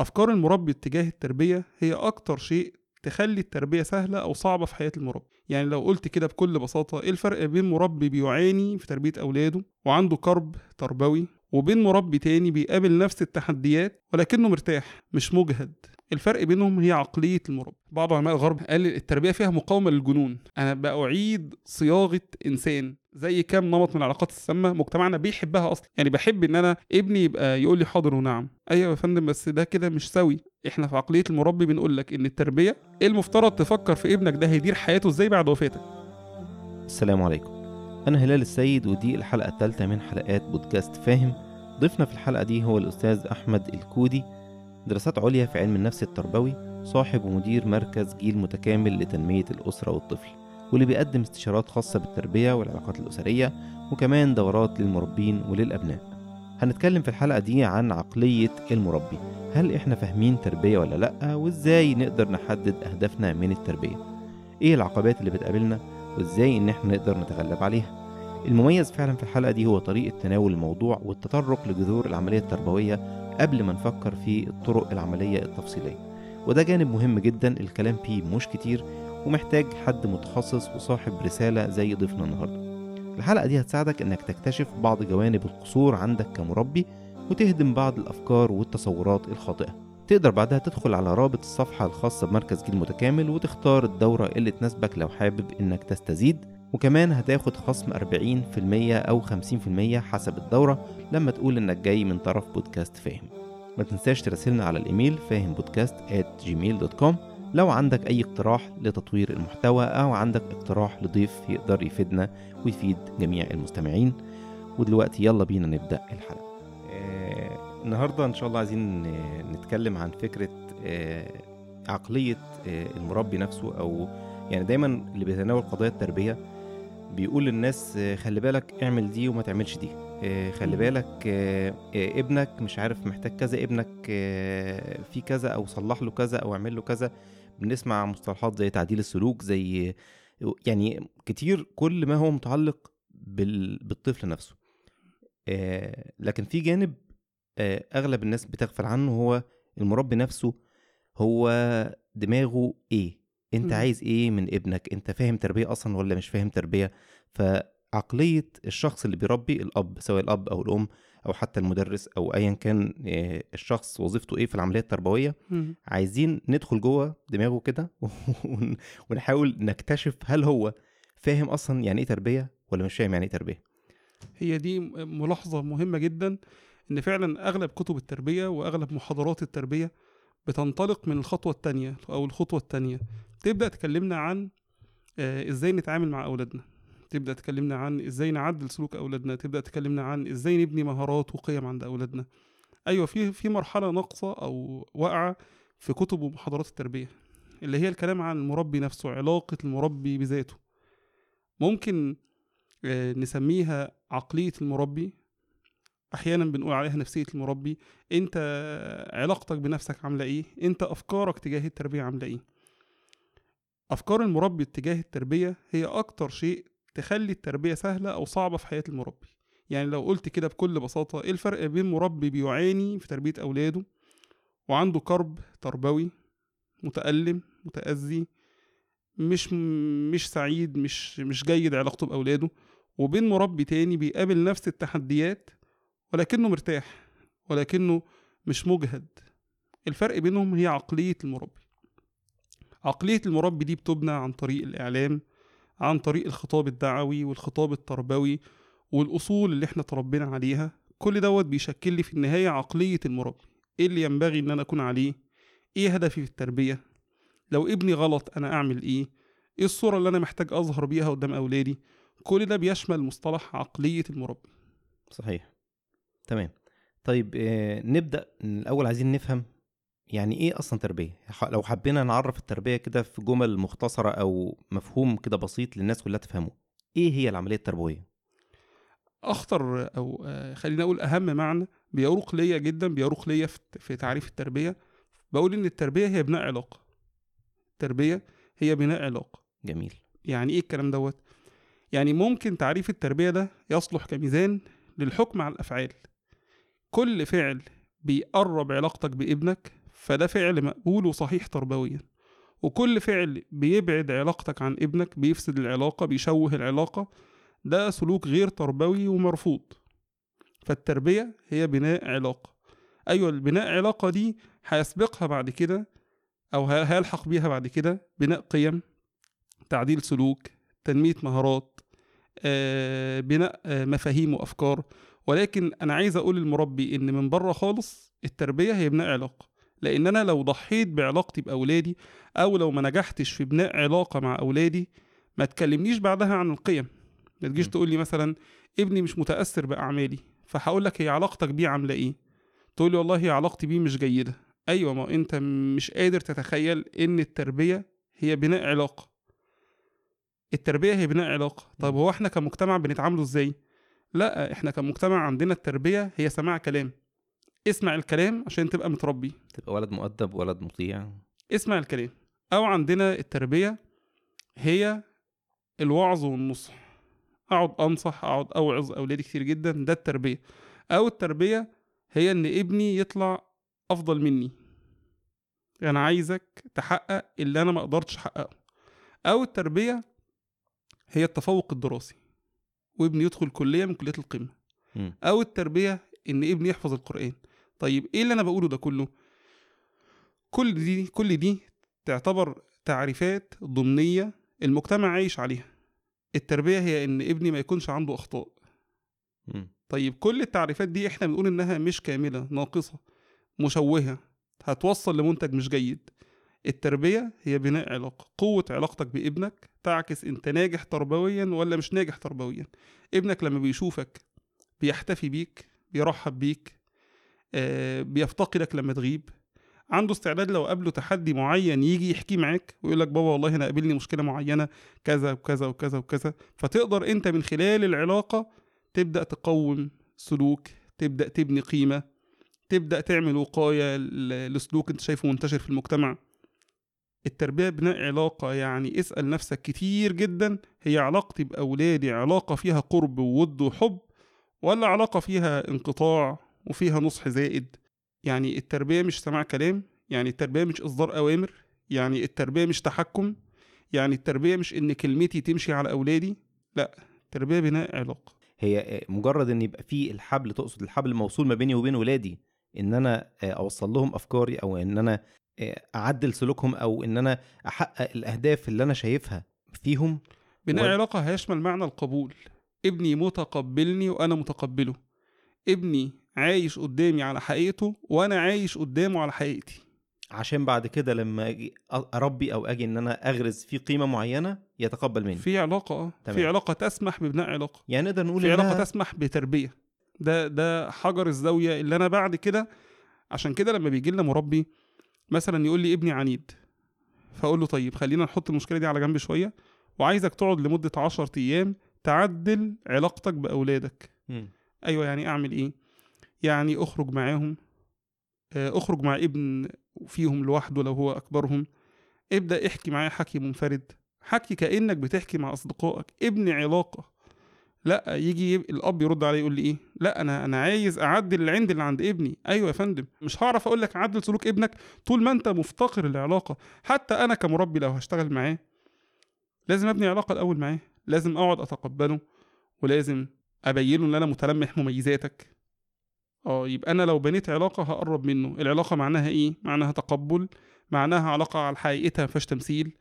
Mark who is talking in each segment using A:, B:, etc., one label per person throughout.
A: أفكار المربي اتجاه التربية هي أكتر شيء تخلي التربية سهلة أو صعبة في حياة المربي. يعني لو قلت كده بكل بساطة إيه الفرق بين مربي بيعاني في تربية أولاده وعنده كرب تربوي؟ وبين مربي تاني بيقابل نفس التحديات ولكنه مرتاح مش مجهد. الفرق بينهم هي عقلية المربي. بعض علماء الغرب قال التربية فيها مقاومة للجنون. أنا بأعيد صياغة إنسان. زي كام نمط من العلاقات السامة مجتمعنا بيحبها أصلا. يعني بحب إن أنا ابني يبقى يقول لي حاضر ونعم. أيوة يا فندم بس ده كده مش سوي. إحنا في عقلية المربي بنقول لك إن التربية المفترض تفكر في ابنك ده هيدير حياته إزاي بعد وفاتك.
B: السلام عليكم. أنا هلال السيد ودي الحلقة الثالثة من حلقات بودكاست فاهم. ضيفنا في الحلقة دي هو الأستاذ أحمد الكودي دراسات عليا في علم النفس التربوي صاحب ومدير مركز جيل متكامل لتنمية الأسرة والطفل واللي بيقدم استشارات خاصة بالتربية والعلاقات الأسرية وكمان دورات للمربين وللأبناء. هنتكلم في الحلقة دي عن عقلية المربي هل إحنا فاهمين تربية ولا لأ وإزاي نقدر نحدد أهدافنا من التربية؟ إيه العقبات اللي بتقابلنا؟ وإزاي إن إحنا نقدر نتغلب عليها. المميز فعلا في الحلقة دي هو طريقة تناول الموضوع والتطرق لجذور العملية التربوية قبل ما نفكر في الطرق العملية التفصيلية. وده جانب مهم جدا الكلام فيه مش كتير ومحتاج حد متخصص وصاحب رسالة زي ضيفنا النهاردة. الحلقة دي هتساعدك إنك تكتشف بعض جوانب القصور عندك كمربي وتهدم بعض الأفكار والتصورات الخاطئة. تقدر بعدها تدخل على رابط الصفحة الخاصة بمركز جيل متكامل وتختار الدورة اللي تناسبك لو حابب إنك تستزيد. وكمان هتاخد خصم 40% أو 50% حسب الدورة لما تقول إنك جاي من طرف بودكاست فاهم. ما تنساش تراسلنا على الإيميل فاهم بودكاست at gmail.com لو عندك أي اقتراح لتطوير المحتوى أو عندك اقتراح لضيف يقدر يفيدنا ويفيد جميع المستمعين. ودلوقتي يلا بينا نبدأ الحلقة. آه النهاردة إن شاء الله عايزين نتكلم عن فكرة آه عقلية آه المربي نفسه أو يعني دايما اللي بيتناول قضايا التربية بيقول للناس خلي بالك اعمل دي وما تعملش دي. خلي بالك ابنك مش عارف محتاج كذا ابنك في كذا أو صلح له كذا أو اعمل له كذا. بنسمع مصطلحات زي تعديل السلوك زي يعني كتير كل ما هو متعلق بالطفل نفسه. لكن في جانب أغلب الناس بتغفل عنه هو المربي نفسه هو دماغه إيه؟ أنت عايز إيه من ابنك؟ أنت فاهم تربية أصلا ولا مش فاهم تربية؟ فعقلية الشخص اللي بيربي الأب سواء الأب أو الأم أو حتى المدرس أو ايا كان الشخص وظيفته إيه في العملية التربوية عايزين ندخل جوه دماغه كده ونحاول نكتشف هل هو فاهم أصلا يعني إيه تربية ولا مش فاهم يعني إيه تربية.
A: هي دي ملاحظة مهمة جدا. إن فعلا أغلب كتب التربية وأغلب محاضرات التربية بتنطلق من الخطوة الثانية أو الخطوة الثانية تبدأ تكلمنا عن إزاي نتعامل مع أولادنا. تبدأ تكلمنا عن إزاي نعدل سلوك أولادنا. تبدأ تكلمنا عن إزاي نبني مهارات وقيم عند أولادنا. أيوه في في مرحلة ناقصة أو واقعة في كتب ومحاضرات التربية اللي هي الكلام عن المربي نفسه علاقة المربي بذاته. ممكن نسميها عقلية المربي أحيانا بنقول عليها نفسية المربي أنت علاقتك بنفسك عاملة إيه؟ أنت أفكارك تجاه التربية عاملة إيه؟ أفكار المربي اتجاه التربية هي أكتر شيء تخلي التربية سهلة أو صعبة في حياة المربي. يعني لو قلت كده بكل بساطة إيه الفرق بين مربي بيعاني في تربية أولاده وعنده كرب تربوي متألم متأذي مش مش سعيد مش مش جيد علاقته بأولاده وبين مربي تاني بيقابل نفس التحديات ولكنه مرتاح ولكنه مش مجهد. الفرق بينهم هي عقلية المربي. عقلية المربي دي بتبنى عن طريق الإعلام عن طريق الخطاب الدعوي والخطاب التربوي والأصول اللي إحنا تربينا عليها. كل دوت بيشكل لي في النهاية عقلية المربي. إيه اللي ينبغي إن أنا أكون عليه؟ إيه هدفي في التربية؟ لو ابني غلط أنا أعمل إيه؟ إيه الصورة اللي أنا محتاج أظهر بيها قدام أولادي؟ كل ده بيشمل مصطلح عقلية المربي.
B: صحيح. تمام. طيب آه نبدأ الأول عايزين نفهم يعني إيه أصلا تربية؟ لو حبينا نعرف التربية كده في جمل مختصرة أو مفهوم كده بسيط للناس كلها تفهمه إيه هي العملية التربوية؟
A: أخطر أو خلينا أقول أهم معنى بيروق ليا جدا بيروق ليا في تعريف التربية. بقول إن التربية هي بناء علاقة. التربية هي بناء علاقة.
B: جميل.
A: يعني إيه الكلام دوت؟ يعني ممكن تعريف التربية ده يصلح كميزان للحكم على الأفعال. كل فعل بيقرب علاقتك بابنك فده فعل مقبول وصحيح تربويا. وكل فعل بيبعد علاقتك عن ابنك بيفسد العلاقة بيشوه العلاقة ده سلوك غير تربوي ومرفوض. فالتربية هي بناء علاقة. أيوة البناء علاقة دي هيسبقها بعد كده أو هيلحق بيها بعد كده بناء قيم تعديل سلوك تنمية مهارات بناء مفاهيم وأفكار. ولكن أنا عايز أقول للمربي إن من بره خالص التربية هي بناء علاقة. لأن أنا لو ضحيت بعلاقتي بأولادي أو لو ما نجحتش في بناء علاقة مع أولادي ما تكلمنيش بعدها عن القيم. ما تجيش. تقول لي مثلا ابني مش متأثر بأعمالي فهقول لك هي علاقتك بيه عاملة إيه؟ تقول لي والله هي علاقتي بيه مش جيدة. أيوة ما أنت مش قادر تتخيل إن التربية هي بناء علاقة. التربية هي بناء علاقة. طب هو إحنا كمجتمع بنتعامله إزاي؟ لا إحنا كمجتمع عندنا التربية هي سماع كلام. اسمع الكلام عشان تبقى متربي.
B: تبقى ولد مؤدب ولد مطيع.
A: اسمع الكلام. أو عندنا التربية هي الوعظ والنصح. أقعد أنصح أقعد أوعظ أولادي كتير جدا ده التربية. أو التربية هي إن ابني يطلع أفضل مني. أنا عايزك تحقق اللي أنا ما قدرتش أحققه. أو التربية هي التفوق الدراسي. وابني يدخل كلية من كليات القمة.
B: مم.
A: أو التربية إن ابني يحفظ القرآن. طيب إيه اللي أنا بقوله ده كله؟ كل دي كل دي تعتبر تعريفات ضمنية المجتمع عايش عليها. التربية هي إن ابني ما يكونش عنده أخطاء.
B: مم.
A: طيب كل التعريفات دي إحنا بنقول إنها مش كاملة ناقصة مشوهة هتوصل لمنتج مش جيد. التربية هي بناء علاقة. قوة علاقتك بابنك تعكس انت ناجح تربويا ولا مش ناجح تربويا. ابنك لما بيشوفك بيحتفي بيك بيرحب بيك آه بيفتقدك لما تغيب. عنده استعداد لو قابله تحدي معين يجي يحكي معاك ويقول لك بابا والله أنا قابلني مشكلة معينة كذا وكذا وكذا وكذا. فتقدر انت من خلال العلاقة تبدأ تقوم سلوك تبدأ تبني قيمة تبدأ تعمل وقاية لسلوك انت شايفه منتشر في المجتمع. التربية بناء علاقة يعني اسأل نفسك كتير جدا هي علاقتي بأولادي علاقة فيها قرب وود وحب ولا علاقة فيها انقطاع وفيها نصح زائد؟ يعني التربية مش سماع كلام يعني التربية مش إصدار أوامر يعني التربية مش تحكم يعني التربية مش إن كلمتي تمشي على أولادي لا التربيه بناء علاقة.
B: هي مجرد إن يبقى في الحبل تقصد الحبل الموصول ما بيني وبين ولادي إن أنا أوصل لهم أفكاري أو إن أنا أعدل سلوكهم أو إن أنا أحقق الأهداف اللي أنا شايفها فيهم؟
A: بناء
B: و-
A: علاقة هيشمل معنى القبول. ابني متقبلني وأنا متقبله. ابني عايش قدامي على حقيقته وأنا عايش قدامه على حقيقتي.
B: عشان بعد كده لما أجي أربي أو أجي إن أنا أغرز في قيمة معينة يتقبل مني.
A: في علاقة آه.
B: تمام.
A: في علاقة تسمح ببناء علاقة.
B: يعني نقدر نقول
A: في علاقة
B: انها
A: تسمح بتربية. ده ده حجر الزاوية اللي أنا بعد كده عشان كده لما بيجي لنا مربي مثلا يقول لي ابني عنيد. فأقول له طيب خلينا نحط المشكلة دي على جنب شوية. وعايزك تقعد لمدة عشر أيام تعدل علاقتك بأولادك.
B: مم.
A: أيوه يعني أعمل إيه؟ يعني أخرج معاهم. آه، أخرج مع ابن فيهم لوحده لو هو أكبرهم. ابدأ احكي معاه حكي منفرد. حكي كأنك بتحكي مع أصدقائك. ابني علاقة. لا يجي. الأب يرد عليه يقول لي إيه؟ لا أنا أنا عايز أعدل العند اللي عند ابني. أيوه يا فندم. مش هعرف أقول لك عدل سلوك ابنك طول ما أنت مفتقر العلاقة. حتى أنا كمربي لو هشتغل معاه لازم أبني علاقة الأول معاه. لازم أقعد أتقبله ولازم ابين له إن أنا متلمح مميزاتك. آه يبقى أنا لو بنيت علاقة هقرب منه. العلاقة معناها إيه؟ معناها تقبل. معناها علاقة على حقيقتها ما تمثيل.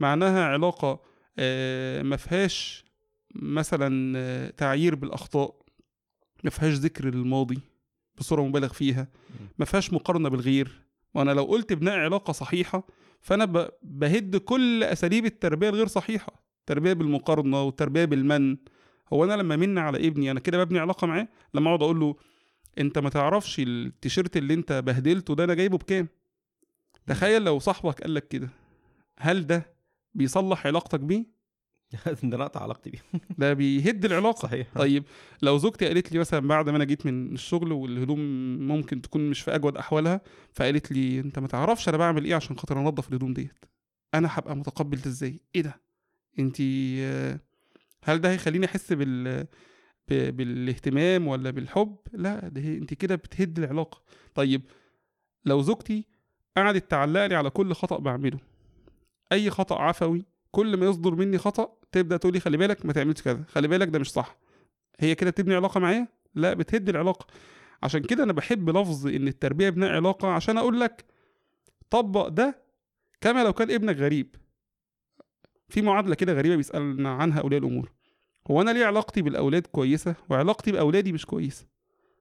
A: معناها علاقة آه ما فيهاش مثلا آه، تعيير بالأخطاء. ما فيهاش ذكر للماضي بصورة مبالغ فيها. ما فيهاش مقارنة بالغير. وأنا لو قلت بناء علاقة صحيحة فأنا بهد كل أساليب التربية الغير صحيحة. التربيه بالمقارنة والتربيه بالمن. هو أنا لما من على ابني أنا كده ببني علاقة معاه؟ لما أقعد أقول له أنت ما تعرفش التيشيرت اللي أنت بهدلته ده أنا جايبه بكام؟ تخيل لو صاحبك قال لك كده. هل ده بيصلح علاقتك بيه؟
B: ده نقطع علاقتي بيه
A: ده بيهد العلاقة.
B: صحيح.
A: طيب لو زوجتي قالت لي مثلا بعد ما أنا جيت من الشغل والهدوم ممكن تكون مش في أجود أحوالها فقالت لي أنت ما تعرفش أنا بعمل إيه عشان خاطر انضف الهدوم ديت. أنا هبقى متقبل ده إزاي؟ إيه ده؟ أنت هل ده هيخليني أحس بال بالاهتمام ولا بالحب؟ لا ده أنت كده بتهد العلاقة. طيب لو زوجتي قعدت تعلق لي على كل خطأ بعمله أي خطأ عفوي كل ما يصدر مني خطأ تبدأ تقولي خلي بالك ما تعملش كذا خلي بالك ده مش صح. هي كده تبني علاقة معايا؟ لا بتهد العلاقة. عشان كده أنا بحب لفظ إن التربية بناء علاقة عشان أقول لك طبق ده كما لو كان ابنك غريب. في معادلة كده غريبة بيسألنا عنها أولياء الأمور. هو أنا ليه علاقتي بالأولاد كويسة وعلاقتي بأولادي مش كويسة؟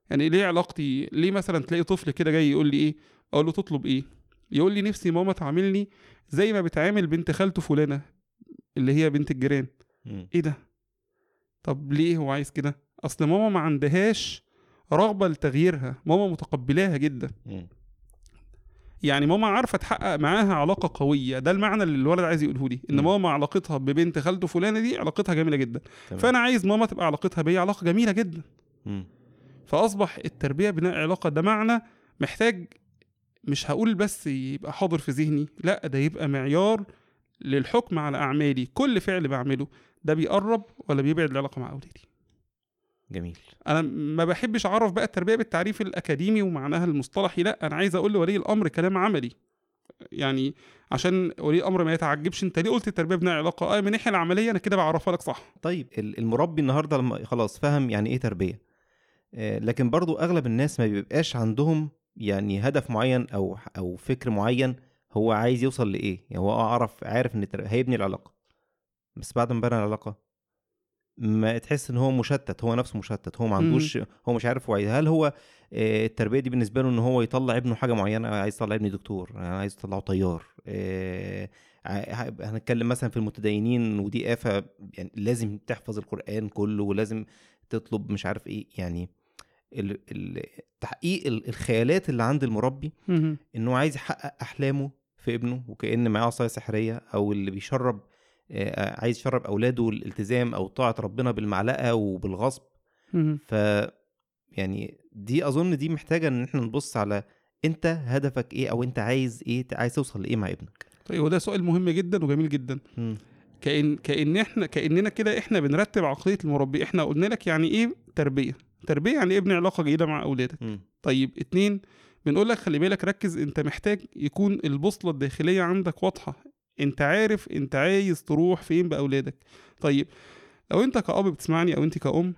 A: يعني ليه علاقتي ليه مثلا تلاقي طفل كده جاي يقول لي إيه؟ أقول له تطلب إيه؟ يقول لي نفسي ماما تعاملني زي ما بتعامل بنت خالته فلانة. اللي هي بنت الجيران. إيه ده طب ليه هو عايز كده أصل ماما ما عندهاش رغبة لتغييرها ماما متقبلاها جدا
B: مم.
A: يعني ماما عارفة تحقق معاها علاقة قوية ده المعنى اللي الولد عايز يقوله لي إن
B: مم.
A: ماما علاقتها ببنت خالته فلانة دي علاقتها جميلة جدا
B: تمام.
A: فأنا عايز ماما تبقى علاقتها بيا علاقة جميلة جدا
B: مم.
A: فأصبح التربية بناء علاقة ده معنى محتاج مش هقول بس يبقى حاضر في ذهني لا ده يبقى معيار للحكم على أعمالي. كل فعل بعمله ده بيقرب ولا بيبعد العلاقة مع أولادي.
B: جميل.
A: أنا ما بحبش أعرف بقى التربية بالتعريف الأكاديمي ومعناها المصطلحي لأ أنا عايز أقول لولي الأمر كلام عملي. يعني عشان ولي الأمر ما يتعجبش أنت ليه قلت التربية بناء علاقة؟ آه من الناحيه العملية أنا كده بعرفها لك صح.
B: طيب ال- المربي النهارده لما خلاص فهم يعني إيه تربية. آه، لكن برضو أغلب الناس ما بيبقاش عندهم يعني هدف معين أو أو فكر معين هو عايز يوصل لإيه؟ يعني هو اعرف عارف إن هيبني العلاقة. بس بعد ما بنى العلاقة ما تحس إن هو مشتت هو نفسه مشتت هو ما عندوش هو مش عارف هو عايز. هل هو آه، التربية دي بالنسبة له إن هو يطلع ابنه حاجة معينة عايز يطلع ابني دكتور أنا عايز اطلعه طيار آه، هنتكلم مثلا في المتدينين ودي آفة يعني لازم تحفظ القرآن كله ولازم تطلب مش عارف إيه يعني تحقيق ال- الخيالات اللي عند المربي. انه عايز يحقق أحلامه في ابنه وكأن معاه عصاية سحرية أو اللي بيشرب عايز يشرب أولاده الالتزام أو طاعة ربنا بالمعلقة وبالغصب. ف يعني دي أظن دي محتاجة إن إحنا نبص على أنت هدفك إيه أو أنت عايز إيه عايز توصل لإيه مع ابنك
A: طيب وده سؤال مهم جدا وجميل جدا
B: مم.
A: كأن كأن إحنا كأننا كده إحنا بنرتب عقلية المربي إحنا قلنا لك يعني إيه تربية تربية يعني ابني علاقة جيدة مع أولادك
B: مم.
A: طيب اتنين بنقول لك خلي بالك ركز انت محتاج يكون البوصلة الداخلية عندك واضحة. انت عارف انت عايز تروح فين بأولادك. طيب لو انت كأب بتسمعني أو انت كأم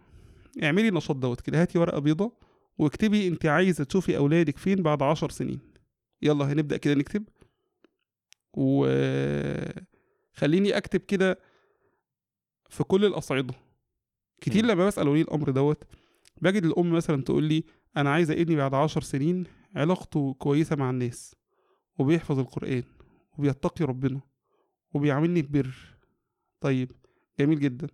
A: اعملي النشاط دوت كده. هاتي ورقة بيضة واكتبي انت عايزة تشوفي أولادك فين بعد عشر سنين. يلا هنبدأ كده نكتب. وخليني أكتب كده في كل الأصعدة. كتير. لما بسأل ولي الأمر دوت بجد الأم مثلا تقول لي أنا عايزة ابني بعد عشر سنين علاقته كويسة مع الناس وبيحفظ القرآن وبيتقي ربنا وبيعاملني ببر. طيب جميل جدا.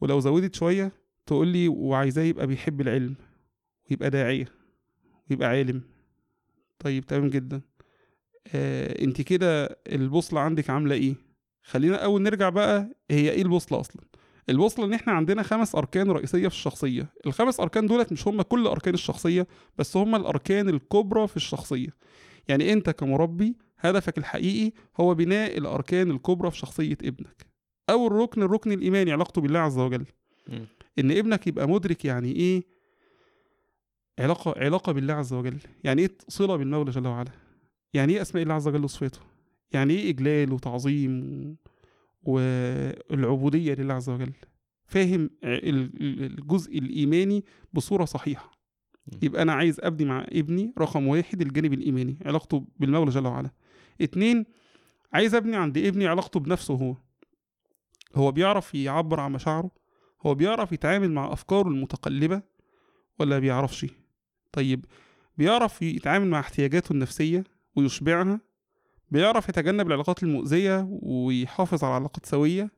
A: ولو زودت شوية تقول لي وعايزاه يبقى بيحب العلم ويبقى داعية ويبقى عالم. طيب تمام جدا. آه انت كده البوصلة عندك عاملة إيه؟ خلينا أول نرجع بقى هي إيه البوصلة أصلا؟ البوصلة إن إحنا عندنا خمس أركان رئيسية في الشخصية. الخمس أركان دولت مش هم كل أركان الشخصية بس هم الأركان الكبرى في الشخصية. يعني أنت كمربي هدفك الحقيقي هو بناء الأركان الكبرى في شخصية ابنك. اول ركن الركن الإيماني علاقته بالله عز وجل. إن ابنك يبقى مدرك يعني إيه؟ علاقة علاقة بالله عز وجل. يعني إيه صلة بالمولى جل وعلا؟ يعني إيه أسماء الله عز وجل وصفاته؟ يعني إيه إجلال وتعظيم و... والعبودية لله عز وجل. فاهم ال- ال- الجزء الإيماني بصورة صحيحة. يبقى أنا عايز أبني مع ابني رقم واحد الجانب الإيماني علاقته بالمولى جل وعلا. اتنين عايز أبني عند ابني علاقته بنفسه هو. هو بيعرف يعبر عن مشاعره هو بيعرف يتعامل مع أفكاره المتقلبة ولا بيعرفش؟ طيب بيعرف يتعامل مع احتياجاته النفسية ويشبعها بيعرف يتجنب العلاقات المؤذية ويحافظ على علاقات سوية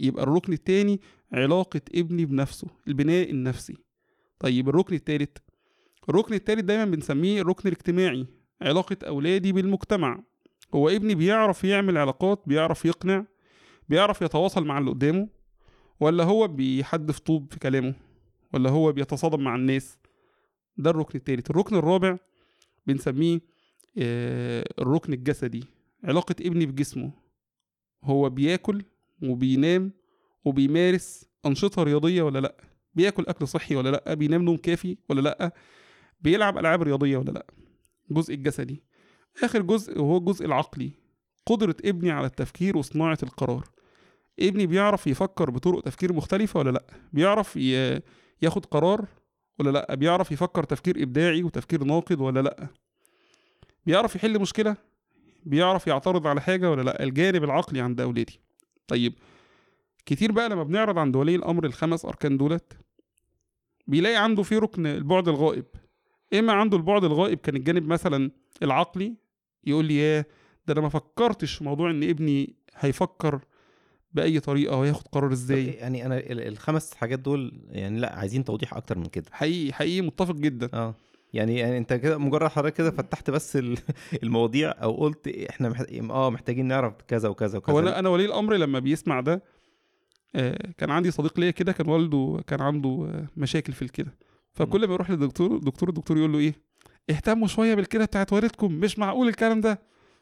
A: يبقى الركن التاني علاقة ابني بنفسه البناء النفسي. طيب الركن التالت؟ الركن التالت دايما بنسميه الركن الاجتماعي علاقة أولادي بالمجتمع. هو ابني بيعرف يعمل علاقات بيعرف يقنع بيعرف يتواصل مع اللي قدامه ولا هو بيحدف طوب في كلامه ولا هو بيتصادم مع الناس؟ ده الركن التالت. الركن الرابع بنسميه آه، الركن الجسدي. علاقة ابني بجسمه. هو بياكل وبينام وبيمارس أنشطة رياضية ولا لأ؟ بياكل أكل صحي ولا لأ؟ بينام نوم كافي ولا لأ؟ بيلعب ألعاب رياضية ولا لأ؟ الجزء الجسدي. آخر جزء وهو الجزء العقلي. قدرة ابني على التفكير وصناعة القرار. ابني بيعرف يفكر بطرق تفكير مختلفة ولا لأ؟ بيعرف ياخد قرار ولا لأ؟ بيعرف يفكر تفكير إبداعي وتفكير ناقد ولا لأ؟ بيعرف يحل مشكلة؟ بيعرف يعترض على حاجة ولا لأ؟ الجانب العقلي عند أولادي. طيب كتير بقى لما بنعرض عند ولي الأمر الخمس أركان دولت بيلاقي عنده في ركن البعد الغائب. إما عنده البعد الغائب كان الجانب مثلا العقلي يقول لي ياه ده أنا ما فكرتش في موضوع إن ابني هيفكر بأي طريقة وهياخد قرار إزاي.
B: يعني أنا ال- الخمس حاجات دول يعني لأ عايزين توضيح أكتر من كده.
A: حقيقي حقيقي متفق جدا.
B: آه. يعني يعني انت كده مجرد حضرتك كده فتحت بس ال- المواضيع أو قلت إحنا محت... آه محتاجين نعرف كذا وكذا وكذا
A: هو أنا أنا ولي الأمر لما بيسمع ده آه، كان عندي صديق ليا كده كان والده كان عنده مشاكل في الكلى فكل ما يروح للدكتور الدكتور الدكتور يقول له إيه اهتموا شوية بالكلى بتاعت والدكم مش معقول الكلام ده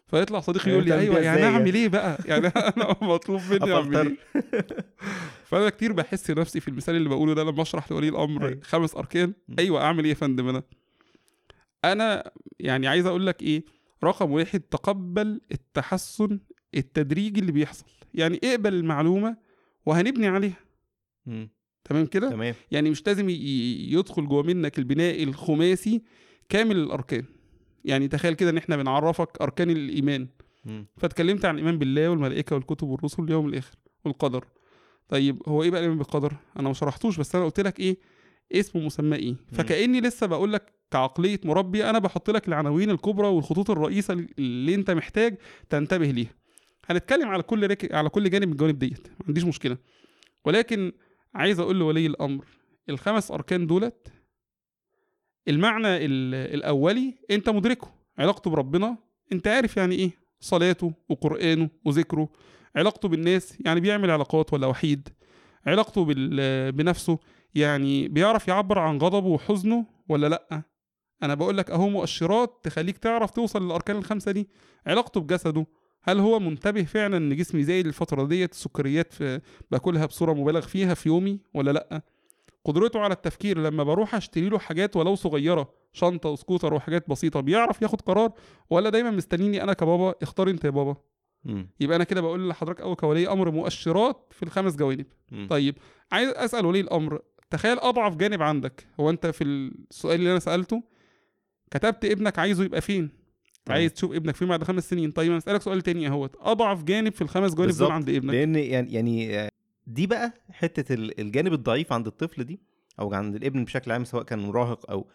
A: فيطلع صديقي يقول لي
B: أيوه
A: يعني؟ أعمل إيه بقى يعني أنا مطلوب مني
B: أعمل.
A: إيه فأنا كتير بحس نفسي في المثال اللي بقوله ده لما أشرح لولي الأمر
B: أيوة.
A: خمس
B: أركان.
A: أيوه أعمل إيه يا فندم أنا أنا يعني عايز أقول لك إيه رقم واحد تقبل التحسن التدريجي اللي بيحصل. يعني اقبل المعلومة وهنبني عليها. تمام كده؟
B: تمام.
A: يعني مش لازم يدخل جوه منك البناء الخماسي كامل الأركان. يعني تخيل كده إن إحنا بنعرفك أركان الإيمان.
B: مم.
A: فاتكلمت عن الإيمان بالله والملائكة والكتب والرسل واليوم الآخر والقدر. طيب هو إيه بقى الإيمان بالقدر؟ أنا ما شرحتوش بس أنا قلت لك إيه اسمه مسمى إيه. فكأني لسه بقول لك كعقلية مربي أنا بحط لك العناوين الكبرى والخطوط الرئيسة اللي أنت محتاج تنتبه ليها. هنتكلم على كل رك... على كل جانب من الجوانب ديت ما عنديش مشكلة. ولكن عايز أقول لولي الأمر الخمس أركان دولت المعنى ال- الأولي أنت مدركه علاقته بربنا أنت عارف يعني إيه؟ صلاته وقرآنه وذكره علاقته بالناس يعني بيعمل علاقات ولا وحيد علاقته بال... بنفسه يعني بيعرف يعبر عن غضبه وحزنه ولا لأ؟ أنا بقول لك أهو مؤشرات تخليك تعرف توصل للأركان الخمسة دي. علاقته بجسده هل هو منتبه فعلا إن جسمي زايد الفترة ديت السكريات باكلها بصورة مبالغ فيها في يومي ولا لأ؟ قدرته على التفكير لما بروح أشتري له حاجات ولو صغيرة شنطة وسكوتر وحاجات بسيطة بيعرف ياخد قرار ولا دايما مستنيني أنا كبابا؟ اختار أنت يا بابا.
B: مم.
A: يبقى أنا كده بقول لحضرتك أو كولي أمر مؤشرات في الخمس جوانب.
B: مم.
A: طيب عايز أسأل ولي الأمر تخيل أضعف جانب عندك هو أنت في السؤال اللي أنا سألته كتبت ابنك عايزه يبقى فين
B: تمام.
A: عايز تشوف ابنك فين بعد خمس سنين طيب أنا اسالك سؤال تاني أهوت أضعف جانب في الخمس جوانب. دول عند ابنك
B: لأن يعني يعني دي بقى حتة ال- الجانب الضعيف عند الطفل دي أو عند الابن بشكل عام سواء كان مراهق أو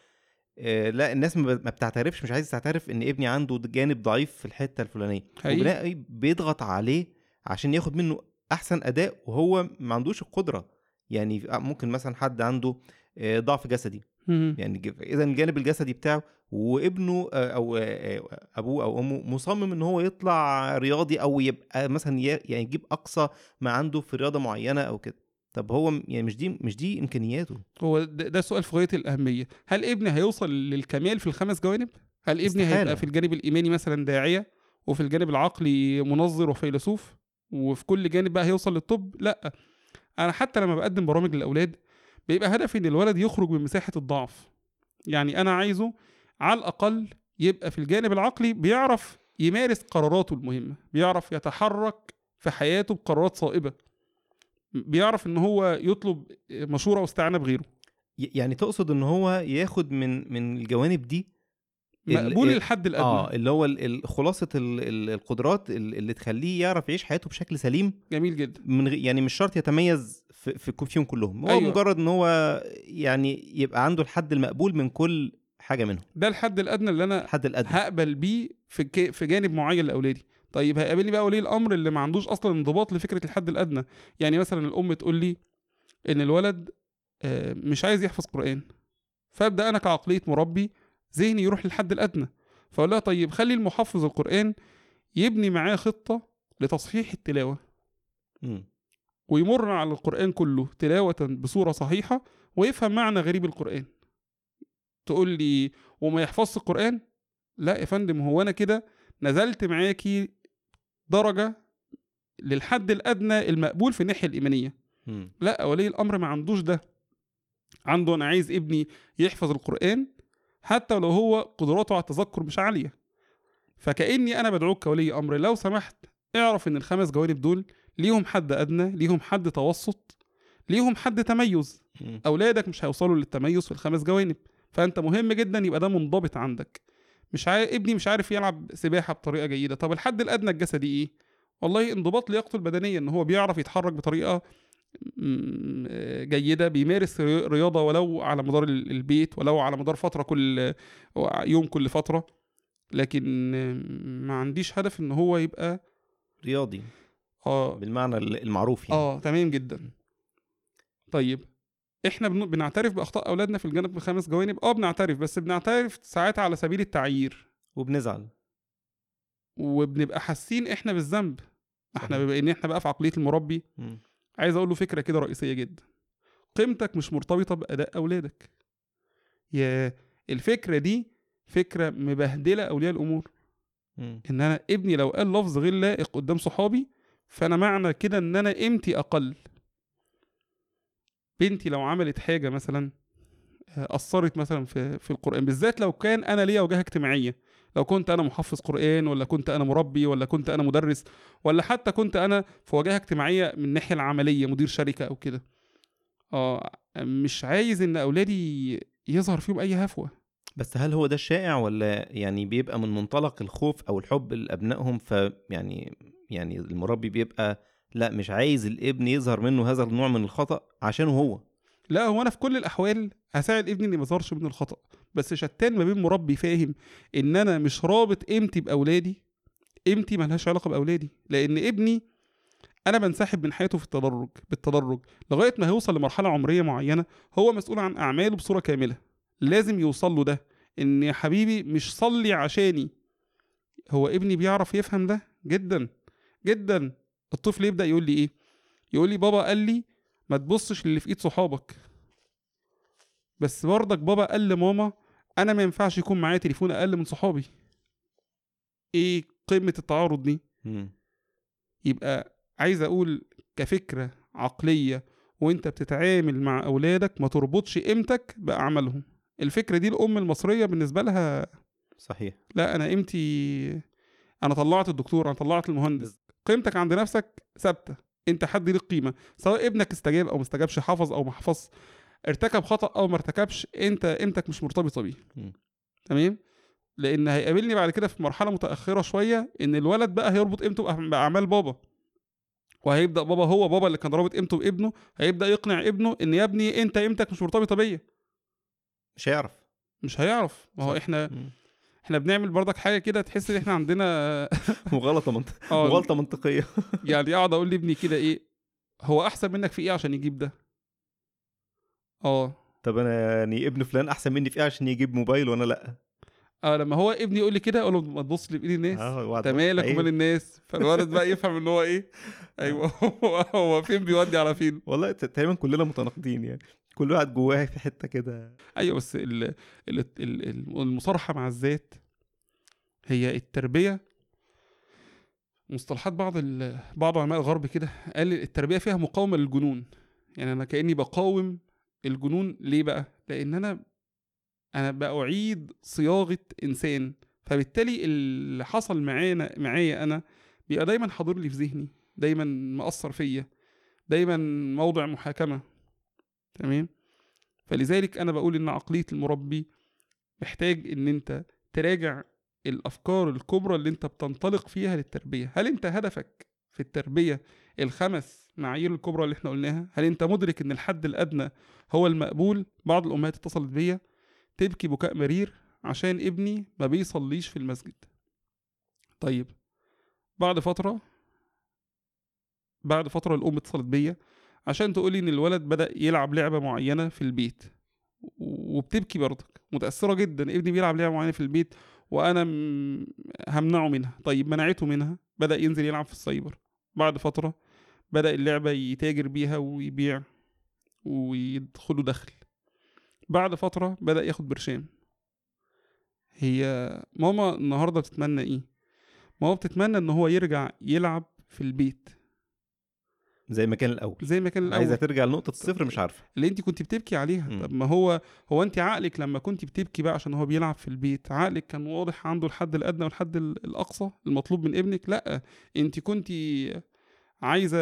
B: آه، لا الناس ما بتعترفش مش عايز تعترف إن ابني عنده جانب ضعيف في الحتة الفلانية
A: حقيقي.
B: وبلاقي بيضغط عليه عشان ياخد منه أحسن أداء وهو ما عندوش القدرة يعني في- ممكن مثلا حد عنده آه، ضعف جسدي. يعني إذا الجانب الجسدي بتاعه وابنه آه، أو آه، أبوه أو أمه مصمم إن هو يطلع رياضي أو يبقى مثلا يعني يجيب أقصى ما عنده في رياضة معينة أو كده. طب هو يعني مش دي مش دي إمكانياته.
A: هو ده, ده سؤال في غاية الأهمية. هل ابني هيوصل للكمال في الخمس جوانب؟ هل ابني
B: استحالة.
A: هيبقى في الجانب الإيماني مثلا داعية وفي الجانب العقلي منظر وفيلسوف وفي كل جانب بقى هيوصل للطب؟ لأ. أنا حتى لما بقدم برامج للأولاد بيبقى هدفي إن الولد يخرج من مساحة الضعف. يعني أنا عايزه على الأقل يبقى في الجانب العقلي بيعرف يمارس قراراته المهمة بيعرف يتحرك في حياته بقرارات صائبة. بيعرف إن هو يطلب مشورة واستعانة بغيره.
B: يعني تقصد إن هو ياخد من من الجوانب دي
A: مقبول
B: ال-
A: الحد الأدنى.
B: آه اللي هو خلاصة ال- ال- القدرات ال- اللي تخليه يعرف يعيش حياته بشكل سليم.
A: جميل جدا.
B: من يعني مش شرط يتميز في, في فيهم كلهم. هو
A: أيوة.
B: مجرد إن هو يعني يبقى عنده الحد المقبول من كل حاجة منهم.
A: ده الحد الأدنى اللي أنا
B: الحد الأدنى.
A: هقبل بيه في ك- في جانب معين لأولادي. طيب هيقابلني بقى ولي الأمر اللي ما عندوش أصلا انضباط لفكرة الحد الأدنى. يعني مثلا الأم تقول لي إن الولد آه، مش عايز يحفظ قرآن. فأبدأ أنا كعقلية مربي ذهني يروح للحد الأدنى. فأقول لها طيب خلي المحفظ القرآن يبني معاه خطة لتصحيح التلاوة.
B: مم.
A: ويمر على القرآن كله تلاوة بصورة صحيحة ويفهم معنى غريب القرآن. تقول لي وما يحفظش القرآن؟ لا يا فندم هو أنا كده نزلت معاكي درجة للحد الأدنى المقبول في الناحية الإيمانية.
B: مم.
A: لا ولي الأمر ما عندوش ده. عنده أنا عايز ابني يحفظ القرآن حتى لو هو قدراته على التذكر مش عالية. فكأني أنا بدعوك كولي أمر لو سمحت اعرف إن الخمس جوانب دول ليهم حد أدنى ليهم حد توسط ليهم حد تميز. أولادك مش هيوصلوا للتميز في الخمس جوانب. فأنت مهم جدا يبقى ده منضبط عندك. مش عارف ابني مش عارف يلعب سباحة بطريقة جيدة. طب الحد الأدنى الجسدي إيه؟ والله انضباط لياقته البدنية إن هو بيعرف يتحرك بطريقة جيدة بيمارس ري- رياضة ولو على مدار ال- البيت ولو على مدار فترة كل يوم كل فترة. لكن ما عنديش هدف إن هو يبقى
B: رياضي.
A: آه.
B: بالمعنى المعروف يعني.
A: آه تمام جدا. طيب إحنا بن- بنعترف بأخطاء أولادنا في الجانب بخمس جوانب؟ آه بنعترف بس بنعترف ساعات على سبيل التعيير.
B: وبنزعل.
A: وبنبقى حاسين إحنا بالذنب.
B: إحنا.
A: بما إن إحنا بقى في عقلية المربي.
B: مم.
A: عايز أقول له فكرة كده رئيسية جدا. قيمتك مش مرتبطة بأداء أولادك. يا الفكرة دي فكرة مبهدلة أولياء الأمور.
B: مم.
A: إن أنا ابني لو قال لفظ غير لائق قدام صحابي فأنا معنى كده إن أنا قيمتي أقل. بنتي لو عملت حاجة مثلا آه، أثرت مثلا في في القرآن بالذات لو كان أنا ليا وجهة اجتماعية. لو كنت أنا محفظ قرآن ولا كنت أنا مربي ولا كنت أنا مدرس ولا حتى كنت أنا في وجهة اجتماعية من الناحية العملية مدير شركة أو كده. آه مش عايز إن أولادي يظهر فيهم أي هفوة.
B: بس هل هو ده الشائع ولا يعني بيبقى من منطلق الخوف أو الحب لأبنائهم فيعني يعني المربي بيبقى لا مش عايز الابن يظهر منه هذا النوع من الخطأ عشانه هو؟
A: لا هو أنا في كل الأحوال هساعد ابني ان ما يظهرش منه الخطأ. بس شتان ما بين مربي فاهم إن أنا مش رابط قيمتي بأولادي قيمتي ملهاش علاقة بأولادي لأن ابني أنا بنسحب من حياته في التدرج بالتدرج لغاية ما هيوصل لمرحلة عمرية معينة هو مسؤول عن أعماله بصورة كاملة. لازم يوصل له ده إن يا حبيبي مش صلي عشاني. هو ابني بيعرف يفهم ده؟ جدا جدا. الطفل يبدأ يقول لي إيه؟ يقول لي بابا قال لي ما تبصش للي في إيد صحابك. بس برضك بابا قال لماما أنا ما ينفعش يكون معايا تليفون أقل من صحابي. إيه قمة التعارض دي. يبقى عايز أقول كفكرة عقلية وأنت بتتعامل مع أولادك ما تربطش قيمتك بأعمالهم. الفكرة دي الأم المصرية بالنسبة لها
B: صحيح.
A: لا أنا قيمتي أنا طلعت الدكتور أنا طلعت المهندس. قيمتك عند نفسك ثابتة. أنت حد ليك قيمة سواء ابنك استجاب أو ما استجابش حفظ أو ما حفظش. ارتكب خطأ أو ما ارتكبش أنت قيمتك مش مرتبطة بيه. تمام؟ لأن هيقابلني بعد كده في مرحلة متأخرة شوية إن الولد بقى هيربط قيمته بأعمال بابا. وهيبدأ بابا هو بابا اللي كان رابط قيمته بابنه هيبدأ يقنع ابنه إن يا ابني أنت قيمتك مش مرتبطة بيا.
B: مش هيعرف.
A: مش هيعرف. ما هو. إحنا
B: مم.
A: إحنا بنعمل برضك حاجة كده تحس إن إحنا عندنا
B: مغالطة منطق...
A: آه.
B: مغالطة منطقية.
A: يعني أقعد أقول لابني كده إيه هو أحسن منك في إيه عشان يجيب ده؟ آه.
B: طب أنا يعني ابن فلان أحسن مني في إيه عشان يجيب موبايل وأنا لأ؟
A: آه لما هو ابني يقول لي كده أقول له ما تبص لي بإيد الناس.
B: وعد-
A: أنت مالك
B: عيب.
A: ومال الناس؟ فالولد بقى يفهم إن هو إيه؟ أيوه هو, فين بيودي على فين.
B: والله تقريبا كلنا متناقضين يعني. كل واحد جواه في حتة كده.
A: أيوه بس ال ال ال ال- المصارحة مع الذات هي التربية. مصطلحات بعض بعض علماء الغرب كده قال التربية فيها مقاومة للجنون. يعني أنا كأني بقاوم الجنون ليه بقى؟ لأن أنا أنا باعيد صياغة إنسان فبالتالي اللي حصل معانا معايا أنا بيبقى دايما حاضر لي في ذهني دايما مأثر فيا دايما موضع محاكمة تمام؟ فلذلك أنا بقول إن عقلية المربي محتاج إن أنت تراجع الأفكار الكبرى اللي أنت بتنطلق فيها للتربية. هل أنت هدفك في التربية الخمس معايير الكبرى اللي إحنا قلناها؟ هل أنت مدرك إن الحد الأدنى هو المقبول بعض الأمهات اتصلت بيا تبكي بكاء مرير عشان ابني ما بيصليش في المسجد. طيب بعد فترة بعد فترة الأم اتصلت بيا عشان تقولي إن الولد بدأ يلعب لعبة معينة في البيت. وبتبكي برضك متأثرة جدا ابني بيلعب لعبة معينة في البيت وأنا م- همنعه منها. طيب منعته منها بدأ ينزل يلعب في السايبر. بعد فترة بدأ اللعبة يتاجر بيها ويبيع. ويدخله دخل بعد فترة بدأ ياخد برشام. هي ماما النهارده بتتمنى إيه؟ ماما بتتمنى إن هو يرجع يلعب في البيت.
B: زي ما كان الأول.
A: زي ما كان الأول.
B: عايزة ترجع لنقطة الصفر مش عارفة.
A: اللي انت كنت بتبكي عليها.
B: مم.
A: طب ما هو هو انت عقلك لما كنت بتبكي بقى عشان هو بيلعب في البيت عقلك كان واضح عنده الحد الأدنى والحد ال- الأقصى المطلوب من ابنك؟ لأ. انت كنت عايزة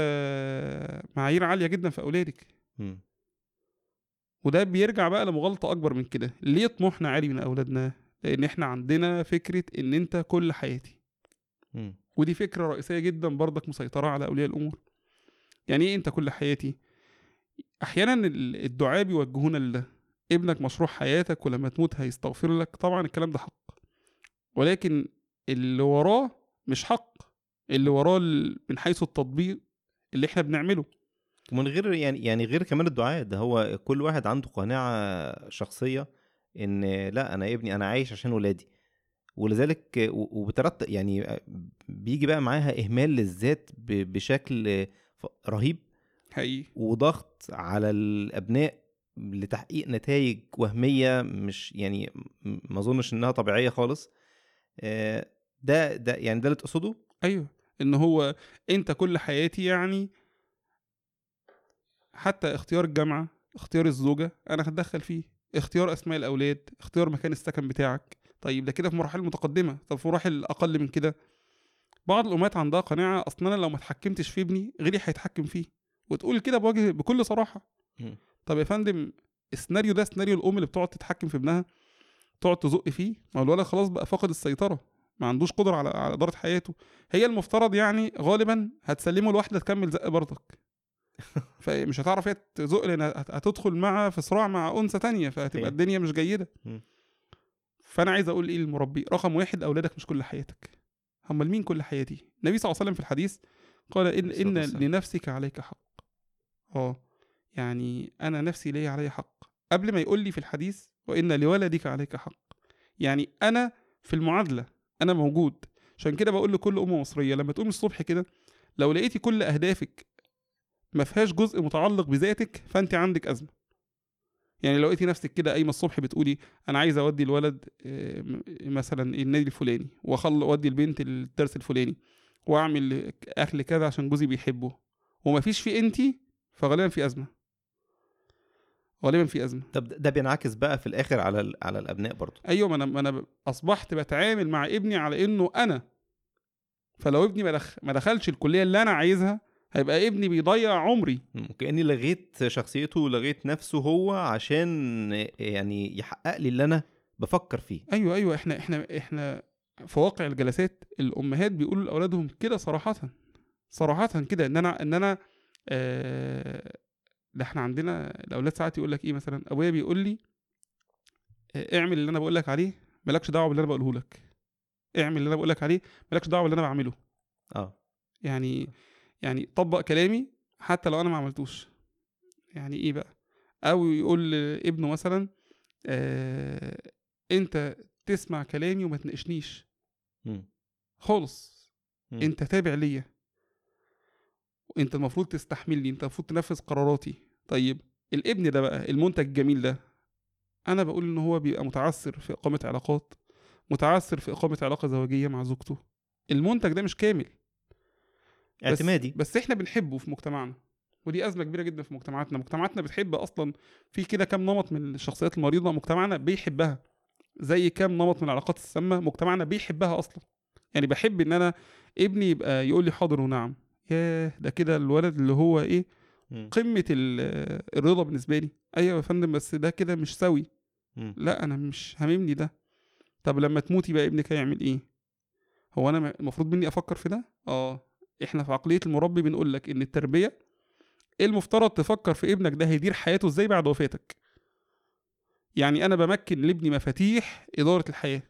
A: معايير عالية جدا في أولادك.
B: مم.
A: وده بيرجع بقى لمغالطة أكبر من كده. ليه طموحنا عالي من أولادنا؟ لأن إحنا عندنا فكرة إن أنت كل حياتي.
B: مم.
A: ودي فكرة رئيسية جدا برضك مسيطرة على أولياء الأمور. يعني إيه أنت كل حياتي؟ أحيانا ال- الدعاء بيوجهونا لده. ابنك مشروع حياتك ولما تموت هيستغفر لك. طبعا الكلام ده حق. ولكن اللي وراه مش حق. اللي وراه من حيث التطبيق اللي إحنا بنعمله.
B: ومن غير يعني يعني غير كمان الدعاء ده هو كل واحد عنده قناعة شخصية إن لأ أنا ابني أنا عايش عشان ولادي. ولذلك وبترتب يعني بيجي بقى معاها إهمال للذات بشكل رهيب.
A: حقيقي.
B: وضغط على الأبناء لتحقيق نتائج وهمية مش يعني ما أظنش إنها طبيعية خالص. ده ده يعني ده اللي تقصده؟
A: أيوه. إن هو أنت كل حياتي يعني حتى اختيار الجامعة اختيار الزوجة أنا هتدخل فيه. اختيار أسماء الأولاد اختيار مكان السكن بتاعك. طيب ده كده في مراحل متقدمة. طب في مراحل أقل من كده؟ بعض الأمهات عندها قناعة أصلا أنا لو ما اتحكمتش في ابني غيري هيتحكم فيه. وتقول كده بوجه بكل
B: صراحة.
A: طب يا فندم السيناريو ده سيناريو الأم اللي بتقعد تتحكم في ابنها تقعد تزق فيه؟ ما هو الولد خلاص بقى فاقد السيطرة. ما عندوش قدرة على على إدارة حياته. هي المفترض يعني غالبا هتسلمه لواحدة تكمل زق برضك. فمش هتعرف هي تزق لأن هت- هتدخل مع في صراع مع أنثى تانية فهتبقى. الدنيا مش
B: جيدة.
A: فأنا عايز أقول إيه للمربي؟ رقم واحد أولادك مش كل حياتك. امال مين كل حياتي؟ النبي صلى الله عليه وسلم في الحديث قال ان
B: إن.
A: لنفسك عليك حق. آه يعني أنا نفسي لي علي حق. قبل ما يقول لي في الحديث وإن لولدك عليك حق. يعني أنا في المعادلة أنا موجود. عشان كده بقول لكل ام مصرية لما تقوم الصبح كده لو لقيتي كل أهدافك ما فيهاش جزء متعلق بذاتك فأنت عندك أزمة. يعني لو لقيتي نفسك كده قايمة الصبح بتقولي أنا عايزه أودي الولد آه، مثلا النادي الفلاني واخل أودي البنت الدرس الفلاني وأعمل أكل كذا عشان جوزي بيحبه ومفيش في انتي فغالبا في أزمة. غالبا في أزمة.
B: طب ده بينعكس بقى في الآخر على على الأبناء برضو.
A: أيوه ما أنا ما أنا أصبحت بتعامل مع ابني على إنه أنا. فلو ابني ما دخلش الكلية اللي أنا عايزها هيبقى ابني بيضيع عمري.
B: كأني لغيت شخصيته ولغيت نفسه هو عشان يعني يحقق لي اللي أنا بفكر فيه.
A: أيوه أيوه. إحنا إحنا إحنا في واقع الجلسات الأمهات بيقولوا لأولادهم كده صراحة صراحة كده إن أنا إن أنا آه ده إحنا عندنا الأولاد ساعات يقول لك إيه مثلا؟ أبويا بيقول لي آه، اعمل اللي أنا بقول لك عليه مالكش دعوة باللي أنا بقوله لك. اعمل اللي أنا بقول لك عليه مالكش دعوة باللي أنا بعمله.
B: آه.
A: يعني يعني طبق كلامي حتى لو أنا ما عملتوش. يعني إيه بقى؟ أو يقول لابنه مثلا آه أنت تسمع كلامي وما تناقشنيش. خالص. أنت تابع ليا. أنت المفروض تستحملني. أنت المفروض تنفذ قراراتي. طيب الابن ده بقى المنتج الجميل ده أنا بقول إن هو بيبقى متعثر في إقامة علاقات متعثر في إقامة علاقة زوجية مع زوجته. المنتج ده مش كامل.
B: اعتمادي.
A: بس إحنا بنحبه في مجتمعنا ودي أزمة كبيرة جدا في مجتمعاتنا. مجتمعاتنا بتحب أصلا في كده كام نمط من الشخصيات المريضة. مجتمعنا بيحبها زي كام نمط من العلاقات السامة. مجتمعنا بيحبها أصلا. يعني بحب إن أنا ابني يبقى يقول لي حاضر ونعم. ياه ده كده الولد اللي هو
B: إيه.
A: قمة ال- الرضا بالنسبة لي. أيوه يا فندم بس ده كده مش سوي. لا أنا مش هاممني ده. طب لما تموتي بقى ابنك هيعمل إيه؟ هو أنا المفروض مني أفكر في ده؟ آه. إحنا في عقلية المربي بنقول لك إن التربية المفترض تفكر في ابنك ده هيدير حياته إزاي بعد وفاتك. يعني أنا بمكن لابني مفاتيح إدارة الحياة.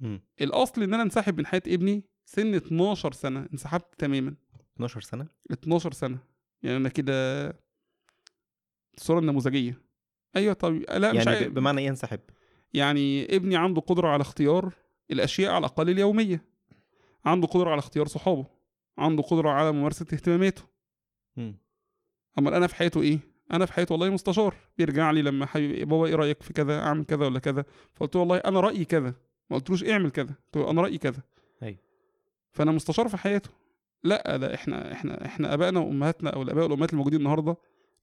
B: مم.
A: الأصل إن أنا انسحب من حياة ابني سن 12 سنة انسحبت تماما.
B: 12 سنة؟
A: 12 سنة. يعني أنا كده الصورة النموذجيه أيوه طب لا مش
B: يعني
A: عايز
B: ب- بمعنى إيه ينسحب
A: يعني ابني عنده قدرة على اختيار الأشياء على الأقل اليومية. عنده قدرة على اختيار صحابه عنده قدرة على ممارسة اهتماماته. أما أنا في حياته إيه؟ أنا في حياته والله مستشار. بيرجع لي لما حبيبي بابا إيه رأيك في كذا؟ أعمل كذا ولا كذا؟ فقلت له والله أنا رأيي كذا. ما قلتلوش اعمل كذا. قلت له أنا رأيي كذا.
B: أيوة.
A: فأنا مستشار في حياته. لأ ده إحنا إحنا إحنا آبائنا وأمهاتنا أو الآباء والأمهات الموجودين النهارده.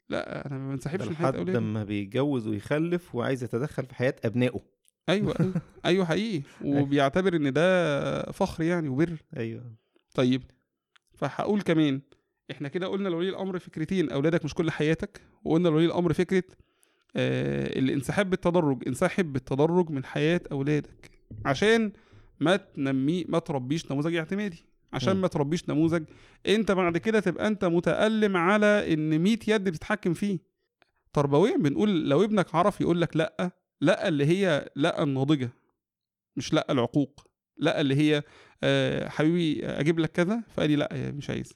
A: لأ أنا ما بنسحبش من
B: حياة
A: أولادي.
B: لما بيتجوز ويخلف وعايز يتدخل في حياة أبنائه.
A: أيوه. أيوه أيوه. حقيقي وبيعتبر إن ده فخر يعني وبر.
B: أيوه.
A: طيب فهقول كمان إحنا كده قلنا لولي الأمر فكرتين أولادك مش كل حياتك وقلنا لولي الأمر فكرة آه الانسحاب بالتدرج انسحب بالتدرج من حياة أولادك. عشان ما تنمي ما تربيش نموذج اعتمادي. عشان. ما تربيش نموذج أنت بعد كده تبقى أنت متألم على إن 100 يد بتتحكم فيه. تربويا بنقول لو ابنك عرف يقول لك لأ لأ اللي هي لأ الناضجة مش لأ العقوق. لأ اللي هي آه حبيبي أجيب لك كذا؟ فقال لي لأ مش عايز.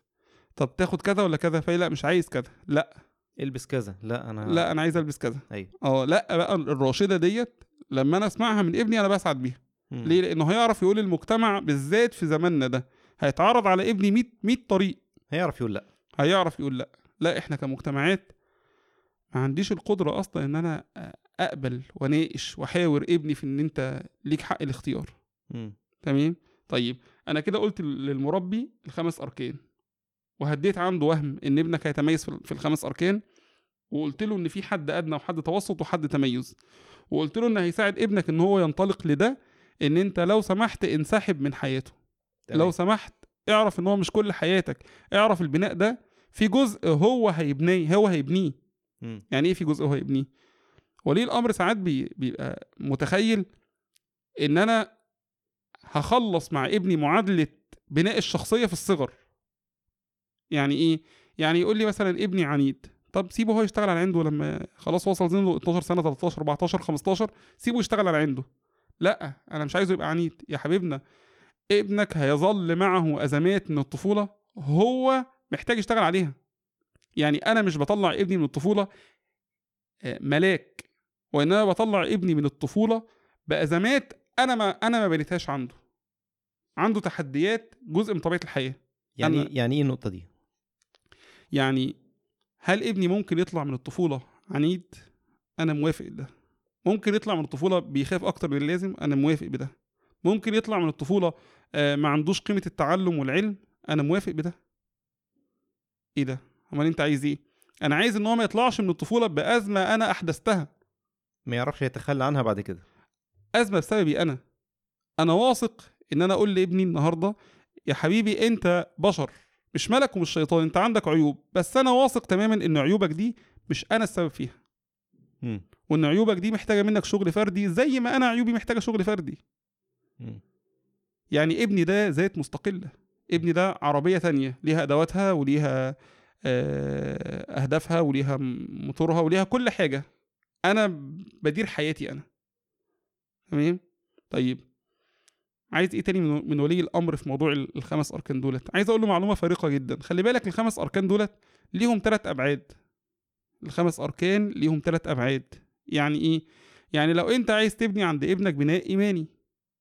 A: طب تاخد كذا ولا كذا؟ فقال لأ مش عايز كذا. لأ.
B: البس كذا. لأ أنا
A: لأ أنا عايز ألبس كذا.
B: أيوه.
A: آه لأ بقى الراشدة ديت لما أنا أسمعها من ابني أنا بسعد بيها.
B: مم.
A: ليه؟ لأنه هيعرف يقول المجتمع بالذات في زماننا ده هيتعرض على ابني 100 100 طريق.
B: هيعرف يقول لأ.
A: هيعرف يقول لأ. لأ إحنا كمجتمعات ما عنديش القدرة أصلا إن أنا أقبل وأناقش وأحاور ابني في إن أنت ليك حق الاختيار. تمام؟ طيب أنا كده قلت للمربي الخمس أركان. وهديت عنده وهم إن ابنك هيتميز في الخمس أركان وقلت له إن في حد أدنى وحد توسط وحد تميز. وقلت له إن هيساعد ابنك إن هو ينطلق لده إن أنت لو سمحت انسحب من حياته.
B: تمام.
A: لو سمحت اعرف إن هو مش كل حياتك. اعرف البناء ده في جزء هو هيبنيه هو هيبنيه. يعني إيه في جزء هو هيبنيه؟ ولي الأمر ساعات بي بيبقى متخيل إن أنا هخلص مع ابني معادلة بناء الشخصية في الصغر. يعني إيه؟ يعني يقول لي مثلا ابني عنيد طب سيبه هو يشتغل على عنده لما خلاص وصل سنه 12 سنة 13 14 15 سيبه يشتغل على عنده. لأ أنا مش عايزه يبقى عنيد. يا حبيبنا ابنك هيظل معه أزمات من الطفولة هو محتاج يشتغل عليها. يعني أنا مش بطلع ابني من الطفولة آه، ملاك وانما بطلع ابني من الطفولة بازمات أنا ما أنا ما بنيتهاش عنده. عنده تحديات جزء من طبيعة الحياة.
B: يعني
A: أنا-
B: يعني إيه النقطة دي؟
A: يعني هل ابني ممكن يطلع من الطفولة عنيد؟ أنا موافق ده. ممكن يطلع من الطفولة بيخاف أكتر من اللازم؟ أنا موافق بده. ممكن يطلع من الطفولة آه، ما عندوش قيمة التعلم والعلم؟ أنا موافق بده. إيه ده؟ أمال أنت عايز إيه؟ أنا عايز إن هو ما يطلعش من الطفولة بأزمة أنا أحدثتها.
B: ما يعرفش يتخلى عنها بعد كده.
A: ازمه بسببي أنا. أنا واثق إن أنا أقول لابني النهارده يا حبيبي أنت بشر مش ملك ومش شيطان أنت عندك عيوب بس أنا واثق تماما إن عيوبك دي مش أنا السبب فيها.
B: مم.
A: وإن عيوبك دي محتاجة منك شغل فردي زي ما أنا عيوبي محتاجة شغل فردي.
B: مم.
A: يعني ابني ده ذات مستقلة. ابني ده عربية تانية ليها أدواتها وليها آه، أهدافها وليها م- موتورها وليها كل حاجة. أنا بدير حياتي أنا. تمام؟ طيب. عايز إيه تاني من ولي الأمر في موضوع ال- الخمس أركان دولت؟ عايز أقول له معلومة فارقة جدا. خلي بالك الخمس أركان دولت ليهم ثلاث أبعاد. الخمس أركان ليهم ثلاث أبعاد. يعني إيه؟ يعني لو أنت عايز تبني عند ابنك بناء إيماني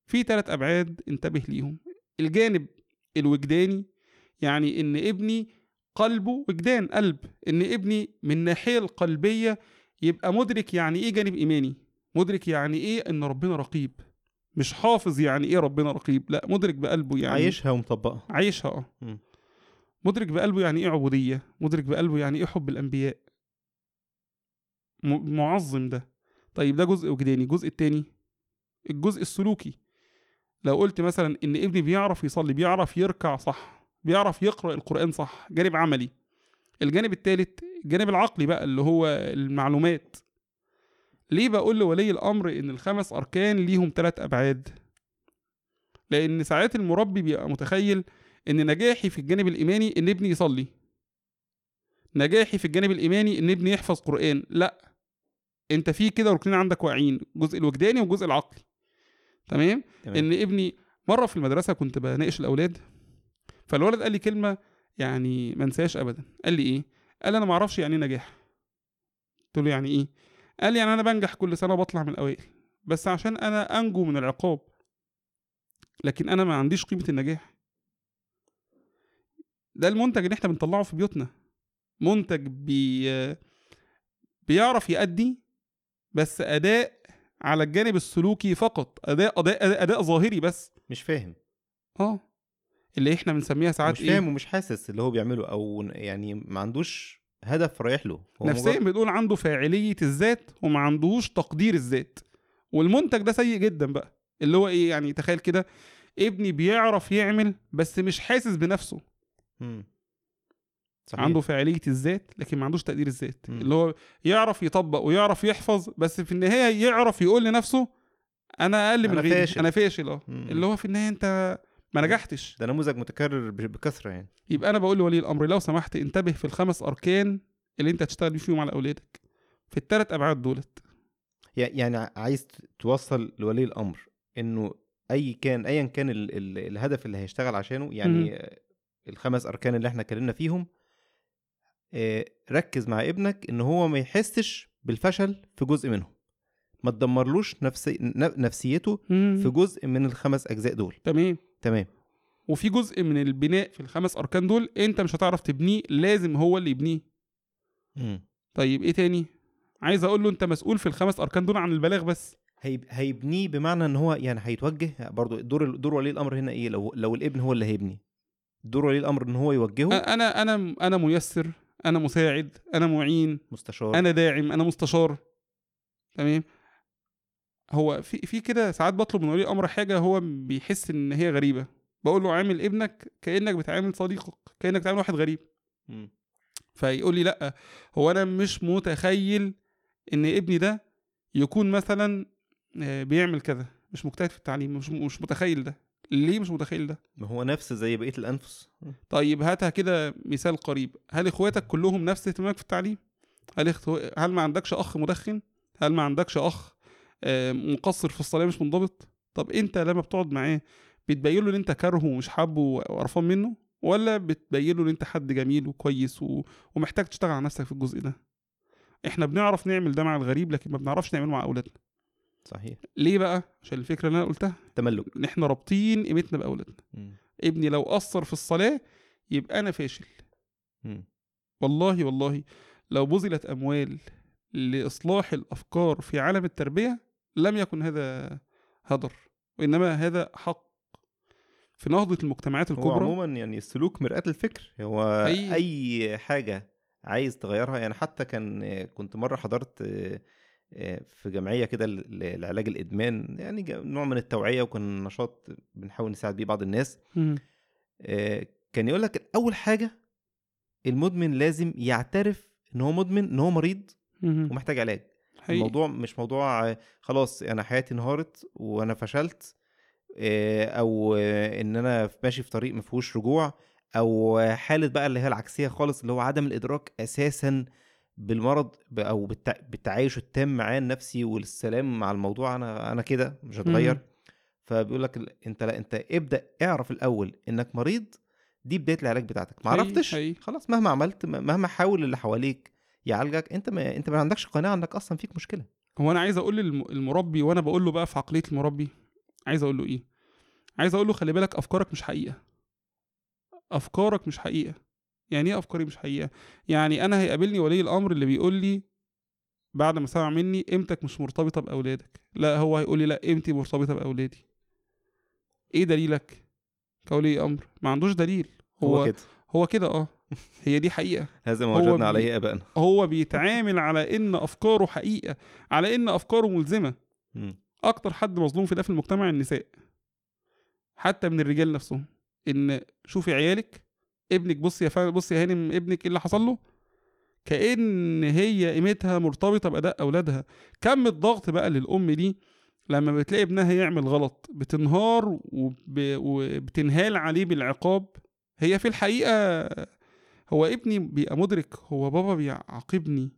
A: في ثلاث أبعاد انتبه ليهم. الجانب الوجداني يعني إن ابني قلبه وجدان قلب. إن ابني من الناحية القلبية يبقى مدرك يعني إيه جانب إيماني؟ مدرك يعني إيه إن ربنا رقيب؟ مش حافظ يعني إيه ربنا رقيب؟ لا مدرك بقلبه يعني
B: عايشها ومطبقها.
A: عايشها
B: آه.
A: مدرك بقلبه يعني إيه عبودية؟ مدرك بقلبه يعني إيه حب الأنبياء؟ معظم ده. طيب ده جزء وجداني. الجزء التاني؟ الجزء السلوكي. لو قلت مثلا إن ابني بيعرف يصلي بيعرف يركع صح بيعرف يقرأ القرآن صح جانب عملي. الجانب التالت الجانب العقلي بقى اللي هو المعلومات. ليه بقول لولي الأمر إن الخمس أركان ليهم ثلاث أبعاد؟ لأن ساعات المربي بيبقى متخيل إن نجاحي في الجانب الإيماني إن ابني يصلي. نجاحي في الجانب الإيماني إن ابني يحفظ قرآن. لأ أنت في كده ركنين عندك واقعين الجزء الوجداني والجزء العقلي. تمام؟
B: تمام.
A: إن ابني مرة في المدرسة كنت بناقش الأولاد فالولد قال لي كلمة يعني ما انساهاش ابدا. قال لي إيه؟ قال لي أنا ما أعرفش يعني إيه نجاح. قلت له يعني إيه؟ قال لي يعني أنا بنجح كل سنة وبطلع من الأوائل بس عشان أنا أنجو من العقاب. لكن أنا ما عنديش قيمة النجاح. ده المنتج اللي إحنا بنطلعه في بيوتنا. منتج بي بيعرف يأدي بس أداء على الجانب السلوكي فقط. أداء أداء أداء, أداء ظاهري بس.
B: مش فاهم.
A: آه. اللي إحنا بنسميها ساعات
B: مش
A: إيه
B: فاهم ومش حاسس اللي هو بيعمله أو يعني ما عندوش هدف رايح له
A: نفسيا
B: مجرد-
A: بنقول عنده فاعلية الذات وما عندهوش تقدير الذات والمنتج ده سيء جدا بقى اللي هو إيه يعني تخيل كده ابني بيعرف يعمل بس مش حاسس بنفسه
B: مم. صحيح.
A: عنده فاعلية الذات لكن ما عندوش تقدير الذات
B: مم.
A: اللي هو يعرف يطبق ويعرف يحفظ بس في النهاية يعرف يقول لنفسه أنا أقل من غيري
B: فاشل.
A: أنا فاشل
B: آه.
A: اللي هو في النهاية أنت ما نجحتش.
B: ده نموذج متكرر بكثرة يعني.
A: يبقى أنا بقول لولي الأمر لو سمحت انتبه في الخمس أركان اللي أنت هتشتغل فيهم على أولادك. في الثلاث أبعاد دولت.
B: يع- يعني عايز توصل لولي الأمر إنه أي كان ايا كان ال ال الهدف اللي هيشتغل عشانه يعني آه، الخمس أركان اللي إحنا اتكلمنا فيهم آه، ركز مع ابنك إن هو ما يحسش بالفشل في جزء منهم. ما تدمرلوش نفسي نفسيته في جزء من الخمس أجزاء دول.
A: تمام.
B: تمام.
A: وفي جزء من البناء في الخمس أركان دول أنت مش هتعرف تبنيه لازم هو اللي يبنيه.
B: مم.
A: طيب إيه تاني؟ عايز أقول له أنت مسؤول في الخمس أركان دول عن البلاغ بس.
B: هيب- هيبنيه بمعنى إن هو يعني هيتوجه برضو دور دور ولي الأمر هنا إيه؟ لو لو الابن هو اللي هيبني. دور ولي الأمر إن هو يوجهه.
A: أنا أنا أنا ميسر أنا مساعد أنا معين
B: مستشار.
A: أنا داعم أنا مستشار. تمام؟ هو في في كده ساعات بطلب من ولي الأمر حاجة هو بيحس إن هي غريبة. بقول له عامل ابنك كأنك بتعامل صديقك كأنك بتعامل واحد غريب.
B: مم.
A: فيقول لي لأ هو أنا مش متخيل إن ابني ده يكون مثلا آه، بيعمل كذا. مش مجتهد في التعليم مش مش متخيل ده. ليه مش متخيل ده؟
B: ما هو نفس زي بقية الأنفس.
A: طيب هاتها كده مثال قريب. هل إخواتك كلهم نفس اهتمامك في التعليم؟ هل اختو... هل ما عندكش أخ مدخن؟ هل ما عندكش أخ مقصر في الصلاه مش منضبط. طب انت لما بتقعد معاه بتبين له ان انت كارهه ومش حابه وقرفان منه؟ ولا بتبين له ان انت حد جميل وكويس و... ومحتاج تشتغل على نفسك في الجزء ده؟ إحنا بنعرف نعمل ده مع الغريب لكن ما بنعرفش نعمله مع أولادنا.
B: صحيح.
A: ليه بقى؟ عشان الفكرة اللي أنا قلتها.
B: تملك.
A: ان إحنا رابطين قيمتنا بأولادنا.
B: مم.
A: ابني لو قصر في الصلاة يبقى أنا فاشل.
B: مم.
A: والله والله لو بذلت أموال لإصلاح الأفكار في عالم التربية لم يكن هذا هدر وإنما هذا حق. في نهضة المجتمعات
B: هو
A: الكبرى
B: عموما يعني السلوك مرآة الفكر هو
A: أي-
B: أي حاجة عايز تغيرها يعني حتى كان كنت مرة حضرت آه، في جمعية كده لعلاج الإدمان يعني نوع من التوعية وكان نشاط بنحاول نساعد بيه بعض الناس. آه، كان يقول لك اول حاجة المدمن لازم يعترف إن هو مدمن إن هو مريض
A: مم.
B: ومحتاج علاج
A: حقيقي.
B: الموضوع مش موضوع خلاص أنا حياتي انهارت وأنا فشلت آه، أو إن أنا ماشي في طريق ما فيهوش رجوع أو حالة بقى اللي هي العكسية خالص اللي هو عدم الإدراك أساسا بالمرض أو بالتع- بالتعايش التام معاه النفسي والسلام مع الموضوع أنا أنا كده مش هتغير. فبيقول لك أنت لا أنت ابدأ اعرف الأول إنك مريض دي بداية العلاج بتاعتك ما عرفتش. خلاص مهما عملت مهما حاول اللي حواليك يعالجك. انت ما انت ما عندكش قناعة انك أصلا فيك مشكلة.
A: هو أنا عايز أقول للمربي وأنا بقول له بقى في عقلية المربي عايز أقول له إيه؟ عايز أقول له خلي بالك أفكارك مش حقيقة. أفكارك مش حقيقة. يعني إيه أفكاري مش حقيقة؟ يعني أنا هيقابلني ولي الأمر اللي بيقول لي بعد ما سمع مني قيمتك مش مرتبطة بأولادك. لا هو هيقول لي لا قيمتي مرتبطة بأولادي. إيه دليلك كولي أمر؟ ما عندوش دليل.
B: هو,
A: هو
B: كده.
A: هو كده آه. هي دي حقيقة.
B: هذا ما وجدنا
A: بي-
B: عليه ابائنا
A: هو بيتعامل على إن أفكاره حقيقة على إن أفكاره ملزمة.
B: مم.
A: أكتر حد مظلوم في ده في المجتمع النساء. حتى من الرجال نفسهم. إن شوفي عيالك ابنك بص يا فا بص يا هانم ابنك إيه اللي حصل له؟ كأن هي قيمتها مرتبطة بأداء أولادها. كم الضغط بقى للأم دي لما بتلاقي ابنها يعمل غلط بتنهار وب... وبتنهال عليه بالعقاب. هي في الحقيقة هو ابني بيبقى مدرك هو بابا بيعاقبني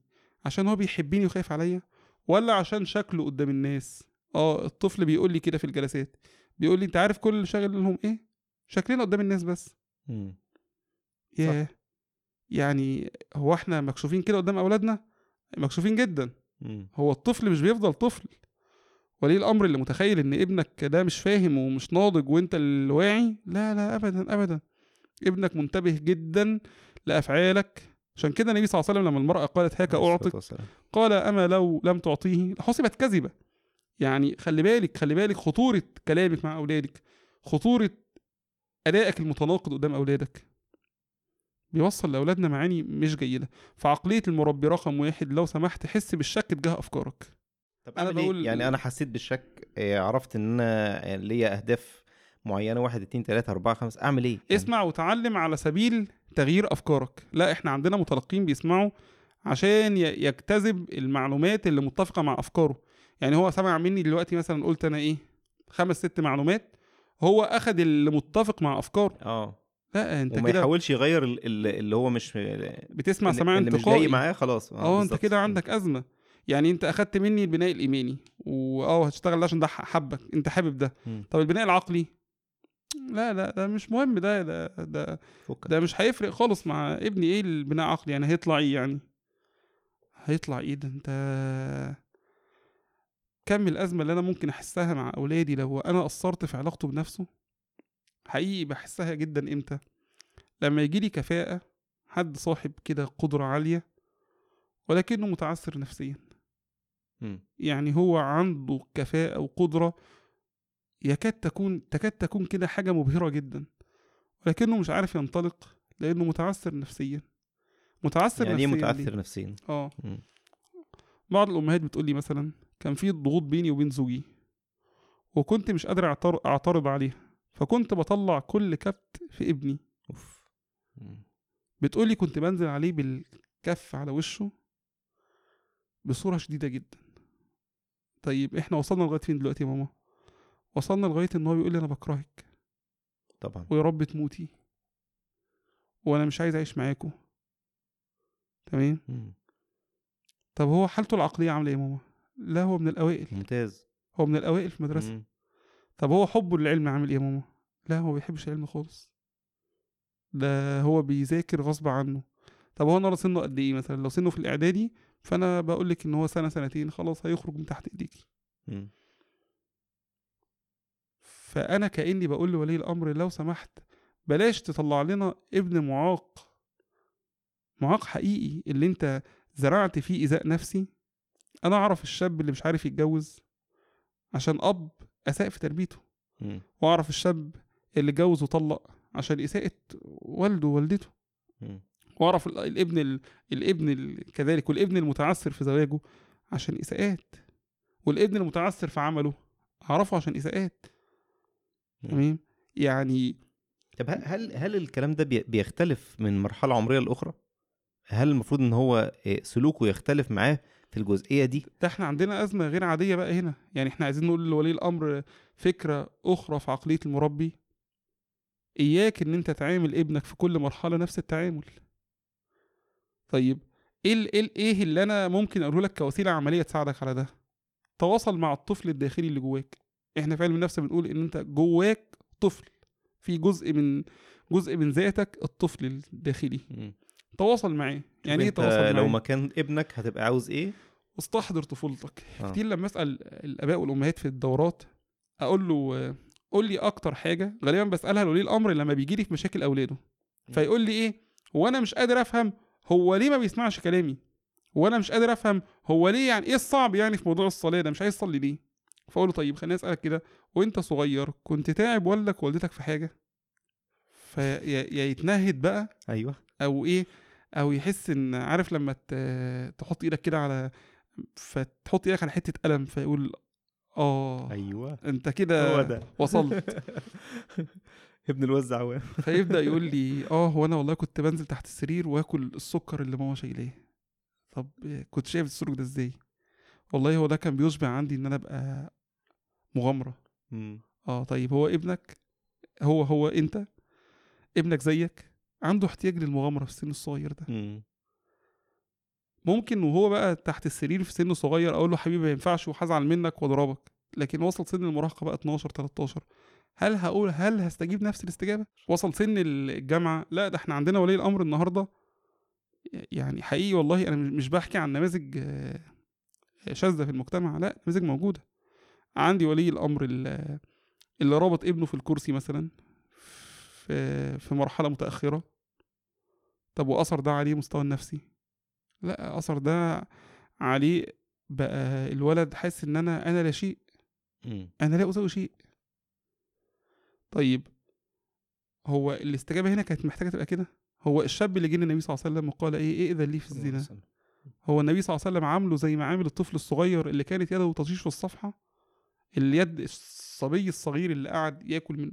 A: عشان هو بيحبني وخايف عليا ولا عشان شكله قدام الناس؟ آه الطفل بيقول لي كده في الجلسات بيقول لي أنت عارف كل اللي شاغل لهم إيه؟ شكلنا قدام الناس بس. ياه. يعني هو إحنا مكشوفين كده قدام أولادنا؟ مكشوفين جدا.
B: مم.
A: هو الطفل مش بيفضل طفل. ولي الأمر اللي متخيل إن ابنك ده مش فاهم ومش ناضج وأنت اللي واعي لا لا ابدا ابدا. ابنك منتبه جدا لأفعالك. عشان كده النبي صلى الله عليه وسلم لما المرأة قالت هاك
B: عليه أعطك.
A: قال أما لو لم تعطيه. لحسبت كذبة. يعني خلي بالك خلي بالك خطورة كلامك مع أولادك خطورة أدائك المتناقض قدام أولادك. بيوصل لأولادنا معاني مش جيدة. فعقلية المربي رقم واحد لو سمحت حس بالشك تجاه أفكارك.
B: طب
A: أنا
B: أنا بقول
A: بقول-
B: يعني أنا حسيت بالشك آه، عرفت إن أنا ليا أهداف معينة واحد اتنين تلاتة أربعة خمسة أعمل إيه؟ يعني
A: اسمع وتعلم على سبيل تغيير أفكارك. لا إحنا عندنا متلقين بيسمعوا عشان يجتذب المعلومات اللي متفقة مع أفكاره. يعني هو سمع مني دلوقتي مثلا قلت أنا إيه خمس ست معلومات هو أخد اللي متفق مع أفكاره.
B: آه.
A: لا أنت
B: وما
A: كده
B: يحاولش يغير ال- ال- اللي هو مش
A: بتسمع سماع
B: اللي مش
A: انتقائي.
B: جاي معاه خلاص.
A: آه أنت
B: بالظبط.
A: كده عندك أزمة. يعني أنت أخدت مني البناء الإيماني واه هتشتغل ده عشان ده حبك أنت حابب ده.
B: مم.
A: طب البناء العقلي؟ لا لا ده مش مهم ده ده ده
B: فكك.
A: ده مش هيفرق خالص مع ابني إيه البناء عقلي يعني هيطلع إيه يعني؟ هيطلع إيه ده؟ انت كم الأزمة اللي أنا ممكن أحسها مع أولادي لو أنا قصرت في علاقته بنفسه؟ حقيقي بحسها جدا إمتى؟ لما يجيلي كفاءة حد صاحب كده قدرة عالية ولكنه متعثر نفسيا.
B: مم.
A: يعني هو عنده كفاءة وقدرة يكاد تكون تكاد تكون كده حاجة مبهرة جدا ولكنه مش عارف ينطلق لأنه متعثر نفسيا متعثر
B: يعني إيه
A: نفسيا ليه؟
B: متاثر نفسيا؟
A: آه
B: مم.
A: بعض الأمهات بتقول لي مثلا كان في ضغوط بيني وبين زوجي وكنت مش قادر أعتر- أعترض عليها فكنت بطلع كل كبت في ابني
B: مم.
A: بتقولي كنت بنزل عليه بالكف على وشه بصورة شديدة جدا طيب إحنا وصلنا لغاية فين دلوقتي يا ماما وصلنا لغاية إن هو بيقول لي أنا بكرهك.
B: طبعا.
A: ويا رب تموتي. وأنا مش عايز أعيش معاكم تمام؟
B: مم.
A: طب هو حالته العقلية عاملة إيه يا ماما؟ لا هو من الأوائل.
B: ممتاز.
A: هو من الأوائل في المدرسة.
B: مم.
A: طب هو حبه للعلم عامل إيه يا ماما؟ لا هو ما بيحبش العلم خالص. ده هو بيذاكر غصب عنه. طب هو النهارده سنه قد إيه مثلا؟ لو سنه في الإعدادي فأنا بقول لك إن هو سنة سنتين خلاص هيخرج من تحت إيديكي.
B: مم.
A: فأنا كأني بقول لولي الأمر لو سمحت بلاش تطلع لنا ابن معاق معاق حقيقي اللي أنت زرعت فيه إيذاء نفسي أنا أعرف الشاب اللي مش عارف يتجوز عشان أب أساء في تربيته
B: مم.
A: وأعرف الشاب اللي اتجوز وطلق عشان اساءة والده ووالدته ال- الابن ال... الابن ال... كذلك والابن المتعثر في زواجه عشان اساءات والابن المتعثر في عمله أعرفه عشان اساءات
B: مم.
A: تمام؟ يعني
B: طب هل- هل الكلام ده بي- بيختلف من مرحلة عمرية لأخرى؟ هل المفروض إن هو آه، سلوكه يختلف معاه في الجزئية دي؟
A: ده إحنا عندنا أزمة غير عادية بقى هنا يعني إحنا عايزين نقول لولي الأمر فكرة أخرى في عقلية المربي. إياك إن أنت تعامل ابنك في كل مرحلة نفس التعامل. طيب إيه إيه ال- إيه اللي أنا ممكن أقوله لك كوسيلة عملية تساعدك على ده؟ تواصل مع الطفل الداخلي اللي جواك. إحنا في علم النفس بنقول إن أنت جواك طفل. في جزء من جزء من ذاتك الطفل الداخلي. تواصل معاه. يعني
B: إيه
A: تواصل
B: لو
A: معاه؟
B: مكان ابنك هتبقى عاوز إيه؟
A: واستحضر طفولتك.
B: آه.
A: كتير لما أسأل الآباء والأمهات في الدورات أقول له قول لي أكتر حاجة. غالبا بسألها لولي الأمر لما بيجي لي في مشاكل أولاده. فيقول لي إيه؟ هو أنا مش قادر أفهم هو ليه ما بيسمعش كلامي؟ هو أنا مش قادر أفهم هو ليه يعني إيه الصعب يعني في موضوع الصلاة ده؟ مش عايز يصلي ليه؟ فاقول له طيب خليني أسألك كده وأنت صغير كنت تعب والدك ووالدتك في حاجة؟ فيا يا يتنهد بقى
B: أيوه.
A: أو إيه؟ أو يحس إن عارف لما تحط إيدك كده على فتحط إيدك على حتة قلم فيقول آه
B: أيوه.
A: أنت كده وصلت.
B: ابن الوزع عوام.
A: فيبدأ يقول لي آه هو أنا والله كنت بنزل تحت السرير وآكل السكر اللي ماما شايلاه. طب كنت شايف السلوك ده إزاي؟ والله هو ده كان بيشبع عندي إن أنا أبقى مغامرة.
B: مم.
A: آه طيب هو ابنك هو هو أنت ابنك زيك عنده احتياج للمغامرة في السن الصغير ده.
B: مم.
A: ممكن وهو بقى تحت السرير في سن صغير أقول له حبيبي ما ينفعش وهزعل منك واضربك لكن وصل سن المراهقة بقى 12 13 هل هقول هل هستجيب نفس الاستجابة؟ وصل سن الجامعة؟ لا ده إحنا عندنا ولي الأمر النهارده يعني حقيقي والله أنا مش بحكي عن نماذج آه، شاذة في المجتمع لا نماذج موجودة. عندي ولي الأمر ال- اللي رابط ابنه في الكرسي مثلا في في مرحلة متأخرة. طب وأثر ده عليه مستوى النفسي؟ لا أثر ده عليه بقى الولد حاسس إن أنا أنا لا شيء. أنا لا أسوي شيء. طيب هو الاستجابة هنا كانت محتاجة تبقى كده؟ هو الشاب اللي جه للنبي صلى الله عليه وسلم وقال إيه ائذن لي في الزنا؟ هو النبي صلى الله عليه وسلم عامله زي ما عامل الطفل الصغير اللي كانت يده تطيش في الصفحة؟ اليد الصبي الصغير اللي قعد ياكل من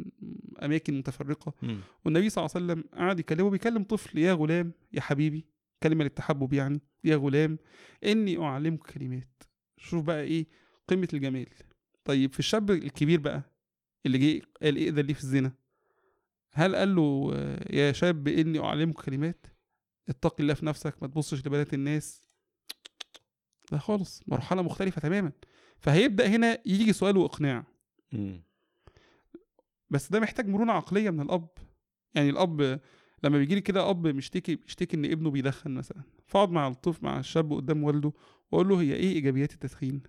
A: أماكن متفرقة.
B: مم.
A: والنبي صلى الله عليه وسلم قعد يكلمه بيكلم طفل يا غلام يا حبيبي كلمة للتحبب يعني يا غلام إني أعلمك كلمات. شوف بقى إيه قمة الجمال. طيب في الشاب الكبير بقى اللي جه قال إيه ده ليه في الزنا؟ هل قال له آه، يا شاب إني أعلمك كلمات؟ اتق الله في نفسك ما تبصش لبنات الناس. لا خالص مرحلة مختلفة تماما. فهيبدأ هنا يجي سؤال وإقناع.
B: مم.
A: بس ده محتاج مرونة عقلية من الأب. يعني الأب لما بيجي لي كده أب مشتكي بيشتكي إن ابنه بيدخن مثلا. فأقعد مع الطفل مع الشاب قدام والده وأقول له هي إيه إيجابيات التدخين؟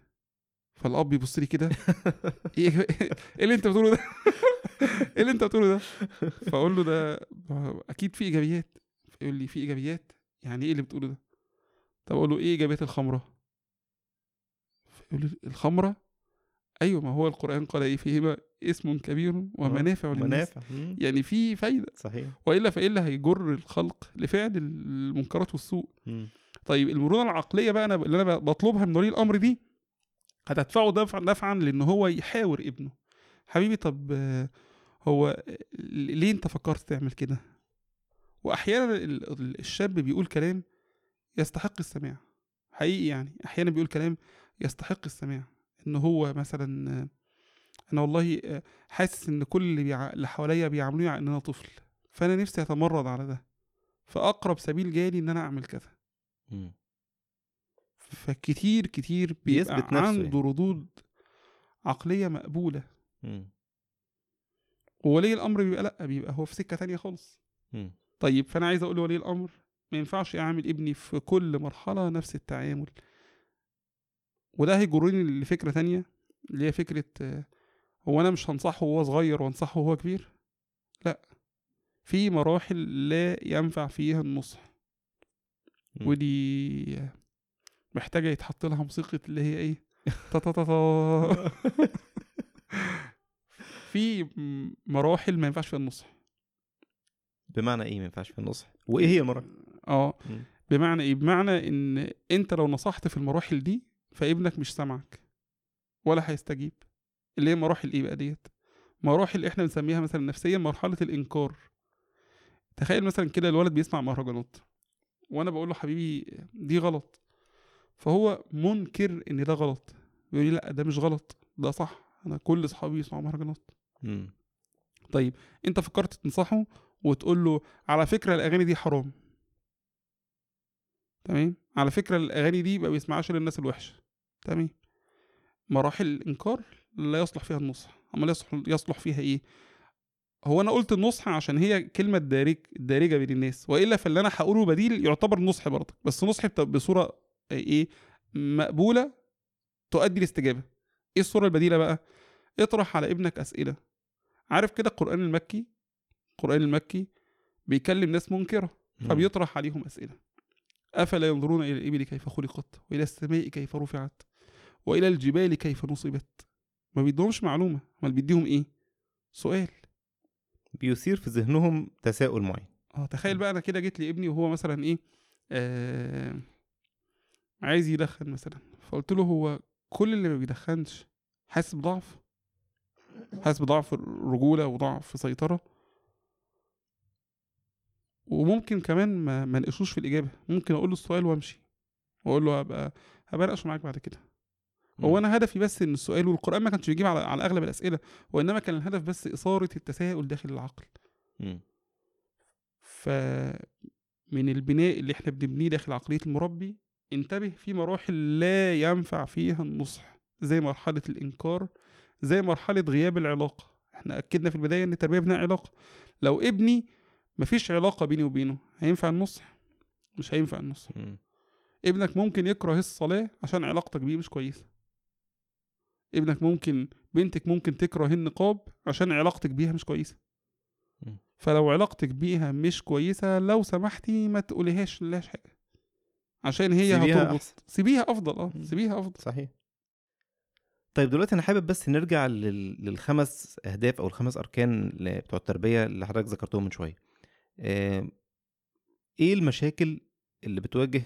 A: فالأب يبص لي كده. إيه إيجابي- إيه اللي أنت بتقوله ده؟ إيه اللي أنت بتقوله ده؟ فأقول له ده أكيد في إيجابيات. فيقول لي في إيجابيات؟ يعني إيه اللي بتقوله ده؟ طب أقول له إيه إيجابيات الخمرة؟ فيقول لي الخمرة؟ أيوه ما هو القرآن قال إيه؟ فيهما اسم كبير ومنافع للناس.
B: منافع.
A: يعني في فايدة.
B: صحيح.
A: وإلا فإلا هيجر الخلق لفعل المنكرات والسوء.
B: مم.
A: طيب المرونة العقلية بقى أنا اللي أنا بطلبها من ولي الأمر دي هتدفعه دفعا دفعا لإن هو يحاور ابنه. حبيبي طب آه، هو آه، ليه أنت فكرت تعمل كده؟ واحيانا ال- ال- الشاب بيقول كلام يستحق السماع. حقيقي يعني. أحيانا بيقول كلام يستحق السماع إن هو مثلا أنا والله آه، حاسس إن كل اللي, بيع... اللي حواليا بيعاملوني على إن أنا طفل فأنا نفسي أتمرد على ده فأقرب سبيل جالي إن أنا أعمل كذا. فكتير كتير
B: بيثبت نفسه
A: عنده
B: يعني.
A: ردود عقلية مقبولة
B: مم.
A: وولي الأمر بيبقى لأ بيبقى هو في سكة تانية خالص. طيب فأنا عايز أقول لولي الأمر ما ينفعش أعمل ابني في كل مرحلة نفس التعامل وده هيجرني لفكرة تانية اللي هي فكرة آه، هو أنا مش هنصحه وهو صغير وأنصحه وهو كبير؟ لأ في مراحل لا ينفع فيها النصح. ودي محتاجة يتحط لها موسيقى اللي هي إيه؟ تا في مراحل ما ينفعش فيها النصح.
B: بمعنى إيه ما ينفعش في النصح؟ وإيه هي المراحل؟ آه.
A: بمعنى إيه؟ بمعنى إن أنت لو نصحت في المراحل دي فابنك مش سامعك ولا هيستجيب. اللي هي مراحل إيه بقى ديت؟ مراحل إحنا بنسميها مثلا نفسيا مرحلة الإنكار. تخيل مثلا كده الولد بيسمع مهرجانات وأنا بقول له حبيبي دي غلط. فهو منكر إن ده غلط. يقول لي لأ ده مش غلط. ده صح. أنا كل أصحابي يسمعوا مهرجانات. طيب أنت فكرت تنصحه وتقول له على فكرة الأغاني دي حرام. تمام؟ على فكرة الأغاني دي ما بيسمعهاش إلا الناس الوحشة. تمام. مراحل الإنكار لا يصلح فيها النصح. اما يصلح يصلح فيها إيه؟ هو أنا قلت النصح عشان هي كلمة دارج دارجة بين الناس وإلا فاللي أنا هقوله بديل يعتبر نصح برضه بس نصح بت- بصورة إيه؟ مقبولة تؤدي الاستجابه إيه الصورة البديلة بقى؟ اطرح على ابنك أسئلة. عارف كده القرآن المكي؟ القرآن المكي بيكلم ناس منكرة
B: مم.
A: فبيطرح عليهم أسئلة. أفلا ينظرون إلى الإبل كيف خلقت وإلى السماء كيف رفعت؟ وإلى الجبال كيف نصبت؟ ما بيدهمش معلومة. أمال بيديهم إيه؟ سؤال.
B: بيثير في ذهنهم تساؤل معين.
A: آه تخيل بقى أنا كده جيت لابني وهو مثلا إيه آه عايز يدخن مثلا. فقلت له هو كل اللي ما بيدخنش حاسس بضعف؟ حاسس بضعف رجولة وضعف سيطرة؟ وممكن كمان ما ما نقشوش في الإجابة. ممكن أقول له السؤال وأمشي. وأقول له هبقى هبقى اناقش معاك بعد كده. هو. أنا هدفي بس إن السؤال والقرآن ما كانش بيجيب على على أغلب الأسئلة وانما كان الهدف بس إثارة التساؤل داخل العقل
B: مم.
A: ف من البناء اللي إحنا بنبنيه داخل عقلية المربي انتبه في مراحل لا ينفع فيها النصح زي مرحلة الإنكار زي مرحلة غياب العلاقة إحنا أكدنا في البداية إن التربية بناء علاقة لو ابني مفيش علاقة بيني وبينه هينفع النصح مش هينفع النصح
B: مم.
A: ابنك ممكن يكره الصلاة عشان علاقتك بيه مش كويسة ابنك ممكن بنتك ممكن تكره النقاب عشان علاقتك بيها مش كويسة
B: مم.
A: فلو علاقتك بيها مش كويسة لو سمحتي ما تقوليهاش لهاش حاجة عشان هي
B: سيبيها
A: هتربط
B: أحسن.
A: سيبيها أفضل
B: آه.
A: سيبيها أفضل
B: صحيح طيب دلوقتي أنا حابب بس نرجع لل... للخمس أهداف أو الخمس أركان بتوع التربية اللي حضرتك ذكرتهم من شوية إيه المشاكل اللي بتواجه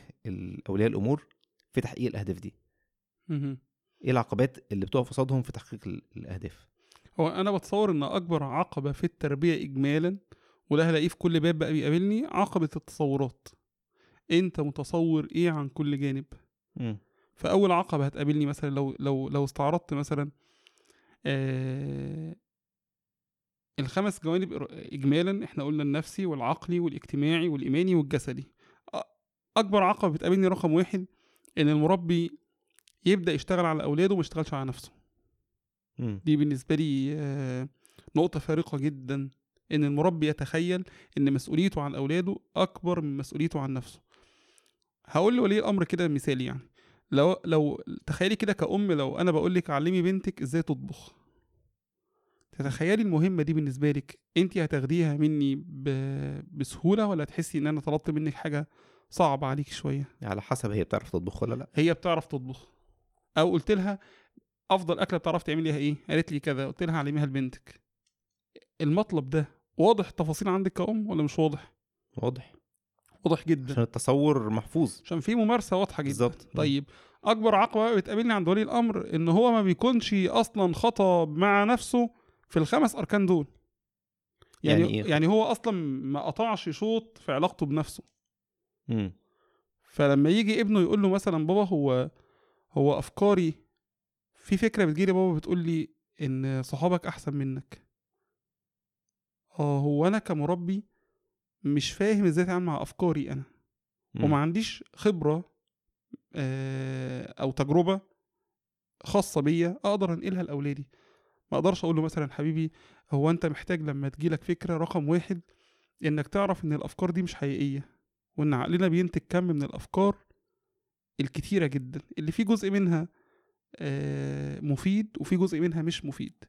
B: أولياء الأمور في تحقيق الأهداف دي. إيه العقبات اللي بتقف قصادهم في تحقيق ال- الأهداف؟
A: هو أنا بتصور إن أكبر عقبة في التربية اجمالا وده هلاقيه في كل باب بقى بيقابلني عقبة التصورات. أنت متصور إيه عن كل جانب؟
B: مم.
A: فأول عقبة هتقابلني مثلا لو لو لو استعرضت مثلا آه الخمس جوانب اجمالا إحنا قلنا النفسي والعقلي والاجتماعي والإيماني والجسدي. أكبر عقبة بتقابلني رقم واحد إن المربي يبدأ يشتغل على أولاده وما يشتغلش على نفسه.
B: مم.
A: دي بالنسبة لي آه، نقطة فارقة جدا. إن المربي يتخيل إن مسؤوليته عن أولاده أكبر من مسؤوليته عن نفسه. هقول لولي الامر كده مثال يعني. لو لو تخيلي كده كأم لو أنا بقول لك علمي بنتك إزاي تطبخ. تتخيلي المهمة دي بالنسبة لك انت هتاخديها مني ب... بسهولة ولا تحسي إن أنا طلبت منك حاجة صعبة عليك شوية؟
B: على حسب هي بتعرف تطبخ ولا لأ.
A: هي بتعرف تطبخ. أو قلت لها أفضل أكلة بتعرف تعمليها إيه؟ قالت لي كذا قلت لها علميها لبنتك. المطلب ده واضح التفاصيل عندك كأم ولا مش واضح؟
B: واضح.
A: واضح جدا.
B: عشان التصور محفوظ.
A: عشان في ممارسة واضحة جدا.
B: بالظبط.
A: طيب أكبر عقبة بتقابلني عند ولي الأمر إن هو ما بيكونش أصلا خطا مع نفسه في الخمس أركان دول. يعني
B: يعني
A: يعني,
B: إيه؟
A: يعني هو أصلا ما قطعش شوط في علاقته بنفسه.
B: مم.
A: فلما يجي ابنه يقول له مثلا بابا هو هو أفكاري في فكرة بتجيلي بابا بتقول لي إن صحابك أحسن منك آه هو أنا كمربي مش فاهم إزاي أتعامل مع أفكاري أنا
B: مم.
A: وما عنديش خبرة آه، أو تجربة خاصة بيا أقدر أنقلها لأولادي ما أقدرش أقول له مثلا حبيبي هو أنت محتاج لما تجيلك فكرة رقم واحد إنك تعرف إن الأفكار دي مش حقيقية وإن عقلنا بينتج كم من الأفكار الكتيرة جدا اللي فيه جزء منها آه، مفيد وفي جزء منها مش مفيد.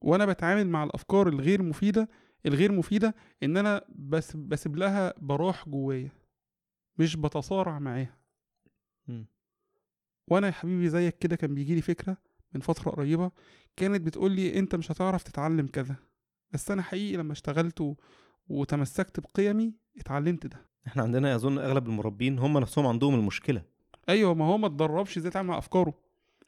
A: وأنا بتعامل مع الأفكار الغير مفيدة الغير مفيدة إن أنا بس بسيب لها براح جوايا مش بتصارع معاها. وأنا يا حبيبي زيك كده كان بيجي لي فكرة من فترة قريبة كانت بتقول لي أنت مش هتعرف تتعلم كذا بس أنا حقيقي لما اشتغلت. وتمسكت بقيمي اتعلمت ده
B: إحنا عندنا اظن أغلب المربين هم نفسهم عندهم المشكلة
A: أيوه ما هو ما اتدربش إزاي يتعامل مع أفكاره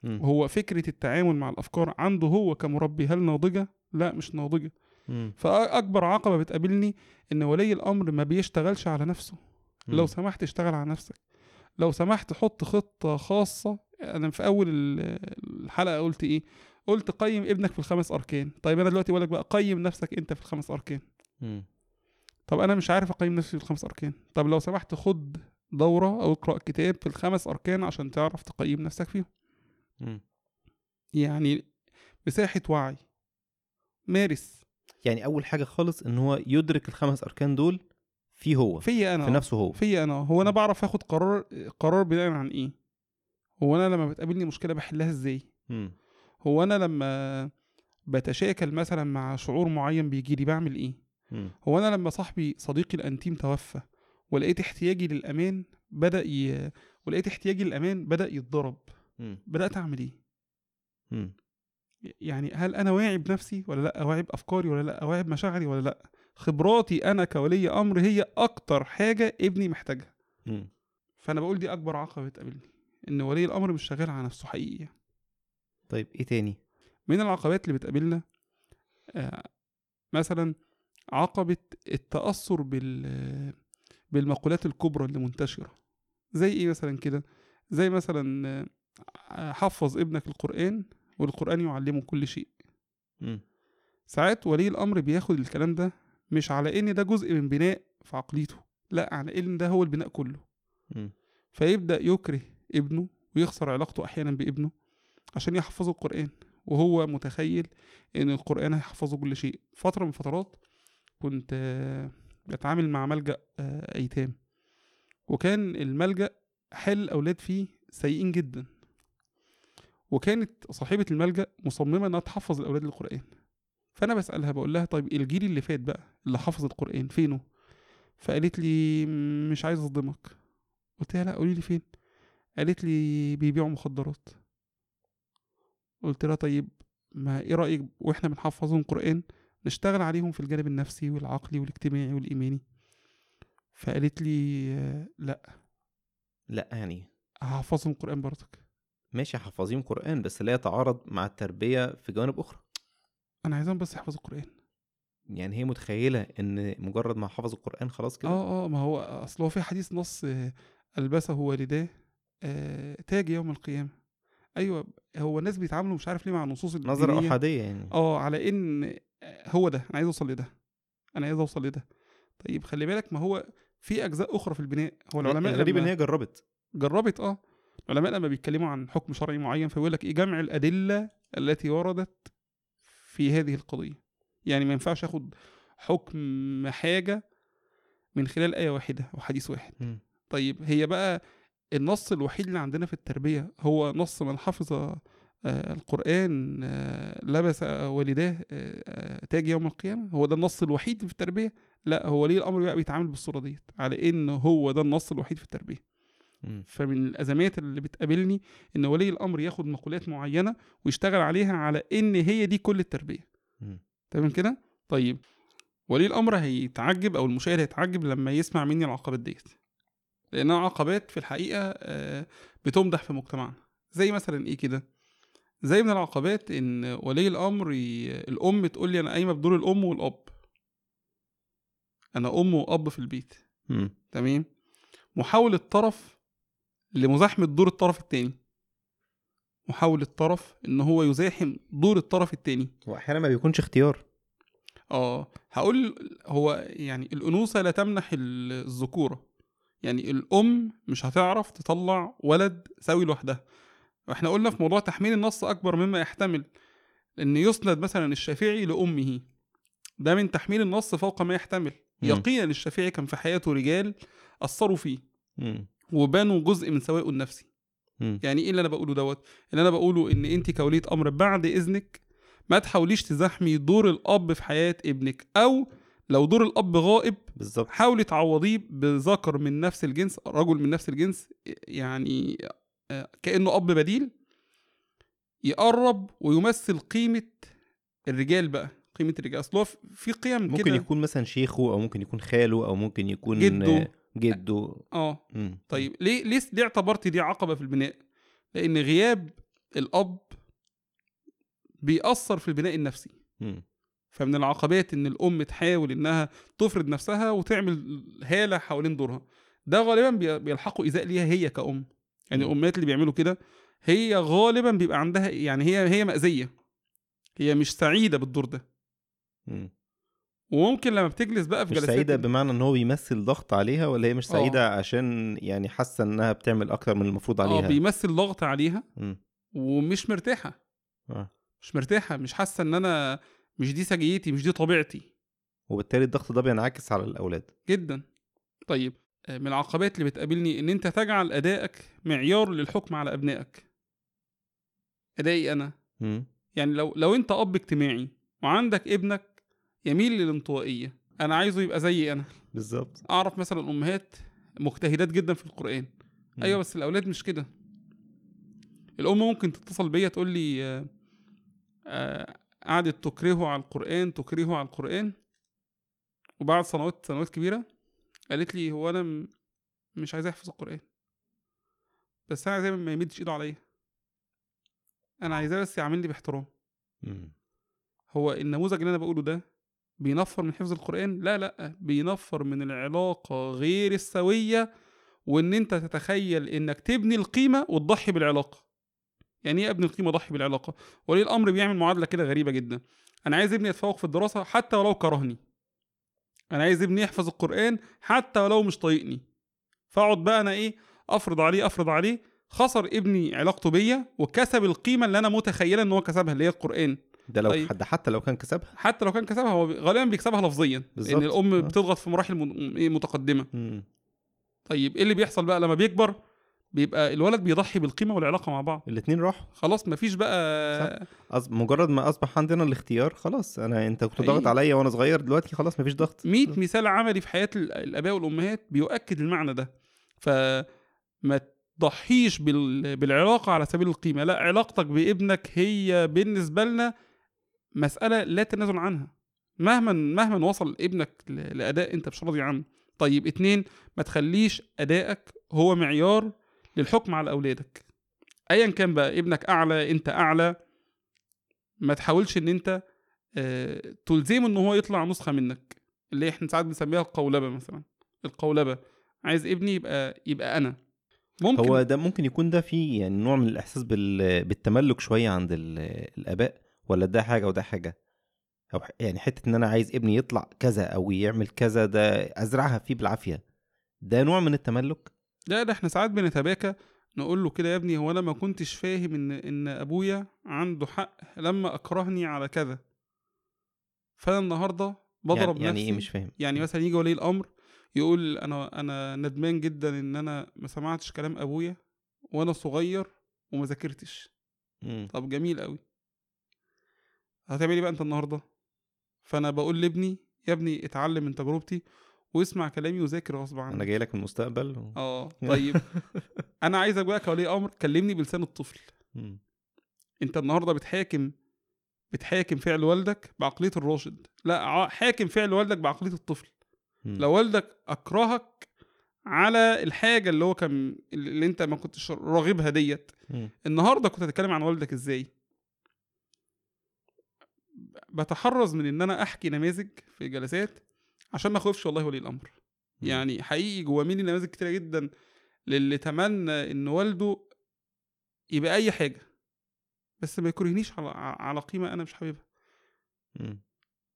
B: مم.
A: هو فكرة التعامل مع الأفكار عنده هو كمربي هل ناضجة لا مش ناضجة
B: مم.
A: فأكبر عقبة بتقابلني إن ولي الأمر ما بيشتغلش على نفسه
B: مم.
A: لو سمحت اشتغل على نفسك لو سمحت حط خطة خاصة أنا في أول ال- الحلقة قلت إيه؟ قلت قيم ابنك في الخمس أركان طيب أنا دلوقتي بقولك بقى قيم نفسك أنت في الخمس أركان
B: مم.
A: طب أنا مش عارف أقيم نفسي في الخمس أركان. طب لو سمحت خد دورة أو اقرأ كتاب في الخمس أركان عشان تعرف تقيم نفسك فيهم. يعني مساحة وعي. مارس.
B: يعني أول حاجة خالص إن هو يدرك الخمس أركان دول فيه هو في,
A: فيا أنا
B: في نفسه هو.
A: فيا أنا هو أنا بعرف آخد قرار قرار بناء عن إيه؟ هو أنا لما بتقابلني مشكلة بحلها
B: إزاي.
A: هو أنا لما بتشاكل مثلا مع شعور معين بيجي لي بعمل
B: إيه؟
A: هو أنا لما صاحبي صديقي الأنتيم توفى ولقيت احتياجي للأمان بدأ ي... ولقيت احتياجي للأمان بدأ يتضرب. بدأت أعمل
B: إيه.
A: يعني هل أنا واعي بنفسي ولا لأ؟ واعي بأفكاري ولا لأ؟ واعي بمشاعري ولا لأ؟ خبراتي أنا كولي أمر هي أكتر حاجة ابني محتاجها. فأنا بقول دي أكبر عقبة بتقابلني إن ولي الأمر مش شغال على نفسه حقيقي
B: طيب إيه تاني؟
A: من العقبات اللي بتقابلنا؟ آه، مثلا عقبة التأثر بال بالمقولات الكبرى اللي منتشرة. زي إيه مثلا كده؟ زي مثلا حفظ ابنك القرآن والقرآن يعلمه كل شيء. ساعات ولي الأمر بياخد الكلام ده مش على إن ده جزء من بناء في عقليته لأ على إن ده هو البناء كله. فيبدأ يكره ابنه ويخسر علاقته أحيانا بابنه عشان يحفظه القرآن وهو متخيل إن القرآن هيحفظه كل شيء. فترة من فترات كنت بتعامل مع ملجأ آه، أيتام. وكان الملجأ حال الأولاد فيه سيئين جدا. وكانت صاحبة الملجأ مصممة إنها تحفظ الأولاد القرآن فأنا بسألها بقول لها طيب الجيل اللي فات بقى اللي حفظ القرآن؟ فينه؟ فقالت لي مش عايز أصدمك. قلت لها لا قولي لي فين؟ قالت لي بيبيعوا مخدرات. قلت لها طيب ما إيه رأيك وإحنا بنحفظهم قرآن؟ نشتغل عليهم في الجانب النفسي والعقلي والاجتماعي والإيماني. فقالت لي آه، لأ.
B: لأ يعني؟
A: هحفظهم قرآن برضك.
B: ماشي حافظين قرآن بس لا يتعارض مع التربية في جوانب أخرى.
A: أنا عايزاهم بس يحفظوا القران
B: يعني هي متخيلة إن مجرد ما حفظ القرآن خلاص كده؟
A: آه آه ما هو أصل هو في حديث نص آه، ألبسه والداه آه، تاج يوم القيامة. أيوه هو الناس بيتعاملوا مش عارف ليه مع النصوص
B: نظرة
A: الدينية.
B: أحادية يعني.
A: آه على إن هو ده أنا عايز أوصل لده أنا عايز أوصل لده. طيب خلي بالك ما هو في أجزاء أخرى في البناء. هو العلماء
B: الغريب إن هي جربت.
A: جربت آه. العلماء لما بيتكلموا عن حكم شرعي معين فيقول لك إيه جمع الأدلة التي وردت في هذه القضية. يعني ما ينفعش آخد حكم حاجة من خلال آية واحدة أو حديث واحد.
B: مم.
A: طيب هي بقى النص الوحيد اللي عندنا في التربية هو نص من حفظ القرآن آه، لبس والداه آه، آه، تاج يوم القيامة. هو ده النص الوحيد في التربية؟ لا هو ولي الأمر بقى بيتعامل بالصورة ديت؟ على إن هو ده النص الوحيد في التربية. فمن الأزمات اللي بتقابلني إن ولي الأمر ياخد مقولات معينة ويشتغل عليها على إن هي دي كل التربية. تمام كده؟ طيب ولي الأمر هيتعجب أو المشاهد هيتعجب لما يسمع مني العقبات ديت. لانها عقبات في الحقيقة آه، بتمدح في مجتمعنا. زي مثلا إيه كده؟ زي من العقبات إن ولي الأمر ي... الأم تقول لي أنا قايمة بدور الأم والأب. أنا أم وأب في البيت. تمام؟ محاولة طرف لمزاحمة دور الطرف التاني. محاولة طرف إن هو يزاحم دور الطرف التاني.
B: وأحيانا ما بيكونش اختيار.
A: آه. هقول هو يعني الأنوثة لا تمنح ال- الذكورة. يعني الأم مش هتعرف تطلع ولد سوي لوحدها. إحنا قلنا في موضوع تحميل النص أكبر مما يحتمل إن يسند مثلا الشافعي لأمه ده من تحميل النص فوق ما يحتمل. يقينا الشافعي كان في حياته رجال أثروا فيه. وبانوا جزء من سوائه النفسي. يعني إيه اللي أنا بقوله دوت اللي أنا بقوله إن أنت كولية أمر بعد إذنك ما تحاوليش تزاحمي دور الأب في حياة ابنك أو لو دور الأب غائب
B: بالظبط
A: حاولي تعوضيه بذكر من نفس الجنس رجل من نفس الجنس يعني كأنه أب بديل يقرب ويمثل قيمة الرجال بقى قيمة الرجال أصل هو في قيم
B: ممكن
A: كده
B: يكون مثلا شيخه أو ممكن يكون خاله أو ممكن يكون
A: جده.
B: جده
A: آه
B: مم.
A: طيب ليه ليه ليه اعتبرت دي عقبة في البناء؟ لأن غياب الأب بيأثر في البناء النفسي
B: مم.
A: فمن العقبات إن الأم تحاول إنها تفرض نفسها وتعمل هالة حوالين دورها ده غالبا بي- بيلحقوا إيذاء ليها هي كأم يعني
B: مم.
A: الأمهات اللي بيعملوا كده هي غالبا بيبقى عندها يعني هي هي مأذية هي مش سعيدة بالدور ده
B: مم.
A: وممكن لما بتجلس بقى في
B: مش
A: جلسات
B: سعيدة بمعنى إن هو بيمثل ضغط عليها ولا هي مش
A: آه.
B: سعيدة عشان يعني حاسة إنها بتعمل أكتر من المفروض
A: آه
B: عليها
A: بيمثل ضغط عليها
B: مم.
A: ومش مرتاحة
B: آه.
A: مش مرتاحة مش حاسة إن أنا مش دي سجيتي مش دي طبيعتي
B: وبالتالي الضغط ده بينعكس على الأولاد
A: جدا طيب آه، من العقبات اللي بتقابلني إن أنت تجعل أدائك معيار للحكم على أبنائك. أدائي
B: أنا.
A: يعني لو لو أنت أب اجتماعي وعندك ابنك يميل للانطوائية أنا عايزه يبقى زي أنا.
B: بالظبط.
A: أعرف مثلا أمهات مجتهدات جدا في القرآن.
B: مم.
A: أيوه بس الأولاد مش كده. الأم ممكن تتصل بيا تقول لي آه، آه، قعدت تكرهه على القرآن تكرهه على القرآن. وبعد سنوات سنوات كبيرة قالت لي هو أنا م- مش عايز أحفظ القرآن. بس أنا عايزاه ما يمدش إيده عليا. أنا عايزاه بس يعاملني باحترام. هو النموذج اللي أنا بقوله ده بينفر من حفظ القرآن؟ لا لا بينفر من العلاقة غير السوية وإن أنت تتخيل إنك تبني القيمة وتضحي بالعلاقة. يعني إيه أبني القيمة اضحي بالعلاقة؟ ولي الأمر بيعمل معادلة كده غريبة جدا؟ أنا عايز ابني يتفوق في الدراسة حتى ولو كرهني. أنا عايز ابني يحفظ القرآن حتى ولو مش طايقني فأقعد بقى أنا إيه أفرض عليه أفرض عليه خسر ابني علاقته بيا وكسب القيمة اللي أنا متخيلة إن هو كسبها اللي هي القرآن
B: ده لو
A: طيب.
B: حد حتى لو كان كسبها
A: حتى لو كان كسبها هو غالبا بيكسبها لفظيا
B: بالظبط.
A: لأن الأم
B: آه.
A: بتضغط في مراحل إيه متقدمة
B: مم.
A: طيب إيه اللي بيحصل بقى لما بيكبر بيبقى الولد بيضحي بالقيمة والعلاقة مع بعض.
B: الاتنين راحوا.
A: خلاص مفيش بقى
B: أص... مجرد ما أصبح عندنا الاختيار خلاص. أنا أنت كنت ضاغط. عليا وأنا صغير دلوقتي خلاص مفيش ضغط.
A: 100 مثال عملي في حياة ال- الأباء والأمهات بيؤكد المعنى ده. فما تضحيش بال... بالعلاقة على سبيل القيمة. لا علاقتك بابنك هي بالنسبة لنا مسألة لا تنازل عنها. مهما مهما وصل ابنك ل- لأداء أنت مش راضي عنه. طيب اتنين ما تخليش أدائك هو معيار للحكم على أولادك. ايا كان بقى ابنك أعلى أنت أعلى ما تحاولش إن أنت آه، تلزمه إن هو يطلع نسخة منك اللي إحنا ساعات بنسميها القولبة مثلا. القولبة عايز ابني يبقى يبقى أنا. ممكن.
B: هو ده ممكن يكون ده فيه يعني نوع من الإحساس بال... بالتملك شوية عند ال... الآباء ولا ده حاجة وده حاجة؟ أو ح- يعني حتة إن أنا عايز ابني يطلع كذا أو يعمل كذا ده أزرعها فيه بالعافية. ده نوع من التملك؟
A: لا ده إحنا ساعات بنتباكى نقول له كده يا ابني هو أنا ما كنتش فاهم إن إن أبويا عنده حق لما أكرهني على كذا. فأنا النهارده بضرب
B: يعني, يعني
A: نفسي
B: إيه مش فاهم؟
A: يعني مثلا يجي ولي الأمر يقول أنا أنا ندمان جدا إن أنا ما سمعتش كلام أبويا وأنا صغير وما ذاكرتش. طب جميل قوي هتعمل إيه بقى أنت النهارده؟ فأنا بقول لابني يا ابني اتعلم من تجربتي واسمع كلامي وذاكر غصب عنك.
B: أنا جاي لك من المستقبل و...
A: آه طيب. أنا عايزك بقى كولي أمر كلمني بلسان الطفل.
B: مم.
A: أنت النهارده بتحاكم بتحاكم فعل والدك بعقلية الراشد. لا حاكم فعل والدك بعقلية الطفل.
B: مم.
A: لو والدك أكرهك على الحاجة اللي هو كان اللي أنت ما كنتش راغبها ديت. النهارده كنت هتتكلم عن والدك إزاي؟ بتحرز من إن أنا أحكي نماذج في جلسات عشان ما اخوفش والله ولي الامر.
B: مم.
A: يعني حقيقي جوا مني نماذج كتيرة جدا للي تمنى إن والده يبقى أي حاجة بس ما يكرهنيش على على قيمة أنا مش حاببها.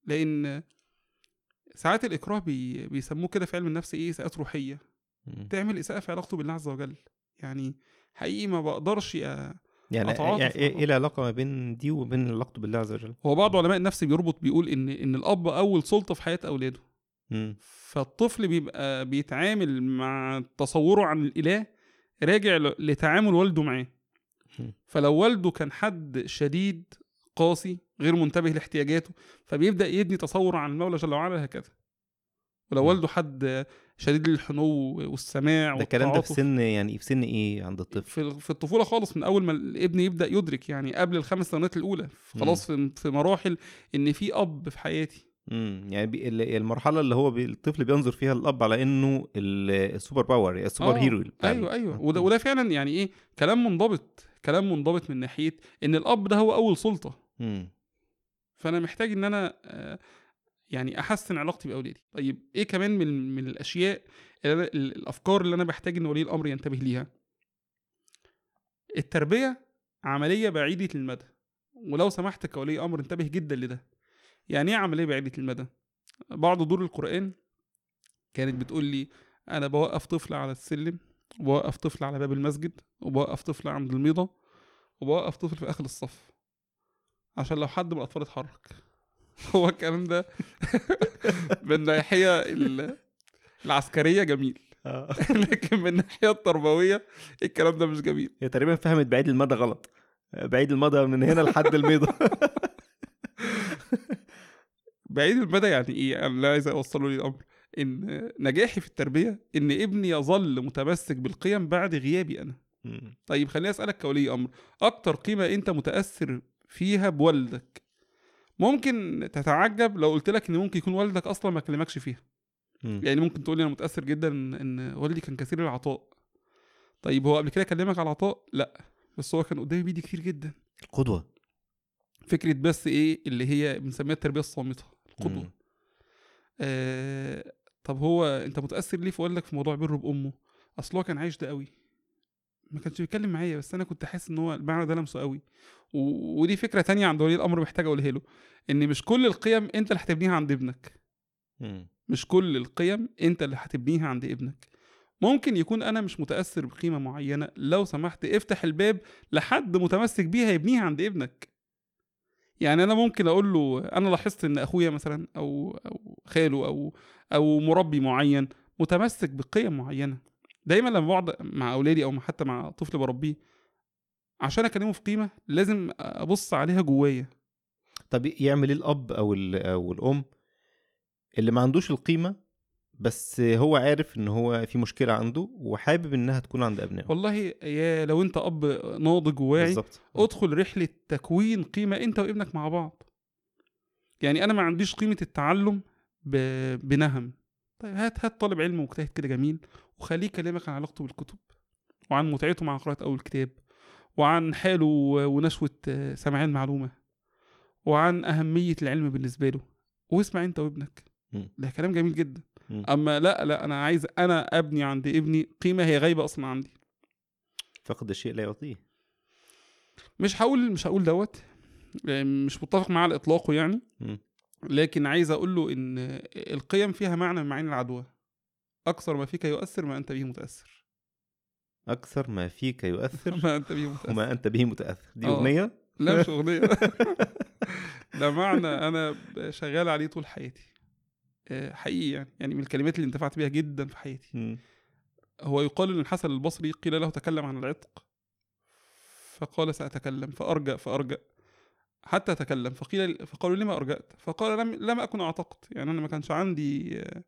A: لأن ساعات الإكراه بي بيسموه كده في علم النفس إيه؟ إساءات روحية.
B: مم.
A: تعمل إساءة في علاقته بالله عز وجل. يعني حقيقي ما بقدرش أ...
B: يعني يعني إيه
A: مع
B: إيه العلاقة ما بين دي وبين علاقته بالله عز وجل؟
A: هو بعض علماء النفس بيربط بيقول إن إن الأب أول سلطة في حياة أولاده.
B: مم.
A: فالطفل بيبقى بيتعامل مع تصوره عن الإله راجع لتعامل والده معاه. فلو والده كان حد شديد قاسي غير منتبه لاحتياجاته فبيبدأ يبني تصور عن المولى جل وعلا هكذا. ولو. والده حد شديد للحنو والسماع
B: ده الكلام ده في سن يعني في سن إيه عند الطفل؟
A: في في الطفولة خالص من أول ما الابن يبدأ يدرك يعني قبل الخمس سنوات الأولى. خلاص في في مراحل إن في أب في حياتي.
B: امم يعني بي- ال- المرحلة اللي هو بي الطفل بينظر فيها الأب على إنه ال- ال super
A: power
B: ال super آه،
A: hero أيوه
B: أيوه.
A: وده وده فعلا يعني إيه كلام منضبط كلام منضبط من ناحية إن الأب ده هو أول سلطة.
B: مم.
A: فأنا محتاج إن أنا آه، يعني أحسن علاقتي بأولادي. طيب إيه كمان من من الأشياء الأفكار اللي أنا بحتاج إن ولي الأمر ينتبه ليها؟ التربية عملية بعيدة المدى ولو سمحت كولي أمر انتبه جدا لده. يعني إيه عمليه بعيدة المدى؟ بعض دور القرآن كانت بتقول لي أنا بوقف طفل على السلم وبوقف طفل على باب المسجد وبوقف طفل عند الميضة وبوقف طفل في آخر الصف عشان لو حد من الأطفال اتحرك. هو الكلام ده من الناحيه ال- العسكرية جميل.
B: آه.
A: لكن من الناحيه التربوية الكلام ده مش جميل.
B: هي تقريبا فهمت بعيد المدى غلط. بعيد المدى من هنا لحد الميضة.
A: بعيد المدى يعني إيه أنا عايز أوصله لي الأمر. إن نجاحي في التربية إن ابني يظل متمسك بالقيم بعد غيابي
B: أنا.
A: طيب خليني أسألك كولي أمر. أكتر قيمة أنت متأثر فيها بوالدك؟ ممكن تتعجب لو قلت لك إن ممكن يكون والدك أصلا ما كلمكش فيها. يعني ممكن تقول لي أنا متأثر جدا إن والدي كان كثير العطاء. طيب هو قبل كده كلمك على العطاء لا. بس هو كان قدامي بيدي كتير جدا.
B: القدوه
A: فكرة بس إيه اللي هي بنسميها التربية الصامتة. القدوه
B: مم.
A: آه طب هو أنت متأثر ليه في والدك في موضوع بره بامه أصل هو كان عايش ده قوي ما كانش بيتكلم معايا بس أنا كنت حاسس إن هو المعنى ده لمسه قوي و... ودي فكرة تانية عند ولي الأمر محتاج أقولها له إن مش كل القيم أنت اللي هتبنيها عند ابنك.
B: مم.
A: مش كل القيم أنت اللي هتبنيها عند ابنك. ممكن يكون أنا مش متأثر بقيمة معينة لو سمحت افتح الباب لحد متمسك بيها يبنيها عند ابنك. يعني أنا ممكن أقول له أنا لاحظت إن أخويا مثلا أو أو خاله أو أو مربي معين متمسك بقيم معينة. دايما لما بقعد مع أولادي أو حتى مع طفل بربيه عشان أكلمه في قيمة لازم أبص عليها جوايا.
B: طب يعمل إيه الأب أو أو الأم اللي ما عندوش القيمة بس هو عارف إن هو في مشكلة عنده وحابب إنها تكون عند أبنائه.
A: والله يا لو أنت أب ناضج وواعي
B: بالظبط.
A: ادخل رحلة تكوين قيمة أنت وابنك مع بعض. يعني أنا ما عنديش قيمة التعلم ب... بنهم. طيب هات هات طالب علم مجتهد كده جميل وخليه يكلمك عن علاقته بالكتب وعن متعته مع قراءة أول كتاب وعن حاله ونشوة سماع المعلومه وعن أهمية العلم بالنسبة له. واسمع أنت وابنك. ده كلام جميل جدا. أما لا لا أنا عايز أنا أبني عند ابني قيمة هي غايبة أصلا عندي.
B: فقد الشيء لا يعطيه.
A: مش هقول مش هقول دوت مش متفق معاه على إطلاقه يعني. لكن عايز أقول له إن القيم فيها معنى من معاني العدوى. أكثر ما فيك يؤثر ما أنت به متأثر.
B: أكثر ما فيك يؤثر
A: ما أنت به متأثر.
B: وما أنت به متأثر. دي
A: آه.
B: أغنية؟
A: لا مش أغنية. ده معنى أنا شغال عليه طول حياتي. حقيقي يعني. يعني من الكلمات اللي انتفعت بيها جدا في حياتي.
B: مم.
A: هو يقال إن الحسن البصري قيل له تكلم عن العتق فقال سأتكلم فأرجأ فأرجأ. حتى تكلم فقيل فقالوا لما أرجأت؟ فقال لم لم أكن أعتقت. يعني أنا ما كانش عندي آه، آه،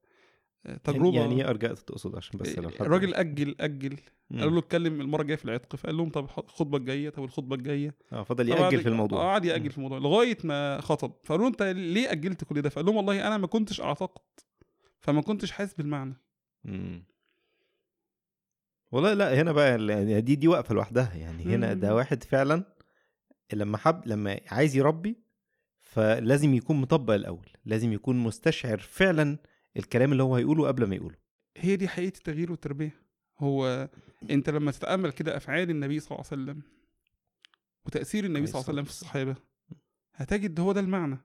A: تجربة.
B: يعني إيه ارجعت تقصد عشان بس لو
A: الراجل أجل أجل.
B: مم.
A: قالوا له اتكلم المرة الجاية في العتق. فقال لهم طب الخطبة الجاية. طب الخطبة الجاية.
B: آه فضل يأجل في الموضوع.
A: آه قعد يأجل في الموضوع. لغاية ما خطب. فقالوا له أنت ليه أجلت كل ده؟ فقال لهم والله أنا ما كنتش أعتقد. فما كنتش حاسس بالمعنى.
B: مم. والله لا هنا بقى يعني دي دي واقفة لوحدها. يعني هنا ده
A: مم.
B: واحد فعلا لما حب لما عايز يربي فلازم يكون مطبق الأول. لازم يكون مستشعر فعلا الكلام اللي هو هيقوله قبل ما يقوله.
A: هي دي حقيقة التغيير والتربية. هو أنت لما تتأمل كده أفعال النبي صلى الله عليه وسلم وتأثير النبي صلى الله عليه وسلم في الصحابة هتجد هو ده المعنى.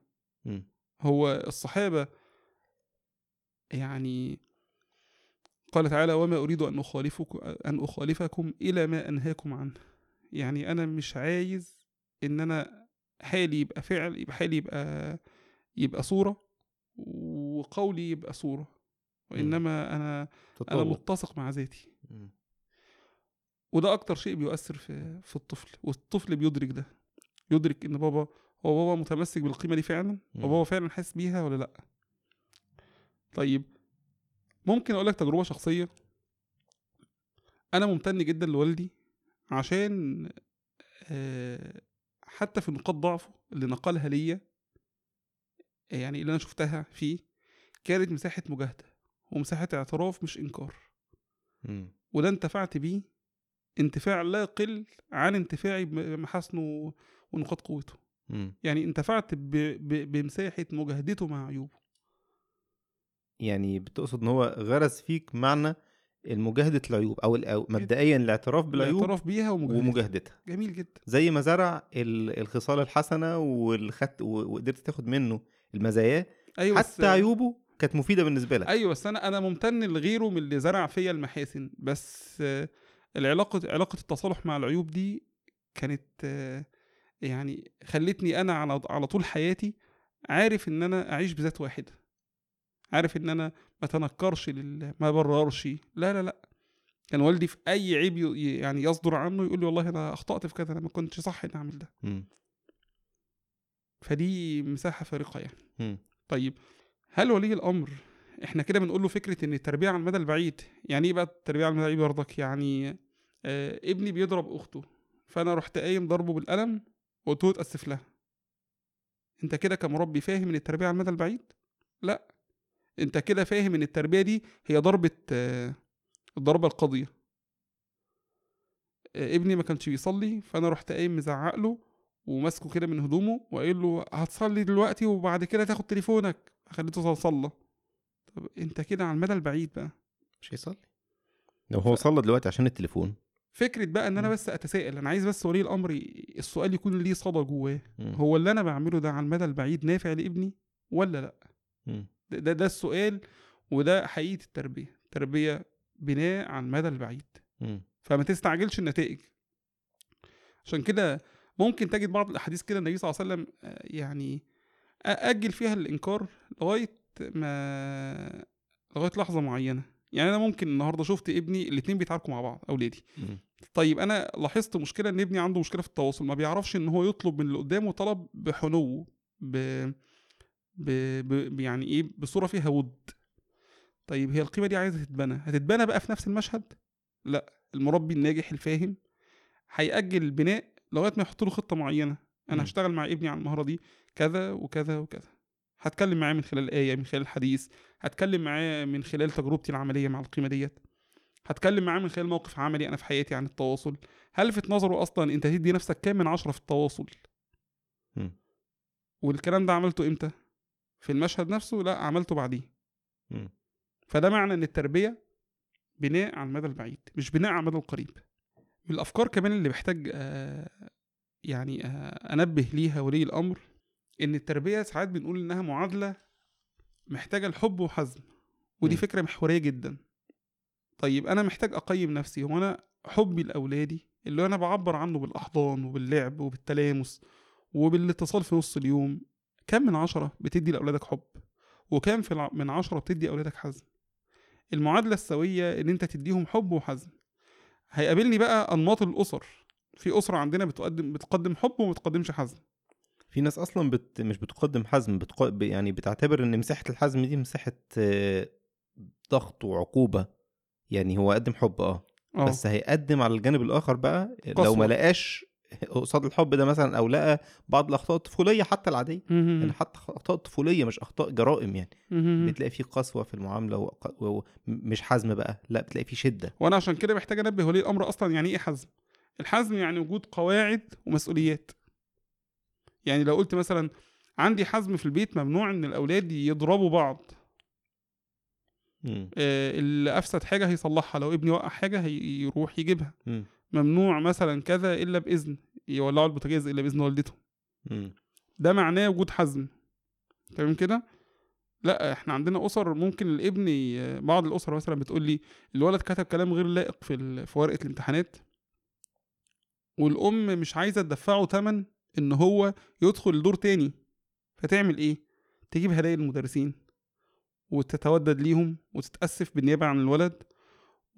A: هو الصحابة يعني قال تعالى وما أريد أن أخالفكم أن أخالفكم إلى ما أنهاكم عنه. يعني أنا مش عايز إن أنا حالي يبقى فعل يبقى حالي يبقى يبقى صورة وقولي يبقى صورة. وإنما أنا أنا متسق مع ذاتي. وده أكتر شيء بيؤثر في في الطفل. والطفل بيدرك ده. يدرك إن بابا هو بابا متمسك بالقيمة دي فعلا؟
B: مم.
A: وبابا فعلا حاسس بيها ولا لأ؟ طيب ممكن أقول لك تجربة شخصية. أنا ممتن جدا لوالدي عشان آه، حتى في نقاط ضعفه اللي نقلها ليا يعني اللي أنا شفتها فيه كانت مساحة مجاهدة ومساحة اعتراف مش إنكار. وده انتفعت بيه انتفاع لا يقل عن انتفاعي بمحاسنه ونقاط قوته. يعني انتفعت ب... ب... بمساحة مجاهدته مع عيوبه.
B: يعني بتقصد إن هو غرس فيك معنى المجاهدة العيوب أو مبدئيا الاعتراف بالعيوب
A: الاعتراف بيها ومجاهدتها.
B: ومجاهدتها.
A: جميل جدا.
B: زي ما زرع ال- الخصال الحسنة والخت و- وقدرت تاخد منه المزايا
A: بس
B: حتى عيوبه كانت مفيدة بالنسبة لك.
A: أيوه بس أنا أنا ممتن لغيره من اللي زرع فيا المحاسن. بس العلاقة علاقة التصالح مع العيوب دي كانت يعني خلتني أنا على على طول حياتي عارف إن أنا أعيش بذات واحدة. عارف إن أنا ما تنكرش لل... ما بررش. لا لا لا. كان والدي في أي عيب يعني يصدر عنه يقول لي والله أنا أخطأت في كذا أنا ما كنتش صح إني أعمل ده.
B: مم.
A: فدي مساحة فارقة يعني.
B: مم.
A: طيب هل ولي الأمر؟ إحنا كده بنقول له فكرة إن التربية على المدى البعيد. يعني إيه بقى التربية على المدى البعيد برضك؟ يعني آه ابني بيضرب أخته فأنا رحت قايم ضربه بالقلم وقلت له اتأسف لها. أنت كده كمربي فاهم إن التربية على المدى البعيد؟ لا. أنت كده فاهم إن التربية دي هي ضربة آه الضربة القاضية. آه ابني ما كانش بيصلي فأنا رحت قايم مزعق له وماسكه كده من هدومه وقايل له هتصلي دلوقتي وبعد كده تاخد تليفونك. خليته صلى. طب انت كده على المدى البعيد بقى.
B: مش هيصلي؟ لو هو صلى دلوقتي عشان التليفون.
A: فكرة بقى إن
B: أنا.
A: بس أتساءل أنا عايز بس ولي الأمر السؤال يكون ليه صدى جواه. هو اللي أنا بعمله ده على المدى البعيد نافع لابني ولا
B: لأ.
A: ده ده, ده السؤال وده حقيقة التربية. التربية بناء على المدى البعيد.
B: مم.
A: فما تستعجلش النتائج. عشان كده ممكن تجد بعض الأحاديث كده النبي صلى الله عليه وسلم آه، يعني أجل فيها الإنكار لغاية ما لغاية لحظة معينة. يعني أنا ممكن النهارده شفت ابني الاتنين بيتعاركوا مع بعض
B: أولادي.
A: طيب أنا لاحظت مشكلة إن ابني عنده مشكلة في التواصل ما بيعرفش إن هو يطلب من اللي قدامه طلب بحنو ب... ب... ب... يعني إيه بصورة فيها ود. طيب هي القيمة دي عايزة تتبنى. هتتبنى بقى في نفس المشهد؟ لا المربي الناجح الفاهم هيأجل البناء لغاية ما يحط له خطة معينة.
B: أنا.
A: هشتغل مع ابني على المهارة دي. كذا وكذا وكذا. هتكلم معاه من خلال آية من خلال الحديث هتكلم معاه من خلال تجربتي العملية مع القيمة ديت. هتكلم معاه من خلال موقف عملي أنا في حياتي عن التواصل. هلفت نظره أصلا أنت تدي نفسك كام من عشرة في التواصل؟
B: مم.
A: والكلام ده عملته إمتى؟ في المشهد نفسه؟ لا عملته بعديه. فده معنى إن التربية بناء على المدى البعيد مش بناء على المدى القريب. من الأفكار كمان اللي محتاج آه، يعني آه، أنبه ليها ولي الأمر إن التربية ساعات بنقول إنها معادلة محتاجة الحب وحزم ودي
B: مم.
A: فكرة محورية جدا. طيب أنا محتاج أقيم نفسي هو أنا حبي لأولادي اللي أنا بعبر عنه بالأحضان وباللعب وبالتلامس وبالاتصال في نص اليوم كم من عشرة بتدي لأولادك حب؟ وكم في الع- من عشرة بتدي أولادك حزم؟ المعادلة السوية إن أنت تديهم حب وحزم. هيقابلني بقى أنماط الأسر. في أسرة عندنا بتقدم بتقدم حب وما بتقدمش حزم.
B: في ناس أصلا بت... مش بتقدم حزم بتق... يعني بتعتبر إن مساحة الحزم دي مساحة آه، ضغط وعقوبة. يعني هو قدم حب آه.
A: آه.
B: بس هيقدم على الجانب الآخر بقى لو
A: قسوة.
B: ما لقاش قصاد الحب ده مثلا أو لقى بعض الأخطاء الطفولية حتى
A: العادية.
B: يعني حتى أخطاء طفوليه مش أخطاء جرائم يعني.
A: مهم.
B: بتلاقي فيه قسوة في المعاملة ومش حزم بقى لا بتلاقي فيه شدة.
A: وأنا عشان كده محتاج أنبه ولي الأمر أصلا يعني إيه حزم؟ الحزم يعني وجود قواعد ومسؤوليات. يعني لو قلت مثلا عندي حزم في البيت ممنوع إن الأولاد يضربوا بعض. آه، اللي أفسد حاجة هيصلحها لو ابني وقع حاجة هيروح يجيبها
B: مم.
A: ممنوع مثلا كذا إلا بإذن يولعوا البوتاجاز إلا بإذن والدتهم. ده معناه وجود حزم تمام كده لا إحنا عندنا أسر ممكن الابن بعض الأسر مثلا بتقول لي الولد كتب كلام غير لائق في في ورقة الامتحانات والأم مش عايزة تدفعه تمن إن هو يدخل دور تاني فتعمل إيه؟ تجيب هدايا للمدرسين وتتودد ليهم وتتأسف بالنيابة عن الولد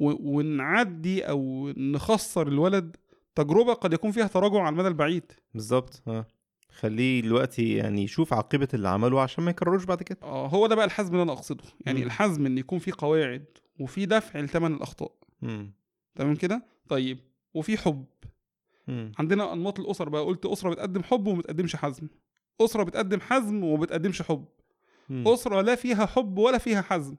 A: ونعدي أو نخسر الولد تجربة قد يكون فيها تراجع على المدى البعيد.
B: بالظبط آه. خليه دلوقتي يعني يشوف عاقبه اللي عمله عشان ما يكرروش بعد كده.
A: آه هو ده بقى الحزم اللي أنا أقصده. يعني
B: مم.
A: الحزم إن يكون في قواعد وفي دفع لثمن
B: الأخطاء.
A: تمام كده؟ طيب. وفي حب.
B: مم.
A: عندنا أنماط الاسر بقى قلت أسرة بتقدم حب وما بتقدمش حزم. أسرة بتقدم حزم وما بتقدمش حب.
B: مم.
A: أسرة لا فيها حب ولا فيها حزم.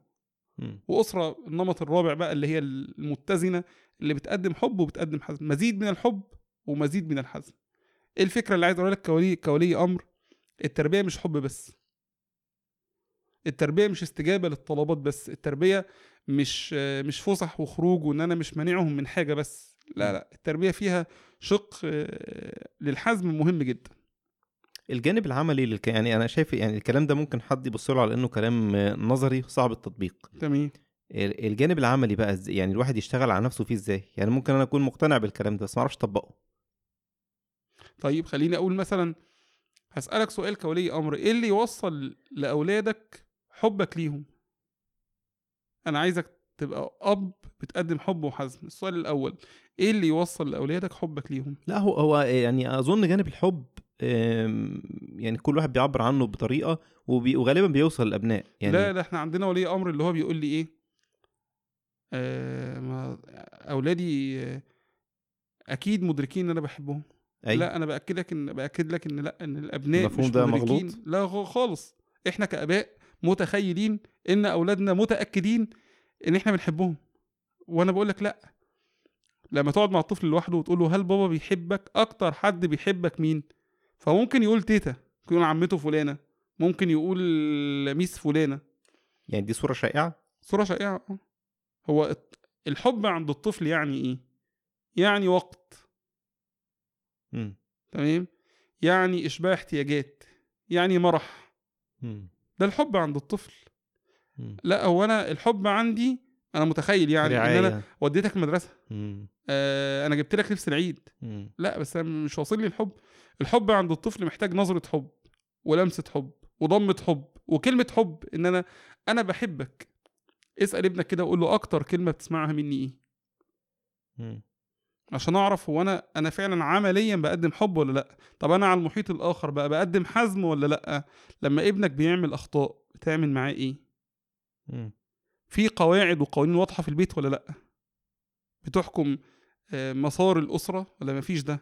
B: مم.
A: وأسرة النمط الرابع بقى اللي هي المتزنة اللي بتقدم حب وبتقدم حزم. مزيد من الحب ومزيد من الحزم. إيه الفكرة اللي عايز أقولها لك؟ كولي كولي أمر. التربية مش حب بس. التربية مش استجابة للطلبات بس. التربية مش مش فسح وخروج وإن أنا مش مانعهم من حاجة بس. لا لا التربية فيها شق آه، للحزم مهم جدا.
B: الجانب العملي للك... يعني أنا شايف يعني الكلام ده ممكن حد يبص له على إنه كلام آه، نظري صعب التطبيق.
A: تمام.
B: ال- الجانب العملي بقى إزاي يعني الواحد يشتغل على نفسه فيه إزاي؟ يعني ممكن أنا أكون مقتنع بالكلام ده بس ما أعرفش أطبقه.
A: طيب خليني أقول مثلا هسألك سؤال كولي أمر إيه اللي يوصل لأولادك حبك ليهم؟ أنا عايزك تبقى أب بتقدم حب وحزم. السؤال الأول إيه اللي يوصل لأولادك حبك ليهم؟
B: لا هو هو يعني أظن جانب الحب يعني كل واحد بيعبر عنه بطريقة وبي... وغالبا بيوصل للأبناء. يعني
A: لا ده إحنا عندنا ولي أمر اللي هو بيقول لي إيه؟ آه ما أولادي آه، أكيد مدركين إن أنا بحبهم.
B: أي.
A: لا أنا باكد لك إن بأكد لك إن لا إن الأبناء
B: المفهوم
A: مش
B: ده
A: مدركين.
B: مغلوط؟
A: لا خالص. إحنا كآباء متخيلين إن أولادنا متأكدين إن إحنا بنحبهم وأنا بقول لك لأ لما تقعد مع الطفل لوحده وتقول له هل بابا بيحبك أكتر حد بيحبك مين فممكن يقول تيتا ممكن يقول عمته فلانة ممكن يقول ميس فلانة
B: يعني دي صورة شائعة
A: صورة شائعة آه. هو الحب عند الطفل يعني إيه؟ يعني وقت
B: مم.
A: تمام؟ يعني إشباع احتياجات يعني مرح
B: مم.
A: ده الحب عند الطفل. لا هو أنا الحب عندي أنا متخيل يعني إن أنا
B: رعاية.
A: وديتك المدرسة
B: مم.
A: آه أنا جبت لك لبس العيد
B: مم.
A: لا بس أنا مش واصل لي الحب الحب عند الطفل محتاج نظرة حب ولمسة حب وضمة حب وكلمة حب إن أنا أنا بحبك اسأل ابنك كده وقول له أكتر كلمة بتسمعها مني إيه
B: مم.
A: عشان أعرف هو أنا أنا فعلا عمليا بقدم حب ولا لأ طب أنا على المحيط الآخر بقى بقدم حزم ولا لأ لما ابنك بيعمل أخطاء بتعمل معاه
B: إيه.
A: في قواعد وقوانين واضحة في البيت ولا لأ؟ بتحكم آه، مسار الأسرة ولا مفيش ده؟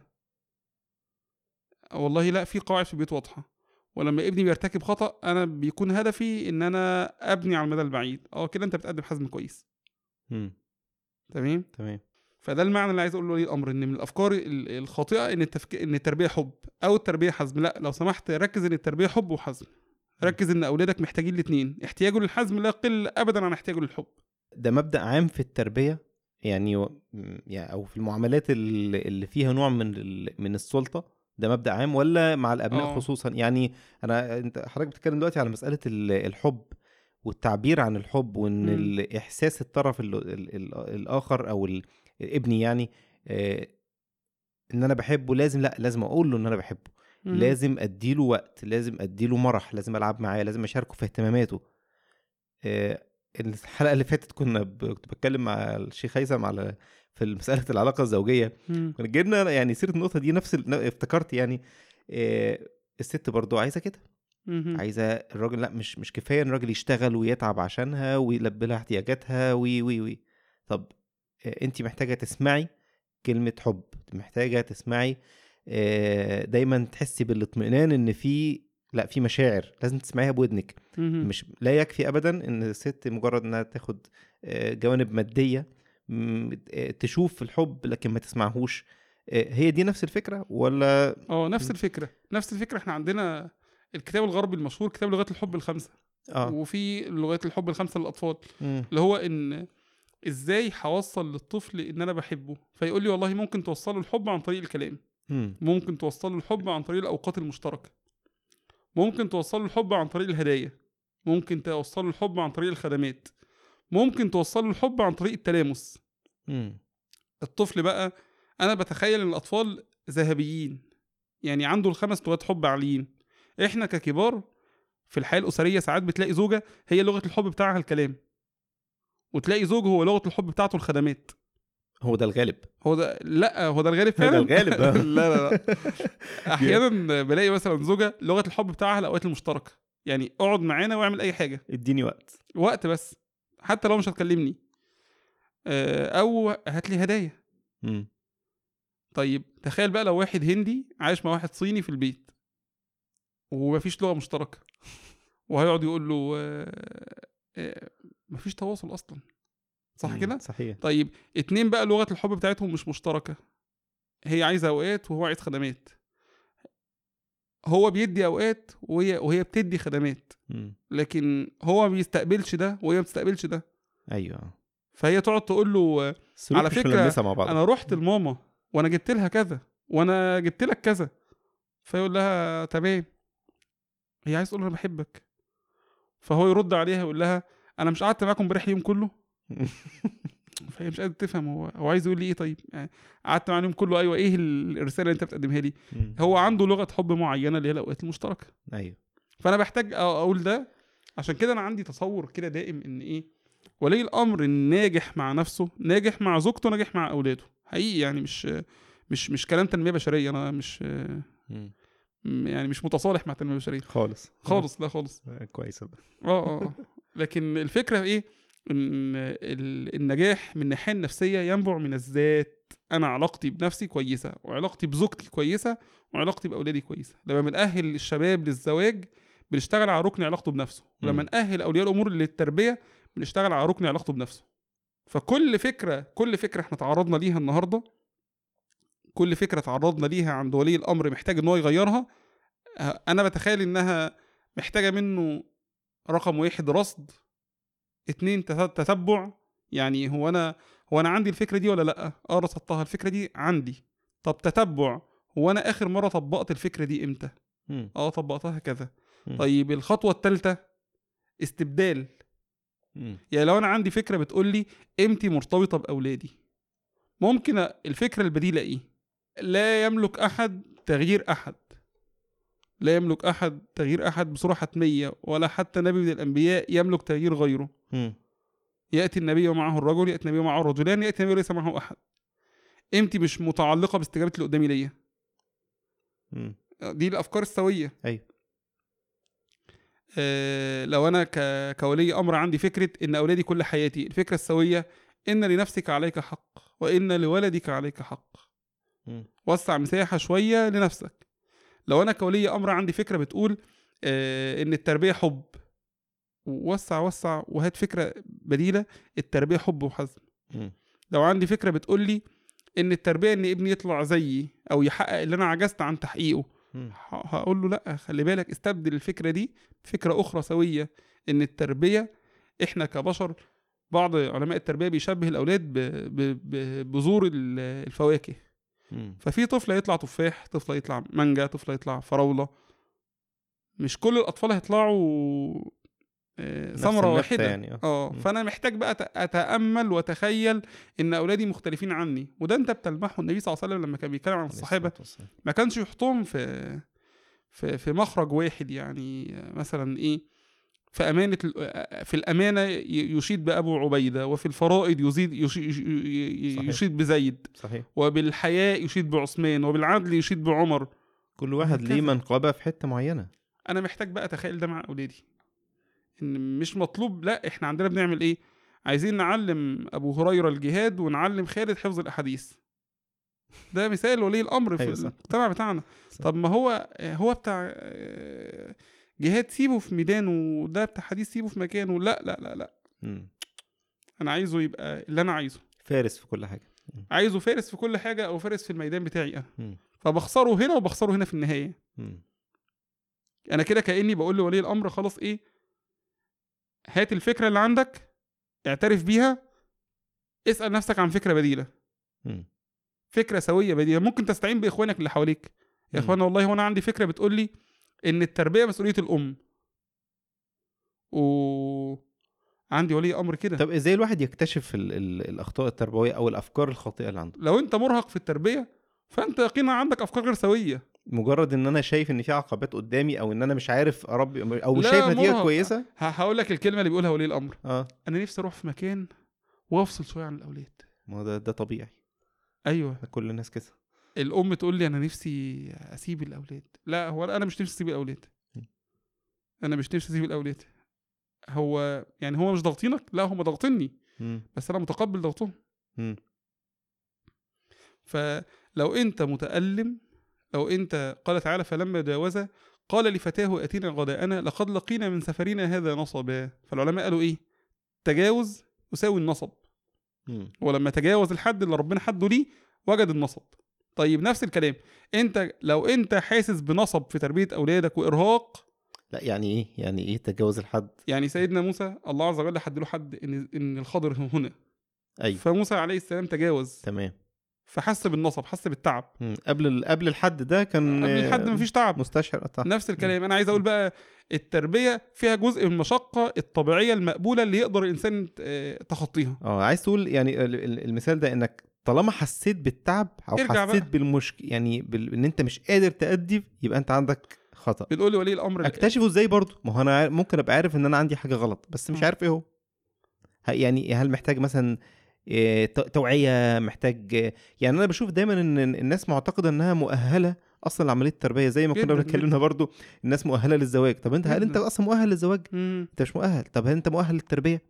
A: والله لأ في قواعد في البيت واضحة. ولما ابني بيرتكب خطأ أنا بيكون هدفي إن أنا أبني على المدى البعيد. آه كده أنت بتقدم حزم كويس.
B: مم.
A: تمام؟
B: تمام.
A: فده المعنى اللي عايز أقوله لولي الأمر إن من الأفكار ال- الخاطئة إن التفك... إن التربية حب أو التربية حزم. لأ لو سمحت ركز إن التربية حب وحزم. ركز إن أولادك محتاجين الاثنين احتياجه للحزم لا يقل ابدا عن احتياجه للحب.
B: ده مبدأ عام في التربية؟ يعني يعني أو في المعاملات اللي فيها نوع من من السلطة؟ ده مبدأ عام ولا مع الأبناء
A: آه.
B: خصوصا؟ يعني أنا أنت حضرتك بتتكلم دلوقتي على ال- الحب والتعبير عن الحب وإن
A: مم.
B: الإحساس الطرف ال ال ال الآخر أو ال- ابني يعني آه، إن أنا بحبه لازم لأ لازم أقول له إن أنا بحبه.
A: مم.
B: لازم أديله وقت لازم أديله مرح لازم ألعب معاه لازم أشاركه في اهتماماته آه، الحلقة اللي فاتت كنا ب... كنت بتكلم مع الشيخ هيثم على في مسألة العلاقة الزوجية
A: مم.
B: كنا جبنا يعني سيرة النقطة دي نفس ال... افتكرت يعني آه، الست برضو عايزة كده. عايزة الراجل لأ مش مش كفاية إن الراجل يشتغل ويتعب عشانها ويلبي لها احتياجاتها وي وي وي طب انت محتاجة تسمعي كلمة حب محتاجة تسمعي آه، دايما تحسي بالاطمئنان إن في لا في مشاعر لازم تسمعيها بودنك. مش لا يكفي ابدا إن الست مجرد إنها تاخد آه، جوانب مادية آه، تشوف الحب لكن ما تسمعهوش. آه، هي دي نفس الفكرة ولا؟
A: آه نفس الفكرة. نفس الفكرة إحنا عندنا الكتاب الغربي المشهور كتاب لغات الحب الخمسة.
B: آه.
A: وفي لغات الحب الخمسة
B: للأطفال.
A: اللي هو إن إزاي هوصل للطفل إن أنا بحبه. فيقول لي والله ممكن توصله الحب عن طريق الكلام.
B: مم.
A: ممكن توصله الحب عن طريق الأوقات المشتركة. ممكن توصله الحب عن طريق الهدايا. ممكن توصله الحب عن طريق الخدمات. ممكن توصله الحب عن طريق التلامس.
B: مم.
A: الطفل بقى أنا بتخيل إن الأطفال ذهبيين. يعني عنده الخمس لغات حب عاليين. إحنا ككبار في الحياة الأسرية ساعات بتلاقي زوجة هي لغة الحب بتاعها الكلام. وتلاقي زوج هو لغة الحب بتاعته الخدمات.
B: هو ده الغالب.
A: هو ده لا هو ده الغالب
B: ده
A: فعلا.
B: الغالب آه.
A: لا لا لا. أحيانا بلاقي مثلا زوجة لغة الحب بتاعها الأوقات المشتركة. يعني اقعد معانا واعمل أي حاجة.
B: اديني وقت.
A: وقت بس. حتى لو مش هتكلمني. آه، أو هات لي هدايا. طيب تخيل بقى لو واحد هندي عايش مع واحد صيني في البيت ومفيش لغة مشتركة. وهيقعد يقول له آه، مفيش تواصل أصلا. صح. كده؟
B: صحيح.
A: طيب اتنين بقى لغة الحب بتاعتهم مش مشتركة. هي عايزة أوقات وهو عايز خدمات. هو بيدي أوقات وهي وهي بتدي خدمات.
B: مم.
A: لكن هو ما بيستقبلش ده وهي ما بتستقبلش ده.
B: أيوه.
A: فهي تقعد تقول له على
B: ملمسة مع بعض.
A: أنا رحت لماما وأنا جبت لها كذا وأنا جبت لك كذا. فيقول لها تمام. هي عايز تقول له أنا بحبك. فهو يرد عليها يقول لها أنا مش قعدت معاكم امبارح اليوم كله؟ فهي مش قادره تفهم هو هو عايز يقول لي إيه طيب؟ يعني قعدت معاه اليوم كله أيوه إيه الرسالة اللي أنت بتقدمها لي. هو عنده لغة حب معينة اللي هي الأوقات المشتركة.
B: أيوه.
A: فأنا بحتاج أقول ده عشان كده أنا عندي تصور كده دائم إن إيه؟ ولي الأمر الناجح مع نفسه ناجح مع زوجته ناجح مع أولاده. حقيقي يعني مش مش مش كلام تنمية بشرية. أنا مش. يعني مش متصالح مع التنميه البشريه
B: خالص.
A: خالص لا خالص.
B: آه، كويس ده
A: آه آه آه. لكن الفكرة إيه؟ النجاح من الناحية النفسية ينبع من الذات. أنا علاقتي بنفسي كويسة وعلاقتي بزوجتي كويسة وعلاقتي بأولادي كويسة. لما بنأهل الشباب للزواج بنشتغل على ركن علاقته بنفسه. ولما. نأهل أولياء الأمور للتربية بنشتغل على ركن علاقته بنفسه. فكل فكرة كل فكرة إحنا تعرضنا ليها النهارده كل فكرة تعرضنا ليها عند ولي الأمر محتاج إن هو يغيرها أنا بتخيل إنها محتاجة منه رقم واحد رصد اتنين تت- تتبع يعني هو أنا هو أنا عندي الفكرة دي ولا لأ؟ آه رصدتها الفكرة دي عندي. طب تتبع هو أنا آخر مرة طبقت الفكرة دي
B: إمتى.
A: آه طبقتها كذا. طيب الخطوة الثالثه استبدال. يعني لو أنا عندي فكرة بتقول لي قيمتي مرتبطة بأولادي ممكن الفكرة البديله إيه؟ لا يملك أحد تغيير أحد. لا يملك أحد تغيير أحد بصورة حتمية ولا حتى نبي من الأنبياء يملك تغيير غيره. يأتي النبي ومعه الرجل يأتي النبي ومعه الرجلان يأتي النبي وليس معه أحد. قيمتي مش متعلقة باستجابة اللي قدامي ليا. دي الأفكار السوية.
B: أيوه.
A: آه، لو أنا ك- كولي أمر عندي فكرة إن أولادي كل حياتي الفكرة السوية إن لنفسك عليك حق وإن لولدك عليك حق.
B: مم.
A: وسع مساحة شوية لنفسك. لو أنا كولي أمر عندي فكرة بتقول آه، إن التربية حب وسع وسع وهات فكرة بديلة التربية حب وحزم. لو عندي فكرة بتقول لي إن التربية إن ابني يطلع زيي أو يحقق اللي أنا عجزت عن تحقيقه هقول له لأ خلي بالك استبدل الفكرة دي بفكرة أخرى سوية إن التربية إحنا كبشر بعض علماء التربية بيشبه الأولاد بذور ال- الفواكه. ففي طفل هيطلع تفاح طفل هيطلع مانجا طفل هيطلع فراولة مش كل الأطفال هيطلعوا
B: ثمرة
A: واحدة
B: يعني
A: آه
B: مم.
A: فأنا محتاج بقى أتأمل وأتخيل إن أولادي مختلفين عني وده أنت بتلمحه النبي صلى الله عليه وسلم لما كان بيتكلم عن
B: الصحابة.
A: ما كانش يحطهم في في في مخرج واحد يعني مثلا إيه في أمانة ال- في الأمانة ي- يشيد بأبو عبيدة وفي الفرائض يزيد. يشيد بزيد
B: صحيح
A: وبالحياء يشيد بعثمان وبالعدل يشيد بعمر
B: كل واحد ليه. منقبة في حتة معينة
A: أنا محتاج بقى أتخيل ده مع أولادي إن مش مطلوب لا إحنا عندنا بنعمل إيه عايزين نعلم أبو هريرة الجهاد ونعلم خالد حفظ الأحاديث ده مثال ولي الأمر في
B: أيوة.
A: المجتمع بتاعنا
B: صح.
A: طب ما هو هو بتاع آه، جهاد سيبه في ميدانه وده بتاع حديث سيبه في مكانه لا لا لا لا
B: مم.
A: أنا عايزه يبقى اللي أنا عايزه
B: فارس في كل حاجة
A: عايزه فارس في كل حاجة أو فارس في الميدان بتاعي أنا
B: مم.
A: فبخسره هنا وبخسره هنا في النهاية
B: مم.
A: أنا كده كأني بقول لولي الأمر خلاص إيه هات الفكرة اللي عندك اعترف بيها اسأل نفسك عن فكرة بديلة.
B: مم.
A: فكرة سوية بديلة. ممكن تستعين بإخوانك اللي حواليك. يا. اخوانا والله وأنا عندي فكرة بتقول لي إن التربية مسؤولية الأم. و عندي ولي أمر كده.
B: طب إزاي الواحد يكتشف ال ال الأخطاء التربوية أو الأفكار الخاطئة اللي عنده؟
A: لو أنت مرهق في التربية فأنت يقينا عندك أفكار غير سوية.
B: مجرد إن أنا شايف إن في عقبات قدامي أو إن أنا مش عارف أربي أو مش شايف
A: نتيجة.
B: كويسة؟
A: هقول لك الكلمة اللي بيقولها ولي الأمر.
B: آه.
A: أنا نفسي أروح في مكان وأفصل شوية عن الأولاد.
B: ما ده ده طبيعي.
A: أيوه.
B: كل الناس كده.
A: الأم تقول لي أنا نفسي أسيب الأولاد. لا هو أنا مش نفسي أسيب
B: الأولاد.
A: أنا مش نفسي أسيب الأولاد. هو يعني هو مش ضاغطينك؟ لا هم ضاغطيني. بس أنا متقبل ضغطهم. فلو أنت متألم لو أنت؟ قال تعالى فلما جاوز قال لفتاه أتينا غداءنا لقد لقينا من سفرنا هذا نصبا. فالعلماء قالوا إيه؟ تجاوز يساوي النصب. ولما تجاوز الحد اللي ربنا حده ليه وجد النصب. طيب نفس الكلام. أنت لو أنت حاسس بنصب في تربية أولادك وإرهاق
B: لا يعني إيه؟ يعني إيه تجاوز الحد؟
A: يعني سيدنا موسى الله عز وجل حد له حد إن إن الخضر هنا.
B: أيوه.
A: فموسى عليه السلام تجاوز.
B: تمام.
A: فحس بالنصب حس بالتعب.
B: مم. قبل ال- قبل الحد ده كان
A: قبل الحد مفيش تعب.
B: مستشعر آه،
A: نفس الكلام. أنا عايز أقول بقى التربية فيها جزء من المشقة الطبيعية المقبولة اللي يقدر الإنسان آه، تخطيها.
B: آه عايز تقول يعني ال- ال- المثال ده إنك طالما حسيت بالتعب
A: أو
B: حسيت
A: بقى.
B: بالمشكلة يعني بال... إن أنت مش قادر تأدي يبقى أنت عندك خطأ.
A: بنقول لولي الأمر
B: أكتشفه إزاي برضه؟ ما هو أنا ممكن أبقى عارف إن أنا عندي حاجة غلط بس مش. عارف إيه هو. يعني هل محتاج مثلا توعية محتاج يعني أنا بشوف دايما إن الناس معتقدة إنها مؤهلة أصلا لعملية التربية زي ما كنا بنتكلمنا برضه الناس مؤهلة للزواج. طب أنت هل
A: أنت.
B: أصلا مؤهل للزواج. أنت مش مؤهل. طب هل أنت مؤهل للتربية؟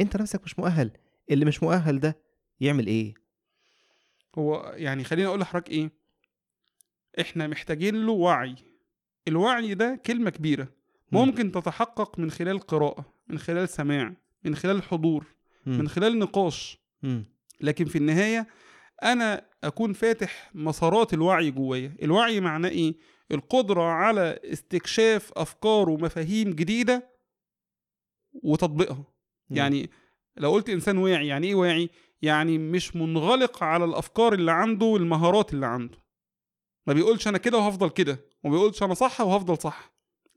B: أنت نفسك مش مؤهل. اللي مش مؤهل ده يعمل إيه؟
A: هو يعني خليني أقول لحضرتك إيه؟ إحنا محتاجين له وعي. الوعي ده كلمة كبيرة.
B: مم.
A: ممكن تتحقق من خلال قراءة من خلال سماع من خلال حضور. من خلال نقاش.
B: مم.
A: لكن في النهاية أنا أكون فاتح مسارات الوعي جوايا. الوعي معناه إيه؟ القدرة على استكشاف أفكار ومفاهيم جديدة وتطبيقها.
B: مم.
A: يعني لو قلت إنسان واعي يعني إيه واعي؟ يعني مش منغلق على الأفكار اللي عنده والمهارات اللي عنده. ما بيقولش أنا كده وهفضل كده وما بيقولش أنا صح وهفضل صح.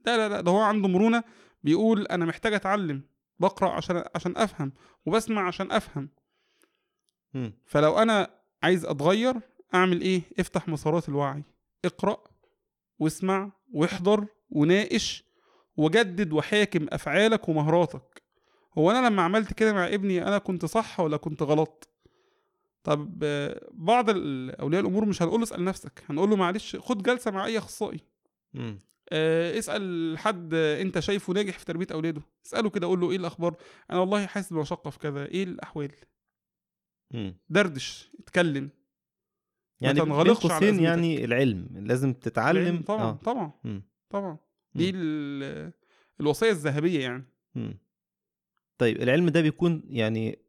A: لا لا لا ده هو عنده مرونة بيقول أنا محتاج أتعلم بقرأ عشان عشان أفهم وبسمع عشان
B: أفهم.
A: فلو أنا عايز أتغير أعمل إيه؟ افتح مسارات الوعي. اقرأ واسمع واحضر وناقش وجدد وحاكم أفعالك ومهاراتك. هو أنا لما عملت كده مع ابني أنا كنت صح ولا كنت غلط؟ طب بعض أولياء الأمور مش هنقول له اسأل نفسك هنقول له معلش خد جلسة مع أي
B: أخصائي.
A: آه، اسأل حد أنت شايفه ناجح في تربية أولاده. اسأله كده قول له إيه الأخبار؟ أنا والله حاسس بمشقة في كذا. إيه
B: الأحوال؟
A: دردش اتكلم
B: يعني بين
A: تنغلقش على
B: قوسين. يعني العلم لازم تتعلم
A: العلم طبعا
B: آه.
A: طبعا
B: مم.
A: طبعا دي ال- الوصية الذهبية يعني
B: مم. طيب العلم ده بيكون يعني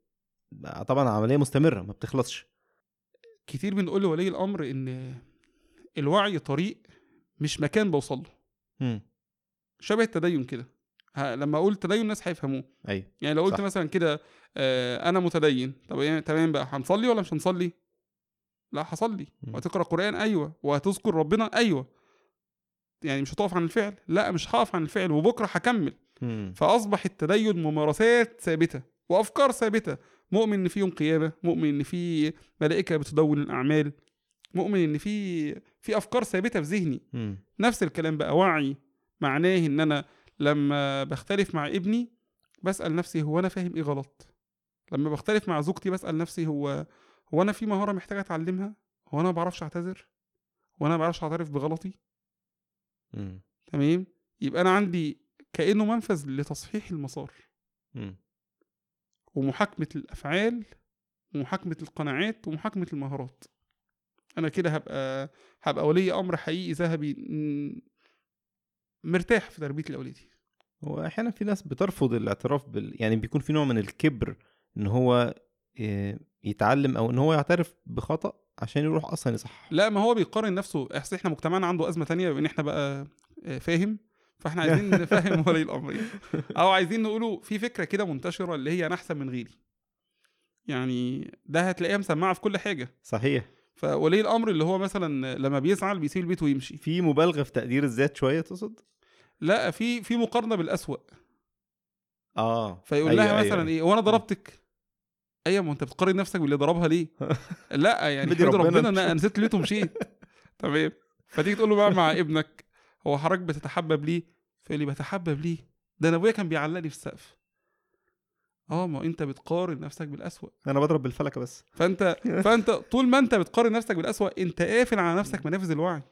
B: طبعا عملية مستمرة ما بتخلصش
A: كتير بنقول لولي الأمر إن الوعي طريق مش مكان بوصل له. شبه التدين كده لما أقول تدين الناس هيفهموه.
B: أيوه
A: يعني لو قلت
B: صح.
A: مثلا كده آه أنا متدين طب إيه تمام بقى هنصلي ولا مش هنصلي؟ لا هصلي. وهتقرأ قرآن؟ أيوه. وهتذكر ربنا؟ أيوه. يعني مش هتقف عن الفعل؟ لا مش هقف عن الفعل وبكرة هكمل.
B: مم.
A: فاصبح التدين ممارسات ثابتة وأفكار ثابتة. مؤمن إن في يوم قيامة مؤمن إن في ملائكة بتدون الأعمال مؤمن إن في في أفكار ثابتة في ذهني.
B: مم.
A: نفس الكلام بقى وعي معناه إن أنا لما بختلف مع ابني بسأل نفسي هو أنا فاهم إيه غلط؟ لما بختلف مع زوجتي بسأل نفسي هو هو أنا في مهارة محتاجه أتعلمها؟ هو أنا ما بعرفش أعتذر؟ هو أنا ما بعرفش أعترف بغلطي؟
B: مم.
A: تمام؟ يبقى أنا عندي كأنه منفذ لتصحيح المسار.
B: مم.
A: ومحاكمة الأفعال ومحاكمة القناعات ومحاكمة المهارات. أنا كده هبقى هبقى ولي أمر حقيقي ذهبي م- مرتاح في تربية لاولادي
B: وأحيانا في ناس بترفض الاعتراف بال يعني بيكون في نوع من الكبر إن هو ي- يتعلم أو إن هو يعترف بخطأ عشان يروح أصلا يصحح.
A: لا ما هو بيقارن نفسه. احس إحنا مجتمعنا عنده أزمة تانية بأن إحنا بقى آه، فاهم. فإحنا عايزين نفهم ولي الأمر. يعني. أو عايزين نقوله في فكرة كده منتشرة اللي هي أنا أحسن من غيري. يعني ده هتلاقيها مسمعة في كل حاجة.
B: صحيح.
A: فولي الأمر اللي هو مثلا لما بيزعل بيسيب البيت ويمشي.
B: في مبالغة في تقدير الذات شوية تقصد؟
A: لا في في مقارنة بالأسوأ.
B: آه
A: فيقول
B: أيوة،
A: لها
B: أيوة،
A: مثلا
B: أيوة.
A: إيه وأنا ضربتك. أيوه ما أنت بتقارن نفسك باللي ضربها ليه؟ لا يعني حمد
B: ربنا
A: ربنا أنا نسيت البيت ومشيت. تمام. فتيجي تقول له بقى مع ابنك هو حضرتك بتتحبب ليه؟ فيقول لي بتحبب ليه؟ ده أنا أبويا كان بيعلقني في السقف. آه ما أنت بتقارن نفسك بالأسوأ.
B: أنا بضرب بالفلكة بس.
A: فأنت فأنت طول ما أنت بتقارن نفسك بالأسوأ أنت قافل على نفسك منافذ الوعي.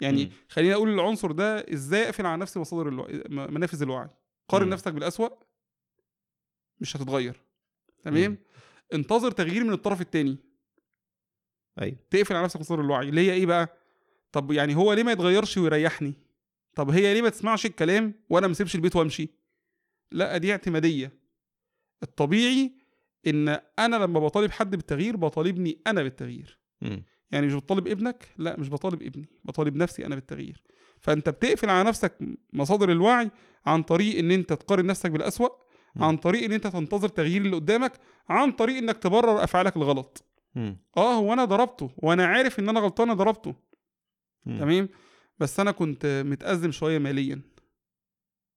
A: يعني. خليني أقول العنصر ده إزاي أقفل على نفسي مصادر الوعي منافذ الوعي. قارن. نفسك بالأسوأ مش هتتغير. تمام؟ انتظر تغيير من الطرف التاني.
B: أيوه.
A: تقفل على نفسك مصدر الوعي. اللي هي إيه بقى؟ طب يعني هو ليه ما يتغيرش ويريحني؟ طب هي ليه ما تسمعش الكلام وأنا ما أسيبش البيت وأمشي؟ لا دي اعتمادية. الطبيعي إن أنا لما بطالب حد بالتغيير بطالبني أنا بالتغيير
B: مم.
A: يعني مش بطالب ابنك لا مش بطالب ابني بطالب نفسي أنا بالتغيير فأنت بتقفل على نفسك مصادر الوعي عن طريق إن أنت تقارن نفسك
B: بالأسوأ.
A: عن طريق إن أنت تنتظر تغيير اللي قدامك عن طريق إنك تبرر أفعالك الغلط
B: مم.
A: آه هو أنا ضربته وأنا عارف إن أنا غلطان ضربته. تمام بس أنا كنت متأزم شوية ماليا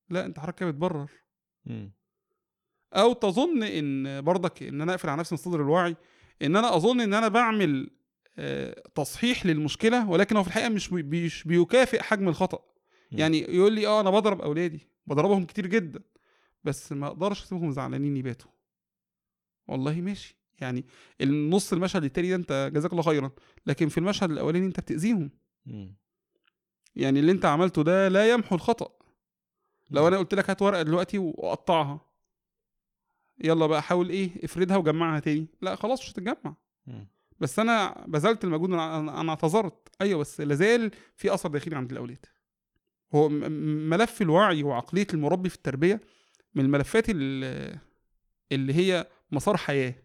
A: لا أنت حضرتك بتبرر. أو تظن إن برضك إن أنا أقفل على نفسي مصدر الوعي إن أنا أظن إن أنا بعمل آه، تصحيح للمشكلة ولكن هو في الحقيقة مش بي- مش بيكافئ حجم
B: الخطأ.
A: يعني يقول لي آه أنا بضرب أولادي بضربهم كتير جدا بس ما أقدرش أسيبهم زعلانين يباتوا. والله ماشي. يعني النص المشهد التاني ده أنت جزاك الله خيرا لكن في المشهد الأولاني أنت
B: بتأذيهم.
A: يعني اللي أنت عملته ده لا يمحو الخطأ. لو أنا قلت لك هات ورقة دلوقتي وقطعها. يلا بقى حاول إيه افردها وجمعها تاني. لا خلاص مش هتتجمع. بس أنا بذلت المجهود أنا اعتذرت. أيوه بس لازال في أثر داخلي عند الأولاد. هو ملف الوعي وعقلية المربي في التربية من الملفات ال- اللي هي مسار حياة.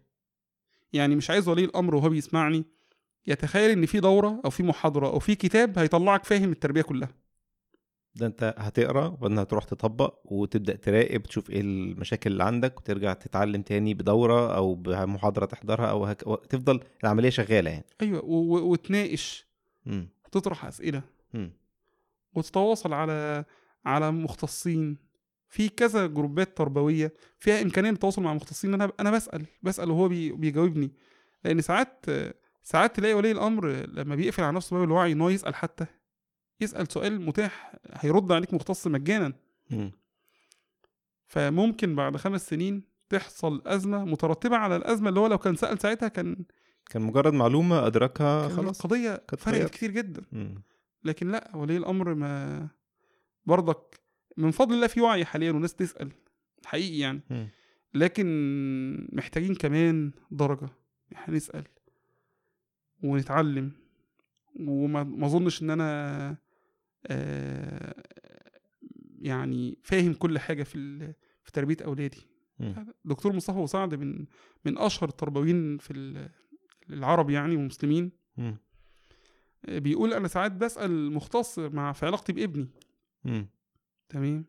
A: يعني مش عايز ولي الأمر وهو بيسمعني يتخيل إن في دورة أو في محاضرة أو في كتاب هيطلعك فاهم التربية كلها.
B: ده انت هتقرا وبعدين هتروح تطبق وتبدأ تراقب تشوف إيه المشاكل اللي عندك وترجع تتعلم تاني بدورة أو بمحاضرة تحضرها أو هك... تفضل العملية شغالة يعني.
A: أيوه و- و- وتناقش.
B: مم.
A: وتطرح أسئلة.
B: مم.
A: وتتواصل على على مختصين. في كذا جروبات تربوية فيها إمكانية للتواصل مع مختصين. أنا أنا بسأل بسأل وهو بي بيجاوبني. لأن ساعات ساعات تلاقي ولي الأمر لما بيقفل على نفسه باب الوعي ان هو يسأل حتى. يسأل سؤال متاح هيرد عليك مختص مجانا
B: مم.
A: فممكن بعد خمس سنين تحصل أزمة مترتبة على الأزمة اللي هو لو كان سأل ساعتها كان
B: كان مجرد معلومة
A: أدركها
B: خلاص كانت
A: فرقت. كتير جدا
B: مم.
A: لكن لا ولي الأمر ما برضك من فضل الله في وعي حاليا وناس تسأل حقيقي يعني
B: مم.
A: لكن محتاجين كمان درجة إحنا نسأل ونتعلم وما ما أظنش إن أنا يعني فاهم كل حاجة في في تربية أولادي.
B: مم.
A: دكتور مصطفى وسعد من من أشهر التربويين في ال- العرب يعني والمسلمين.
B: مم.
A: آه، بيقول أنا ساعات بسأل مختص مع في علاقتي بابني.
B: مم.
A: تمام؟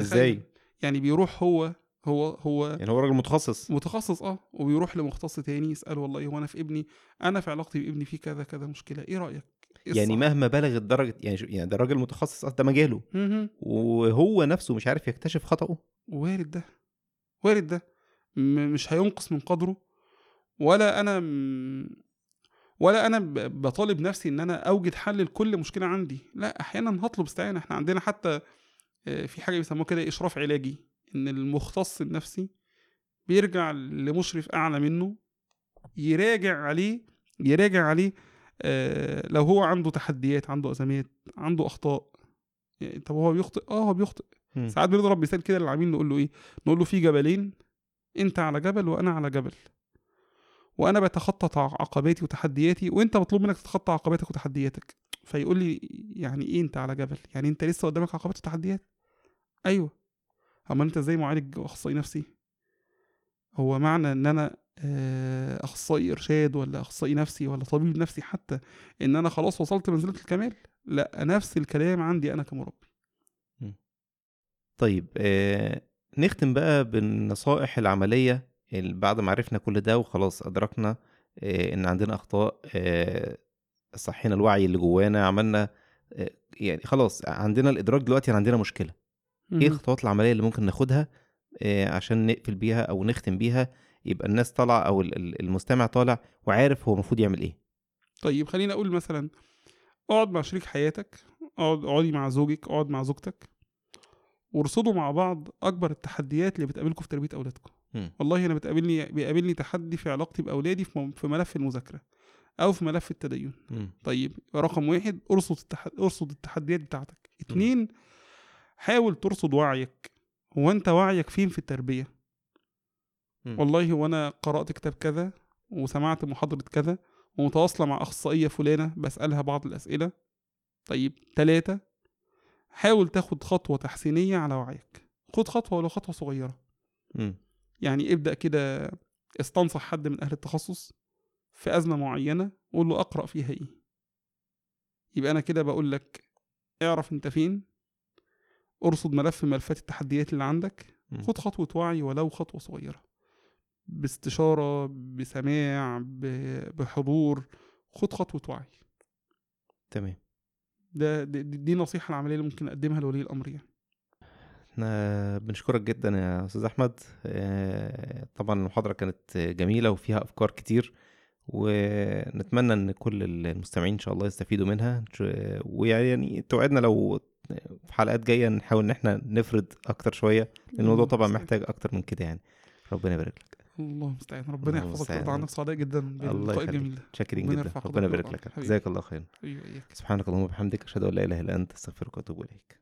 B: إزاي؟
A: يعني بيروح هو هو هو
B: يعني هو راجل متخصص.
A: متخصص آه وبيروح لمختص تاني يسأل والله هو أنا في ابني أنا في علاقتي بابني في كذا كذا مشكلة إيه رأيك؟
B: يعني
A: الصح؟
B: مهما بلغت درجه يعني يعني ده راجل متخصص ده مجاله. وهو نفسه مش عارف يكتشف خطأه.
A: وارد ده وارد ده. مش هينقص من قدره. ولا أنا ولا أنا بطالب نفسي إن أنا أوجد حل لكل مشكلة عندي. لا أحيانا هطلب استعانة. إحنا عندنا حتى آه، في حاجة بيسموها كده إشراف علاجي. إن المختص النفسي بيرجع لمشرف أعلى منه يراجع عليه يراجع عليه لو هو عنده تحديات عنده أزمات عنده أخطاء يعني طب هو بيخطئ؟ آه هو بيخطئ. ساعات بنضرب مثال كده للعميل نقول له إيه؟ نقول له في جبلين أنت على جبل وأنا على جبل. وأنا بتخطى عقباتي وتحدياتي وأنت مطلوب منك تتخطى عقباتك وتحدياتك. فيقول لي يعني إيه أنت على جبل؟ يعني أنت لسه قدامك عقبات وتحديات؟ أيوه. اما أنت إزاي معالج أخصائي نفسي؟ هو معنى إن أنا آه، أخصائي إرشاد ولا أخصائي نفسي ولا طبيب نفسي حتى إن أنا خلاص وصلت منزلة الكمال لأ نفس الكلام عندي أنا كمربي.
B: طيب آه نختم بقى بالنصائح العملية اللي بعد ما عرفنا كل ده وخلاص أدركنا آه إن عندنا أخطاء آه صحينا الوعي اللي جوانا عملنا آه يعني خلاص عندنا الإدراك دلوقتي إن عندنا مشكلة. إيه
A: مهم.
B: الخطوات العملية اللي ممكن ناخدها آه عشان نقفل بيها أو نختم بيها؟ يبقى الناس طالعة أو ال- ال- المستمع طالع وعارف هو المفروض يعمل إيه.
A: طيب خليني أقول مثلا اقعد مع شريك حياتك اقعد اقعدي مع زوجك اقعد مع زوجتك وارصدوا مع بعض أكبر التحديات اللي بتقابلكم في تربية أولادكم.
B: مم.
A: والله أنا بتقابلني بيقابلني تحدي في علاقتي بأولادي في م- ملف المذاكرة أو في ملف التدين.
B: مم.
A: طيب رقم واحد ارصد التح... ارصد التحديات بتاعتك. اتنين حاول ترصد وعيك. هو أنت وعيك فين في
B: التربية؟
A: والله هو أنا قرأت كتاب كذا وسمعت محاضرة كذا ومتواصلة مع أخصائية فلانة بسألها بعض الأسئلة. طيب تلاتة حاول تاخد خطوة تحسينية على وعيك. خد خطوة ولو خطوة صغيرة.
B: مم.
A: يعني ابدأ كده استنصح حد من أهل التخصص في أزمة معينة قول له اقرأ فيها إيه. يبقى أنا كده بقول لك اعرف أنت فين ارصد ملف ملفات التحديات اللي عندك. خد خطوة وعي ولو خطوة صغيرة. باستشارة بسماع بحضور خد خطوة وعي.
B: تمام.
A: ده دي, دي نصيحة العملية اللي ممكن أقدمها لولي الأمر يعني.
B: إحنا بنشكرك جدا يا أستاذ أحمد. آه، طبعا المحاضرة كانت جميلة وفيها أفكار كتير ونتمنى إن كل المستمعين إن شاء الله يستفيدوا منها. ويعني توعدنا لو في حلقات جاية نحاول إن إحنا نفرد أكتر شوية لأن الموضوع طبعا. محتاج أكتر من كده يعني. ربنا يبارك لك.
A: الله المستعان. ربنا يحفظك. ويرضى عنك. سعداء جدا
B: الله
A: ده
B: شاكرين
A: ربنا
B: جدا. ربنا يبارك لك. جزاك الله
A: إياك.
B: سبحانك اللهم وبحمدك. أشهد أن لا إله إلا أنت أستغفرك وأتوب إليك.